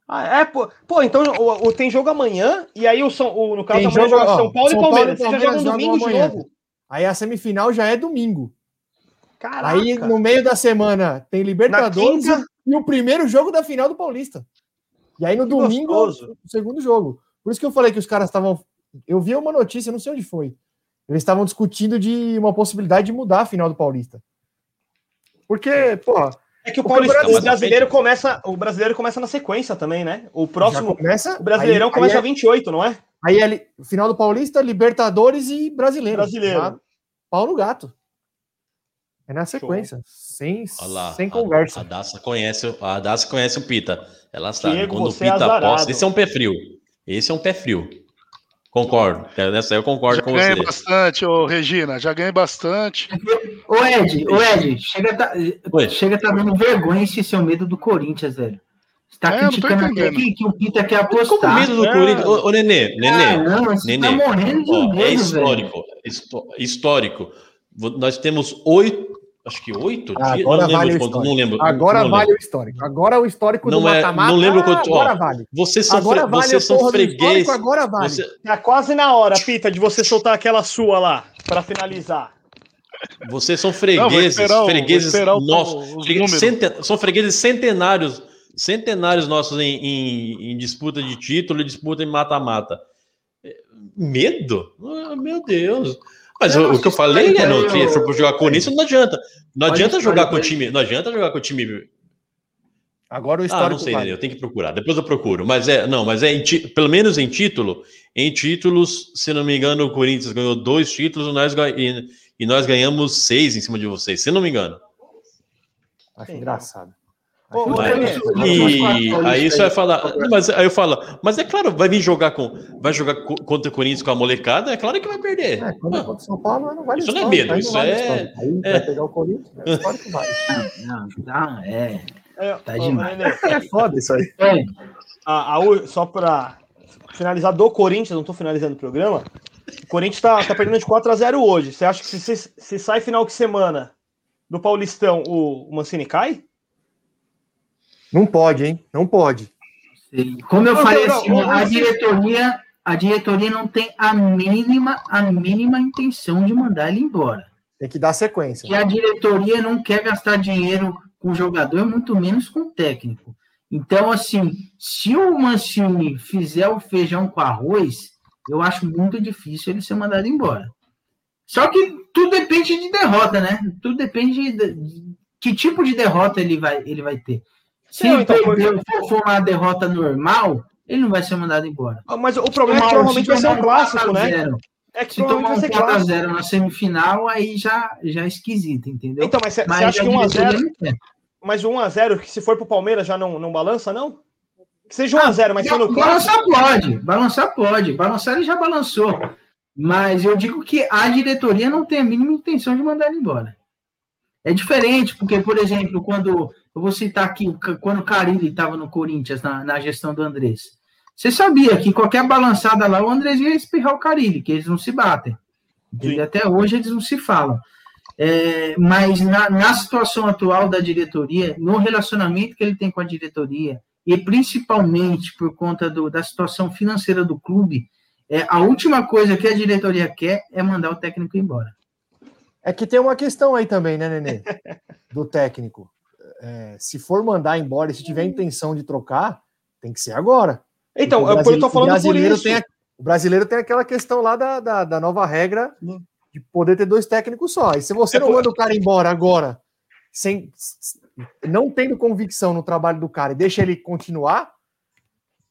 Ah, é, pô, pô então o, o- tem jogo amanhã, e aí o São, o, no caso Tem amanhã joga São Paulo São e Paulo Palmeiras. e Você já joga Palmeiras no domingo de amanhã. novo. Aí a semifinal já é domingo. Caraca. Aí no meio da semana tem Libertadores quinta, e o primeiro jogo da final do Paulista. E aí no Que domingo gostoso. o segundo jogo. Por isso que eu falei que os caras estavam. Eu vi uma notícia, não sei onde foi. Eles estavam discutindo de uma possibilidade de mudar a final do Paulista. Porque, porra, é que o, o Paulista, o brasileiro começa, o brasileiro começa na sequência também, né? O próximo, começa. o Brasileirão aí, começa aí, a 28, não é? aí é final do Paulista, Libertadores e Brasileiro. Brasileiro. Pau no gato. É na sequência. Sem, Olha lá. sem a- conversa. A Daça conhece, a Daça conhece o Pita. Ela sabe. Diego, Quando o é Pita azarado. aposta, esse é um pé frio. Esse é um pé frio. Concordo. Nessa aí eu concordo Já com ganhei você. bastante, ô Regina. Já ganhei bastante. Ô Ed, ô Ed, chega tá, Oi. chega tá dando vergonha esse seu medo do Corinthians, velho. Você tá É, não criticando até entendendo. que, que o Pita quer Como apostar. medo do É. Corinthians. Ô, ô, Nenê, Nenê. Caramba, você Nenê, tá morrendo de Ó, medo, é velho. histórico. histó- Histórico. Vo- Nós temos oito. Acho que oito Ah, dias. agora Não lembro vale o quanto. Não histórico. lembro. Agora não vale lembro. o histórico. Agora o histórico Não do é- mata-mata. não lembro quanto- ó, Agora vale. Vocês são, Agora vale vocês são porra do histórico, freguês. agora vale. Você- Tá quase na hora, Pita, de você soltar aquela sua lá, pra finalizar. Vocês são Não, fregueses, esperar o- fregueses nossos, os fregueses centen- são fregueses centenários, centenários nossos em, em- em disputa de título e disputa em mata-mata. É, Medo? Ah, meu Deus. Mas Eu o, o que eu falei é, não, eu- se for jogar com isso, não adianta. Não adianta jogar com o time, não adianta jogar com o time. Agora o Ah, histórico não sei, vale. eu tenho que procurar. Depois eu procuro. Mas é, não, mas é ti- pelo menos em título, em títulos, se não me engano, o Corinthians ganhou dois títulos e nós, e, e nós ganhamos seis em cima de vocês, se não me engano. Acho engraçado. Ô, Acho ô, engraçado. Nenê, E aí você vai falar, mas aí eu falo, mas é claro, vai vir jogar com, vai jogar co- contra o Corinthians com a molecada, é claro que vai perder. É, quando é contra o São Paulo, não vale Isso não é medo, isso vale é-. Aí é. vai pegar o Corinthians, é histórico vale. Não, não, é. É, Tá demais. Nenê, É foda isso aí. É, a- a só pra finalizar do Corinthians, não tô finalizando o programa. O Corinthians tá, tá perdendo de 4x0 hoje. Você acha que se, se, se sai final de semana do Paulistão, o, o Mancini cai? Não pode, hein? Não pode. sim. Como eu Não, falei não, assim, não, a diretoria, a diretoria não tem a mínima, a mínima intenção de mandar ele embora. Tem que dar sequência. que a diretoria não quer gastar dinheiro com jogador, muito menos com técnico. Então, assim, se o Mancini fizer o feijão com arroz, eu acho muito difícil ele ser mandado embora. Só que tudo depende de derrota, né? Tudo depende de, de que tipo de derrota ele vai, ele vai ter. Se Não, ele então, perder, for, uma derrota normal, ele não vai ser mandado embora. Mas o problema é que Tomar- provavelmente vai se ser um clássico, né? 4x0, É que Se tomar um vai ser clássico. 4x0 na semifinal, aí já, já é esquisito, entendeu? Então, mas você acha a que 1x0 diretoria não quer. Mas o 1x0, que se for pro Palmeiras já não, não balança, não? Que seja 1x0, mas sendo Balançar clássico. pode, balançar pode, balançar ele já balançou. Mas eu digo que a diretoria não tem a mínima intenção de mandar ele embora. É diferente, porque, por exemplo, quando eu vou citar aqui, quando o Carilli estava no Corinthians, na, na gestão do Andrés, Você sabia que qualquer balançada lá, o Andrés ia espirrar o Carilli, que eles não se batem. E até hoje eles não se falam. É, mas na, na, situação atual da diretoria, no relacionamento que ele tem com a diretoria, e principalmente por conta do, da situação financeira do clube, é, a última coisa que a diretoria quer é mandar o técnico embora. É que tem uma questão aí também, né, Nenê? Do técnico. É, se for mandar embora e se tiver intenção de trocar, tem que ser agora. Então, é eu tô falando por isso. Tem a, o brasileiro tem aquela questão lá da, da, da, nova regra de poder ter dois técnicos só. E se você é não manda o cara embora agora, sem não tendo convicção no trabalho do cara e deixa ele continuar,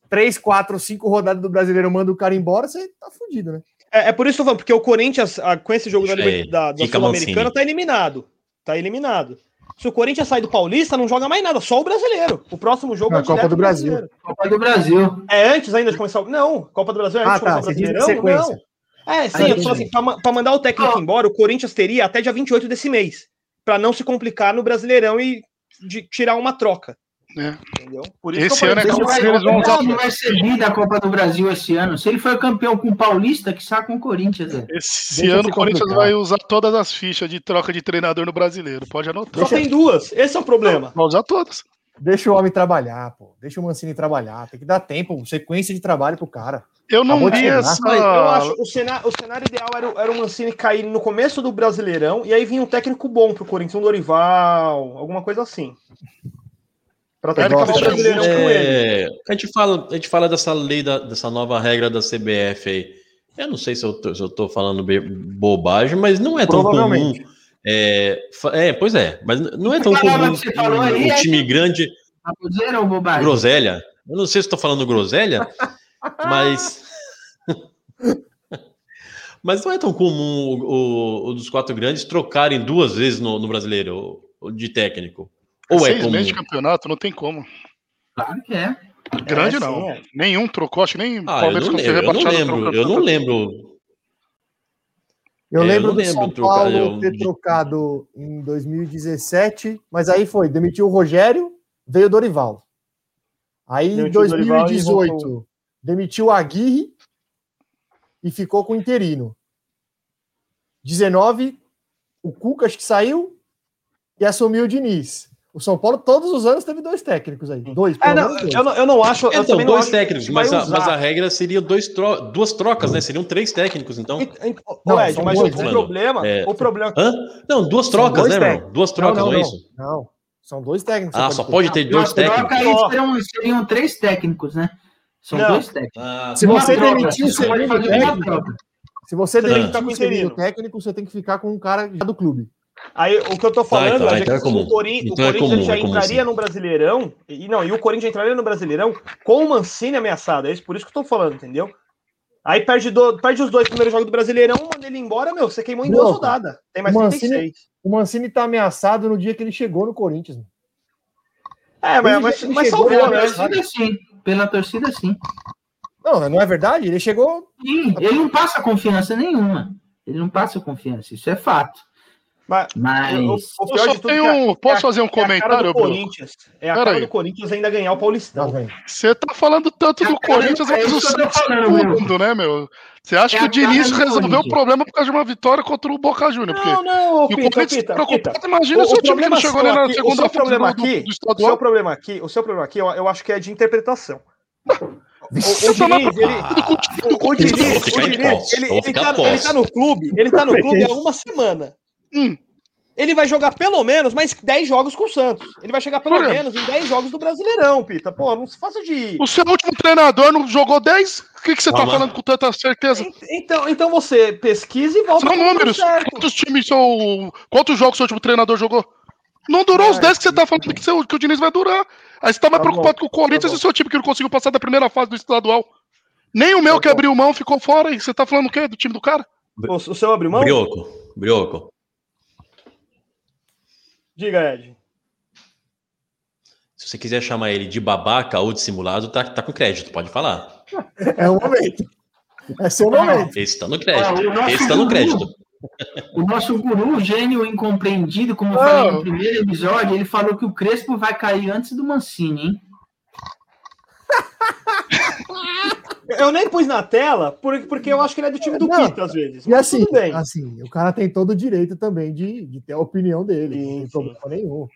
três, quatro, cinco rodadas do brasileiro manda o cara embora, você tá fudido, né? É, é por isso que eu tô falando, porque o Corinthians, com esse jogo da, da, da Sul-Americana, tá eliminado. Tá eliminado. Se o Corinthians sai do Paulista, não joga mais nada, só o brasileiro. O próximo jogo não, é Copa do Brasil. Brasileiro. Copa do Brasil. É antes ainda de começar. Não, Copa do Brasil é antes ah, tá, de começar o Brasileirão? Não. É, sim, eu assim, pra, mandar o técnico oh. embora, o Corinthians teria até dia 28 desse mês. para não se complicar no Brasileirão e de tirar uma troca. É. Entendeu? Por isso esse ano é que vai, eles vão usar. vai servir da Copa do Brasil esse ano. Se ele for campeão com o Paulista, que saca com o Corinthians. É. Esse Deixa ano o Corinthians vai usar todas as fichas de troca de treinador no brasileiro. Pode anotar. Só tem duas. Esse é o problema. Vai usar todas. Deixa o homem trabalhar, pô. Deixa o Mancini trabalhar. Tem que dar tempo, sequência de trabalho pro cara. Eu não vi essa. Eu acho o cenário, o cenário ideal era, era o Mancini cair no começo do Brasileirão e aí vinha um técnico bom pro Corinthians, um Dorival, alguma coisa assim. É, é, ele. A gente fala, a gente fala dessa lei, da, dessa nova regra da CBF aí. Eu não sei se eu tô, se eu tô falando bobagem, mas não é tão comum. É, é, pois é, mas não é tão comum um, um time grande. Groselha. Eu não sei se estou falando groselha, mas. mas não é tão comum o, o, o, dos quatro grandes trocarem duas vezes no, no brasileiro de técnico. Ou é Seis comum? meses de campeonato, não tem como. Claro que é. Grande é, não. É. Nenhum trocou, acho que nem ah, Palmeiras eu não lembro, eu não lembro, eu não lembro. Eu é, lembro eu do São Paulo eu... ter trocado em 2017, mas aí foi, demitiu o Rogério, veio o Dorival. Aí em 2018 demitiu o Aguirre e ficou com o interino. 19, o Cuca acho que saiu e assumiu o Diniz. O São Paulo, todos os anos, teve dois técnicos aí. Dois, é, não, dois. Eu, não, eu não acho. Então, dois acho técnicos, mas a, mas a, regra seria dois tro duas trocas, né? Seriam três técnicos, então. não, Ed, mas dois, o, né? problema, é... o problema. Hã? Não, duas trocas, né, meu? Duas trocas, não, não, não é isso? Não, são dois técnicos. Ah, só pode ter dois técnicos. Seriam, seriam três técnicos, né? São dois técnicos. Ah, se você demitir o segundo técnico. Se você demitir o segundo técnico, você tem que ficar com um cara do clube. Aí o que eu tô falando tá, então, é, então é que o, Corin então o, Corinthians é comum, já é entraria no Brasileirão, e não, e o Corinthians entraria no Brasileirão com o Mancini ameaçado. É isso, por isso que eu tô falando, entendeu? Aí perde, do, perde os dois primeiros jogos do Brasileirão, manda ele embora, meu, você queimou em duas rodadas. Tem mais o Mancini, 36. O Mancini tá ameaçado no dia que ele chegou no Corinthians. É, mas, mas, mas salvou, pela né? Torcida, sim. Pela torcida, sim. Não, não é verdade? Ele chegou. Sim, ele não passa confiança nenhuma. Ele não passa confiança, isso é fato. Mas, Mas... Pior eu de tudo tenho, é posso é fazer um comentário, é Corinthians. É a cara do Corinthians ainda ganhar o Paulistão. Você tá falando tanto do Corinthians, mas o segundo, né, meu? Você acha é que o Diniz resolveu o problema por causa de uma vitória contra o Boca Juniors? Porque não, não, o Corinthians Pita, preocupado, imagina o, se o, time não chegou nem na segunda o problema aqui, do, do o seu problema aqui, o seu problema aqui, eu, eu acho que é de interpretação. O, o Diniz, ele, o, o Diniz, o Diniz, ele, ele, tá, ele tá no clube, ele tá no clube há uma semana. Hum. Ele vai jogar pelo menos mais 10 jogos com o Santos. Ele vai chegar pelo Por menos em 10 jogos do Brasileirão, Pita. Pô, não se faça de. O seu último treinador não jogou 10? O que, que você tá falando com tanta certeza? Então, então você pesquisa e volta. São números. Quantos times são. Quantos jogos o seu último treinador jogou? Não durou é, os 10 que você tá falando que, seu, que o Diniz vai durar. Aí você tá mais tá preocupado bom, com o Corinthians tá e o seu time que não conseguiu passar da primeira fase do estadual. Nem o meu tá que bom. abriu mão ficou fora. E você tá falando o quê? Do time do cara? O, o seu abriu mão? Brioco. Brioco. Diga, Ed. Se você quiser chamar ele de babaca ou de simulado, tá, tá com crédito, pode falar. É o momento. É seu momento. Esse tá no crédito. Ah, Esse tá no crédito. O nosso guru, gênio incompreendido, como eu falei no primeiro episódio, ele falou que o Crespo vai cair antes do Mancini, hein? Eu nem pus na tela porque, porque eu acho que ele é do time do Não, Pita, às vezes. E assim, tudo bem. assim, o cara tem todo o direito também de, de ter a opinião dele, Sim, não tem sim. problema nenhum.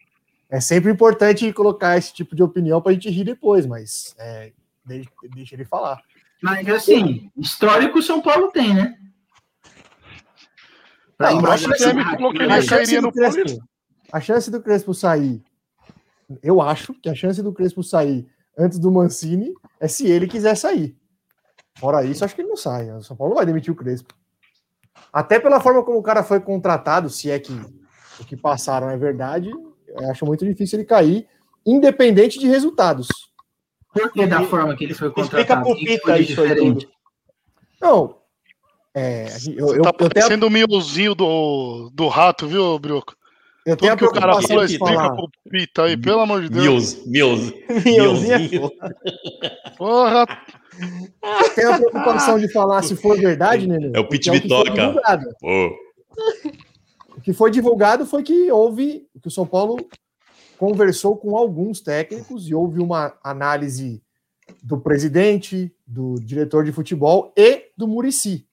É sempre importante colocar esse tipo de opinião pra gente rir depois, mas é, deixa, deixa ele falar. Mas assim, histórico São Paulo tem, né? Pra Não, cima. que colocou A ele chance, do no Crespo, a chance do Crespo sair, eu acho que a chance do Crespo sair antes do Mancini é se ele quiser sair. Fora isso, acho que ele não sai. O São Paulo não vai demitir o Crespo. Até pela forma como o cara foi contratado, se é que o que passaram é verdade, eu acho muito difícil ele cair, independente de resultados. Por que da forma que ele foi Explica contratado? pro O que Pita isso aí diferente? Não. É, eu, Você eu, tá eu parecendo o miozinho do, do rato, viu, Brioco? eu tenho a Tudo que o cara falou, explica pro Pita aí, pelo amor de Deus. Mills, Mills. Miozinho. Porra, Tenho a preocupação de falar se for verdade, Nenê. É o porque Pit Bitoca. O que foi divulgado foi que houve, que o São Paulo conversou com alguns técnicos e houve uma análise do presidente, do diretor de futebol e do Murici.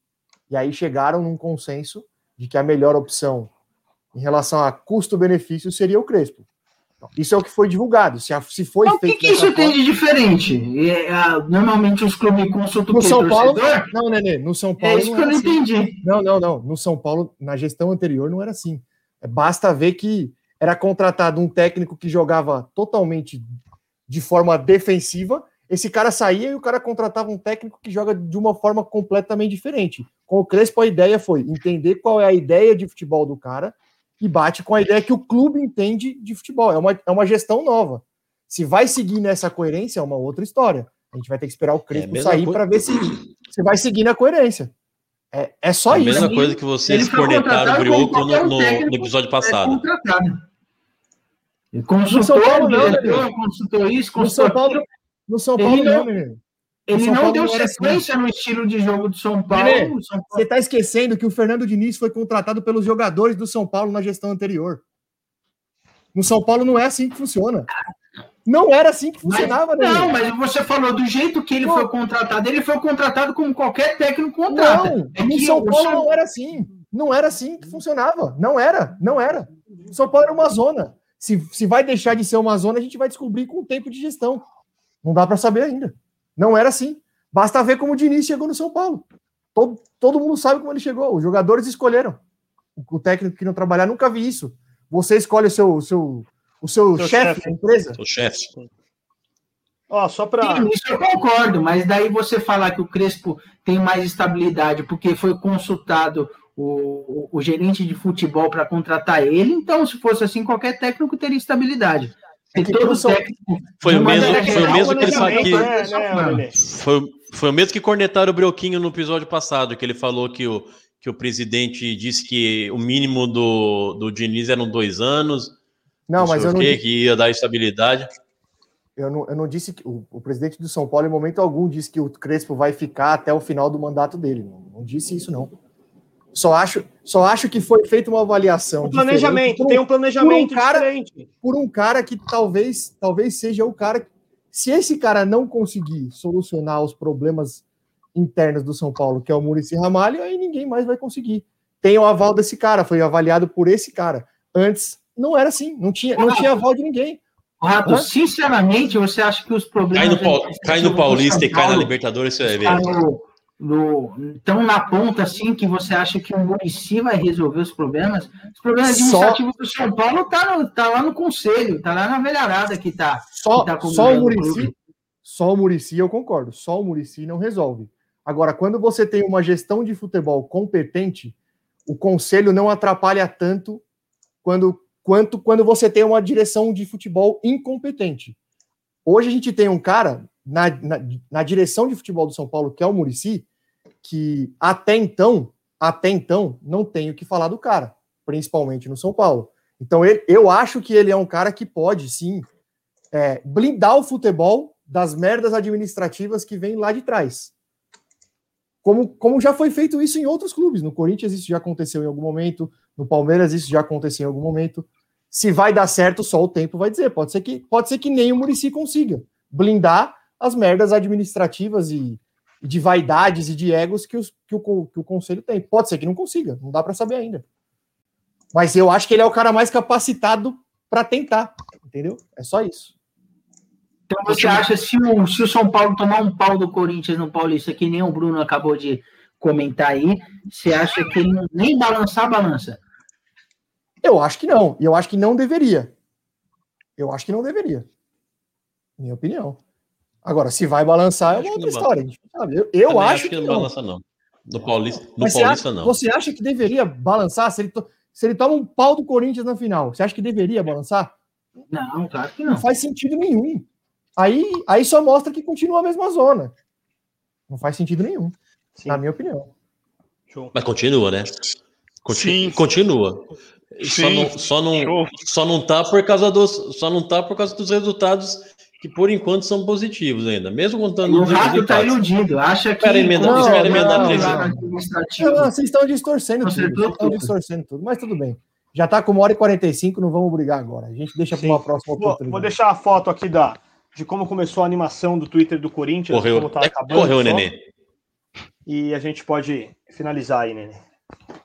E aí chegaram num consenso de que a melhor opção em relação a custo-benefício seria o Crespo. Isso é o que foi divulgado. Se, a- se foi Mas o que, feito que isso tem forma- de diferente? É, ah, normalmente os clubes consultam no? São Paulo, Torcedor? não, Nenê, no São É Paulo isso não que eu não assim. entendi. Não, não, não. No São Paulo, na gestão anterior, não era assim. É, Basta ver que era contratado um técnico que jogava totalmente de forma defensiva. Esse cara saía e o cara contratava um técnico que joga de uma forma completamente diferente. Com o Crespo, a ideia foi entender qual é a ideia de futebol do cara e bate com a ideia que o clube entende de futebol. É uma, é uma gestão nova. Se vai seguir nessa coerência, é uma outra história. A gente vai ter que esperar o Crespo mesma sair para ver se, se vai seguir na coerência. É, é só a isso. mesma Ele- coisa que vocês cornetaram o Brioco no, no- no episódio É passado. Ele No São consultou Paulo, não, diretor, Nenê. consultou isso, No consultou São Paulo, no São Paulo não, menino. Ele não Paulo deu não era sequência no estilo de jogo do São Paulo. Nenê, São Paulo- Você está esquecendo que o Fernando Diniz foi contratado pelos jogadores do São Paulo na gestão anterior. No São Paulo não é assim que funciona. Não era assim que Mas- funcionava, não, Nenê. mas você falou do jeito que ele Não. foi contratado. Ele foi contratado como qualquer técnico contrata. Não, É no São Paulo não era assim. Não era assim que funcionava. Não era, não era. O São Paulo era uma zona. Se, se vai deixar de ser uma zona, a gente vai descobrir com o tempo de gestão. Não dá para saber ainda. Não era assim. Basta ver como o Diniz chegou no São Paulo. Todo, todo mundo sabe como ele chegou. Os jogadores escolheram. O, o técnico que não trabalhar nunca vi isso. Você escolhe o seu, o seu, o seu, Seu chefe chefe. da empresa. O chefe. Ó, só pra. Sim, isso eu concordo, mas daí você falar que o Crespo tem mais estabilidade porque foi consultado o, o, o gerente de futebol para contratar ele, então se fosse assim, qualquer técnico teria estabilidade. É que todo técnico, Foi o mesmo, foi o mesmo que ele falou que. né? Foi, foi o mesmo que cornetaram o Brioquinho no episódio passado, que ele falou que o, que o presidente disse que o mínimo do, do Diniz eram dois anos. Não, mas sei eu não, di- que ia dar estabilidade. eu não, eu não disse que o, o presidente do São Paulo, em momento algum, disse que o Crespo vai ficar até o final do mandato dele. Não, não disse isso, não. Só acho, só acho que foi feita uma avaliação. Um planejamento, um- tem um planejamento por um cara- diferente. por um cara que talvez, talvez seja o cara. Se esse cara não conseguir solucionar os problemas internos do São Paulo, que é o Murici Ramalho, aí ninguém mais vai conseguir. Tem o aval desse cara, foi avaliado por esse cara. Antes não era assim, não tinha, não tinha aval de ninguém. Rato, sinceramente, você acha que os Cai problemas. no, Pau- cai no Paulista e cai na Libertadores, você vai ver. No- tão na ponta assim que você acha que o Murici vai resolver os problemas? Os problemas Só- administrativos do São Paulo tá, no- tá lá no conselho, tá lá na velharada que tá. Só, que tá só o Murici, só o Murici, eu concordo, só o Murici não resolve. Agora, quando você tem uma gestão de futebol competente, o conselho não atrapalha tanto quando, quanto quando você tem uma direção de futebol incompetente. Hoje a gente tem um cara na, na, na direção de futebol do São Paulo, que é o Murici, que até então, até então, não tem o que falar do cara, principalmente no São Paulo. Então, ele, eu acho que ele é um cara que pode, sim, é, blindar o futebol das merdas administrativas que vêm lá de trás. Como, como já foi feito isso em outros clubes. No Corinthians isso já aconteceu em algum momento, no Palmeiras isso já aconteceu em algum momento. Se vai dar certo, só o tempo vai dizer. Pode ser que, pode ser que nem o Murici consiga blindar as merdas administrativas e, de vaidades e de egos que, os, que, o, que o conselho tem. Pode ser que não consiga, não dá para saber ainda. Mas eu acho que ele é o cara mais capacitado para tentar, entendeu? É só isso. Então você acha se o, se o São Paulo tomar um pau do Corinthians no Paulista, que nem o Bruno acabou de comentar aí, você acha que ele nem balançar, balança? Eu acho que não. E eu acho que não deveria. Eu acho que não deveria. Minha opinião. Agora, se vai balançar, é uma outra história. Eu, eu acho, acho, que, não, não balança, não. No Paulista, no Paulista você acha, não. Você acha que deveria balançar se ele, to... se ele toma um pau do Corinthians na final? Você acha que deveria balançar? Não, claro que não. Não faz sentido nenhum. Aí, aí só mostra que continua a mesma zona. Não faz sentido nenhum, Sim. na minha opinião. Mas continua, né? Sim. Continua. Só não, só, não, só não tá por causa dos, só não tá por causa dos resultados que por enquanto são positivos ainda, mesmo contando o rato está iludido, acha que espera emendar, não, espera emendar três não, não, vocês estão distorcendo tudo, vocês estão distorcendo tudo, mas tudo bem. Já está com uma hora e 45, não vamos brigar agora. A gente deixa para uma próxima vou, oportunidade. Vou deixar a foto aqui da, de como começou a animação do Twitter do Corinthians, correu, como tá é, acabando. Correu, Nenê. E a gente pode finalizar aí, Nenê.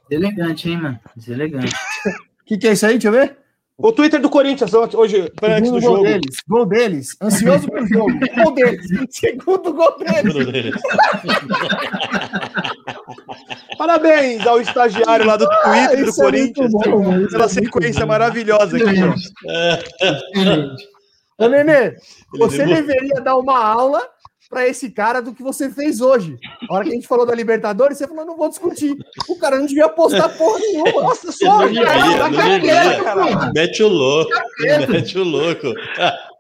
Deselegante, hein, mano? Deselegante. O que, que é isso aí? Deixa eu ver. O Twitter do Corinthians hoje, antes do jogo. Gol deles, gol deles. Ansioso pro jogo. Gol deles. Segundo gol deles. Parabéns ao estagiário lá do ah, Twitter ah, do Corinthians. É bom, pela é sequência maravilhosa aqui, Ô, Nenê, você deveria dar uma aula para esse cara do que você fez hoje. A hora que a gente falou da Libertadores, você falou, não vou discutir. O cara não devia postar porra nenhuma. Nossa, só. Devia, não devia. Mete o louco. Mete o louco.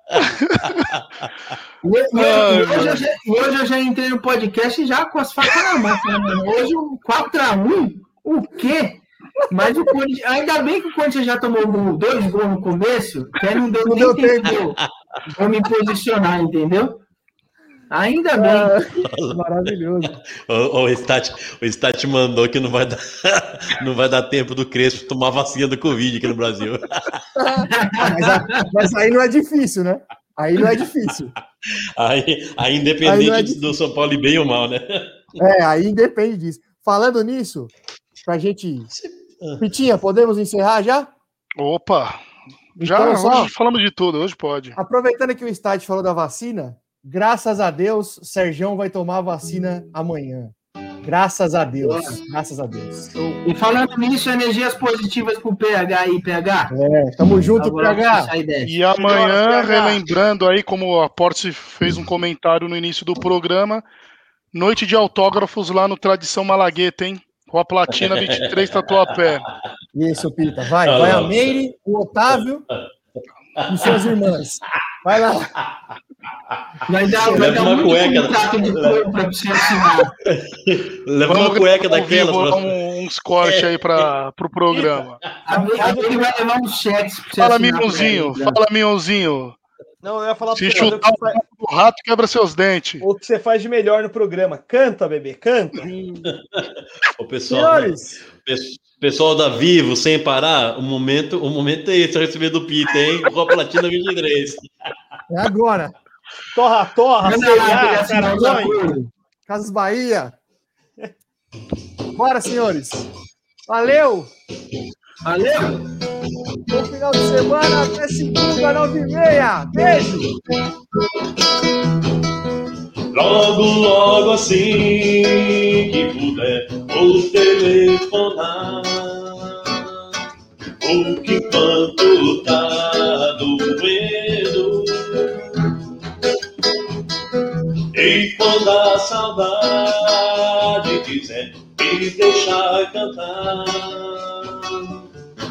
Hoje, hoje, eu já, hoje eu já entrei no podcast já com as facas na mão. Hoje o 4x1, o quê? Mas o Corinthians, ainda bem que o Corinthians já tomou dois gols no começo, que aí não deu não nem deu tempo para me posicionar, entendeu? Ainda bem. Ah, maravilhoso. O, o, Stat, o Stat mandou que não vai, dar, não vai dar tempo do Crespo tomar vacina do Covid aqui no Brasil. Ah, mas, mas, aí não é difícil, né? Aí não é difícil. Aí, aí independente aí é do São Paulo e bem ou mal, né? É, aí independe disso. Falando nisso, pra gente. Ah. Pitinha, podemos encerrar já? Opa! Já, então, só, hoje falamos de tudo, hoje pode. Aproveitando que o Stat falou da vacina, Graças a Deus, Sergião vai tomar a vacina amanhã. Graças a Deus. Graças a Deus. E falando nisso, energias positivas pro PH e PH. É, tamo junto, Agora, PH. E amanhã, relembrando aí, como a Porte fez um comentário no início do programa, noite de autógrafos lá no Tradição Malagueta, hein? Com a Platina 23 Tatuapé. Isso, Pita. Vai, vai a Meire, o Otávio e suas irmãs. Vai lá. Vai dar, vai dar uma cueca. De pra você assinar. Leva Vamos uma cueca daquela. Vou dar uns cortes aí para o pro programa. Ele vai levar uns cheques. Fala, Minhãozinho. Fala, Minhãozinho. Não, eu ia falar Se chutar o, faz... o rato, quebra seus dentes. O que você faz de melhor no programa. Canta, bebê, canta. o pessoal, Senhores. pessoal da Vivo, sem parar, o momento, o momento é esse, receber do Pita, hein? Com Platina 23. É agora. Torra, torra, Casas Bahia. Bora, senhores. Valeu. Valeu. Bom final de semana. Até segunda, nove e meia. Beijo. Logo, logo assim que puder, vou telefonar. O que quanto tá doendo E quando a saudade quiser me deixar cantar,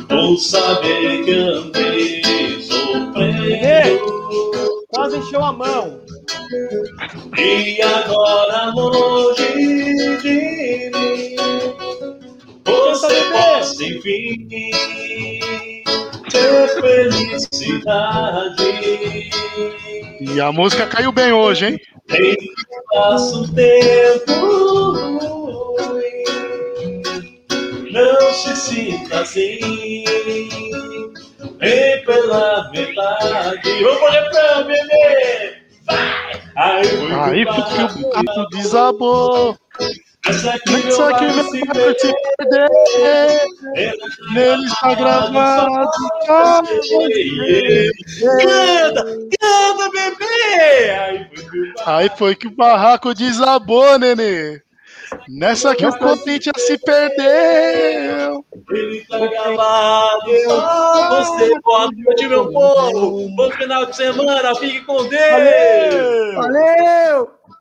vou saber que andei sofrendo. Quase encheu a mão. E agora longe de mim, você possa enfim ter felicidade. E a música caiu bem hoje, hein? Nem passo tempo não se sinta assim. Vem pela metade. Vamos pro refrão, bebê! Vai! Aí Aí o barco desabou. Essa aqui meu barco se perder. Nele está gravado. Canta, canta, bebê! Aí foi, que o Aí foi que o barraco desabou, nenê. Nessa que o Corinthians se perdeu. Ele tá gravado. Você, boa noite, meu povo. Bom final de semana. Fique com Deus. Valeu. Valeu.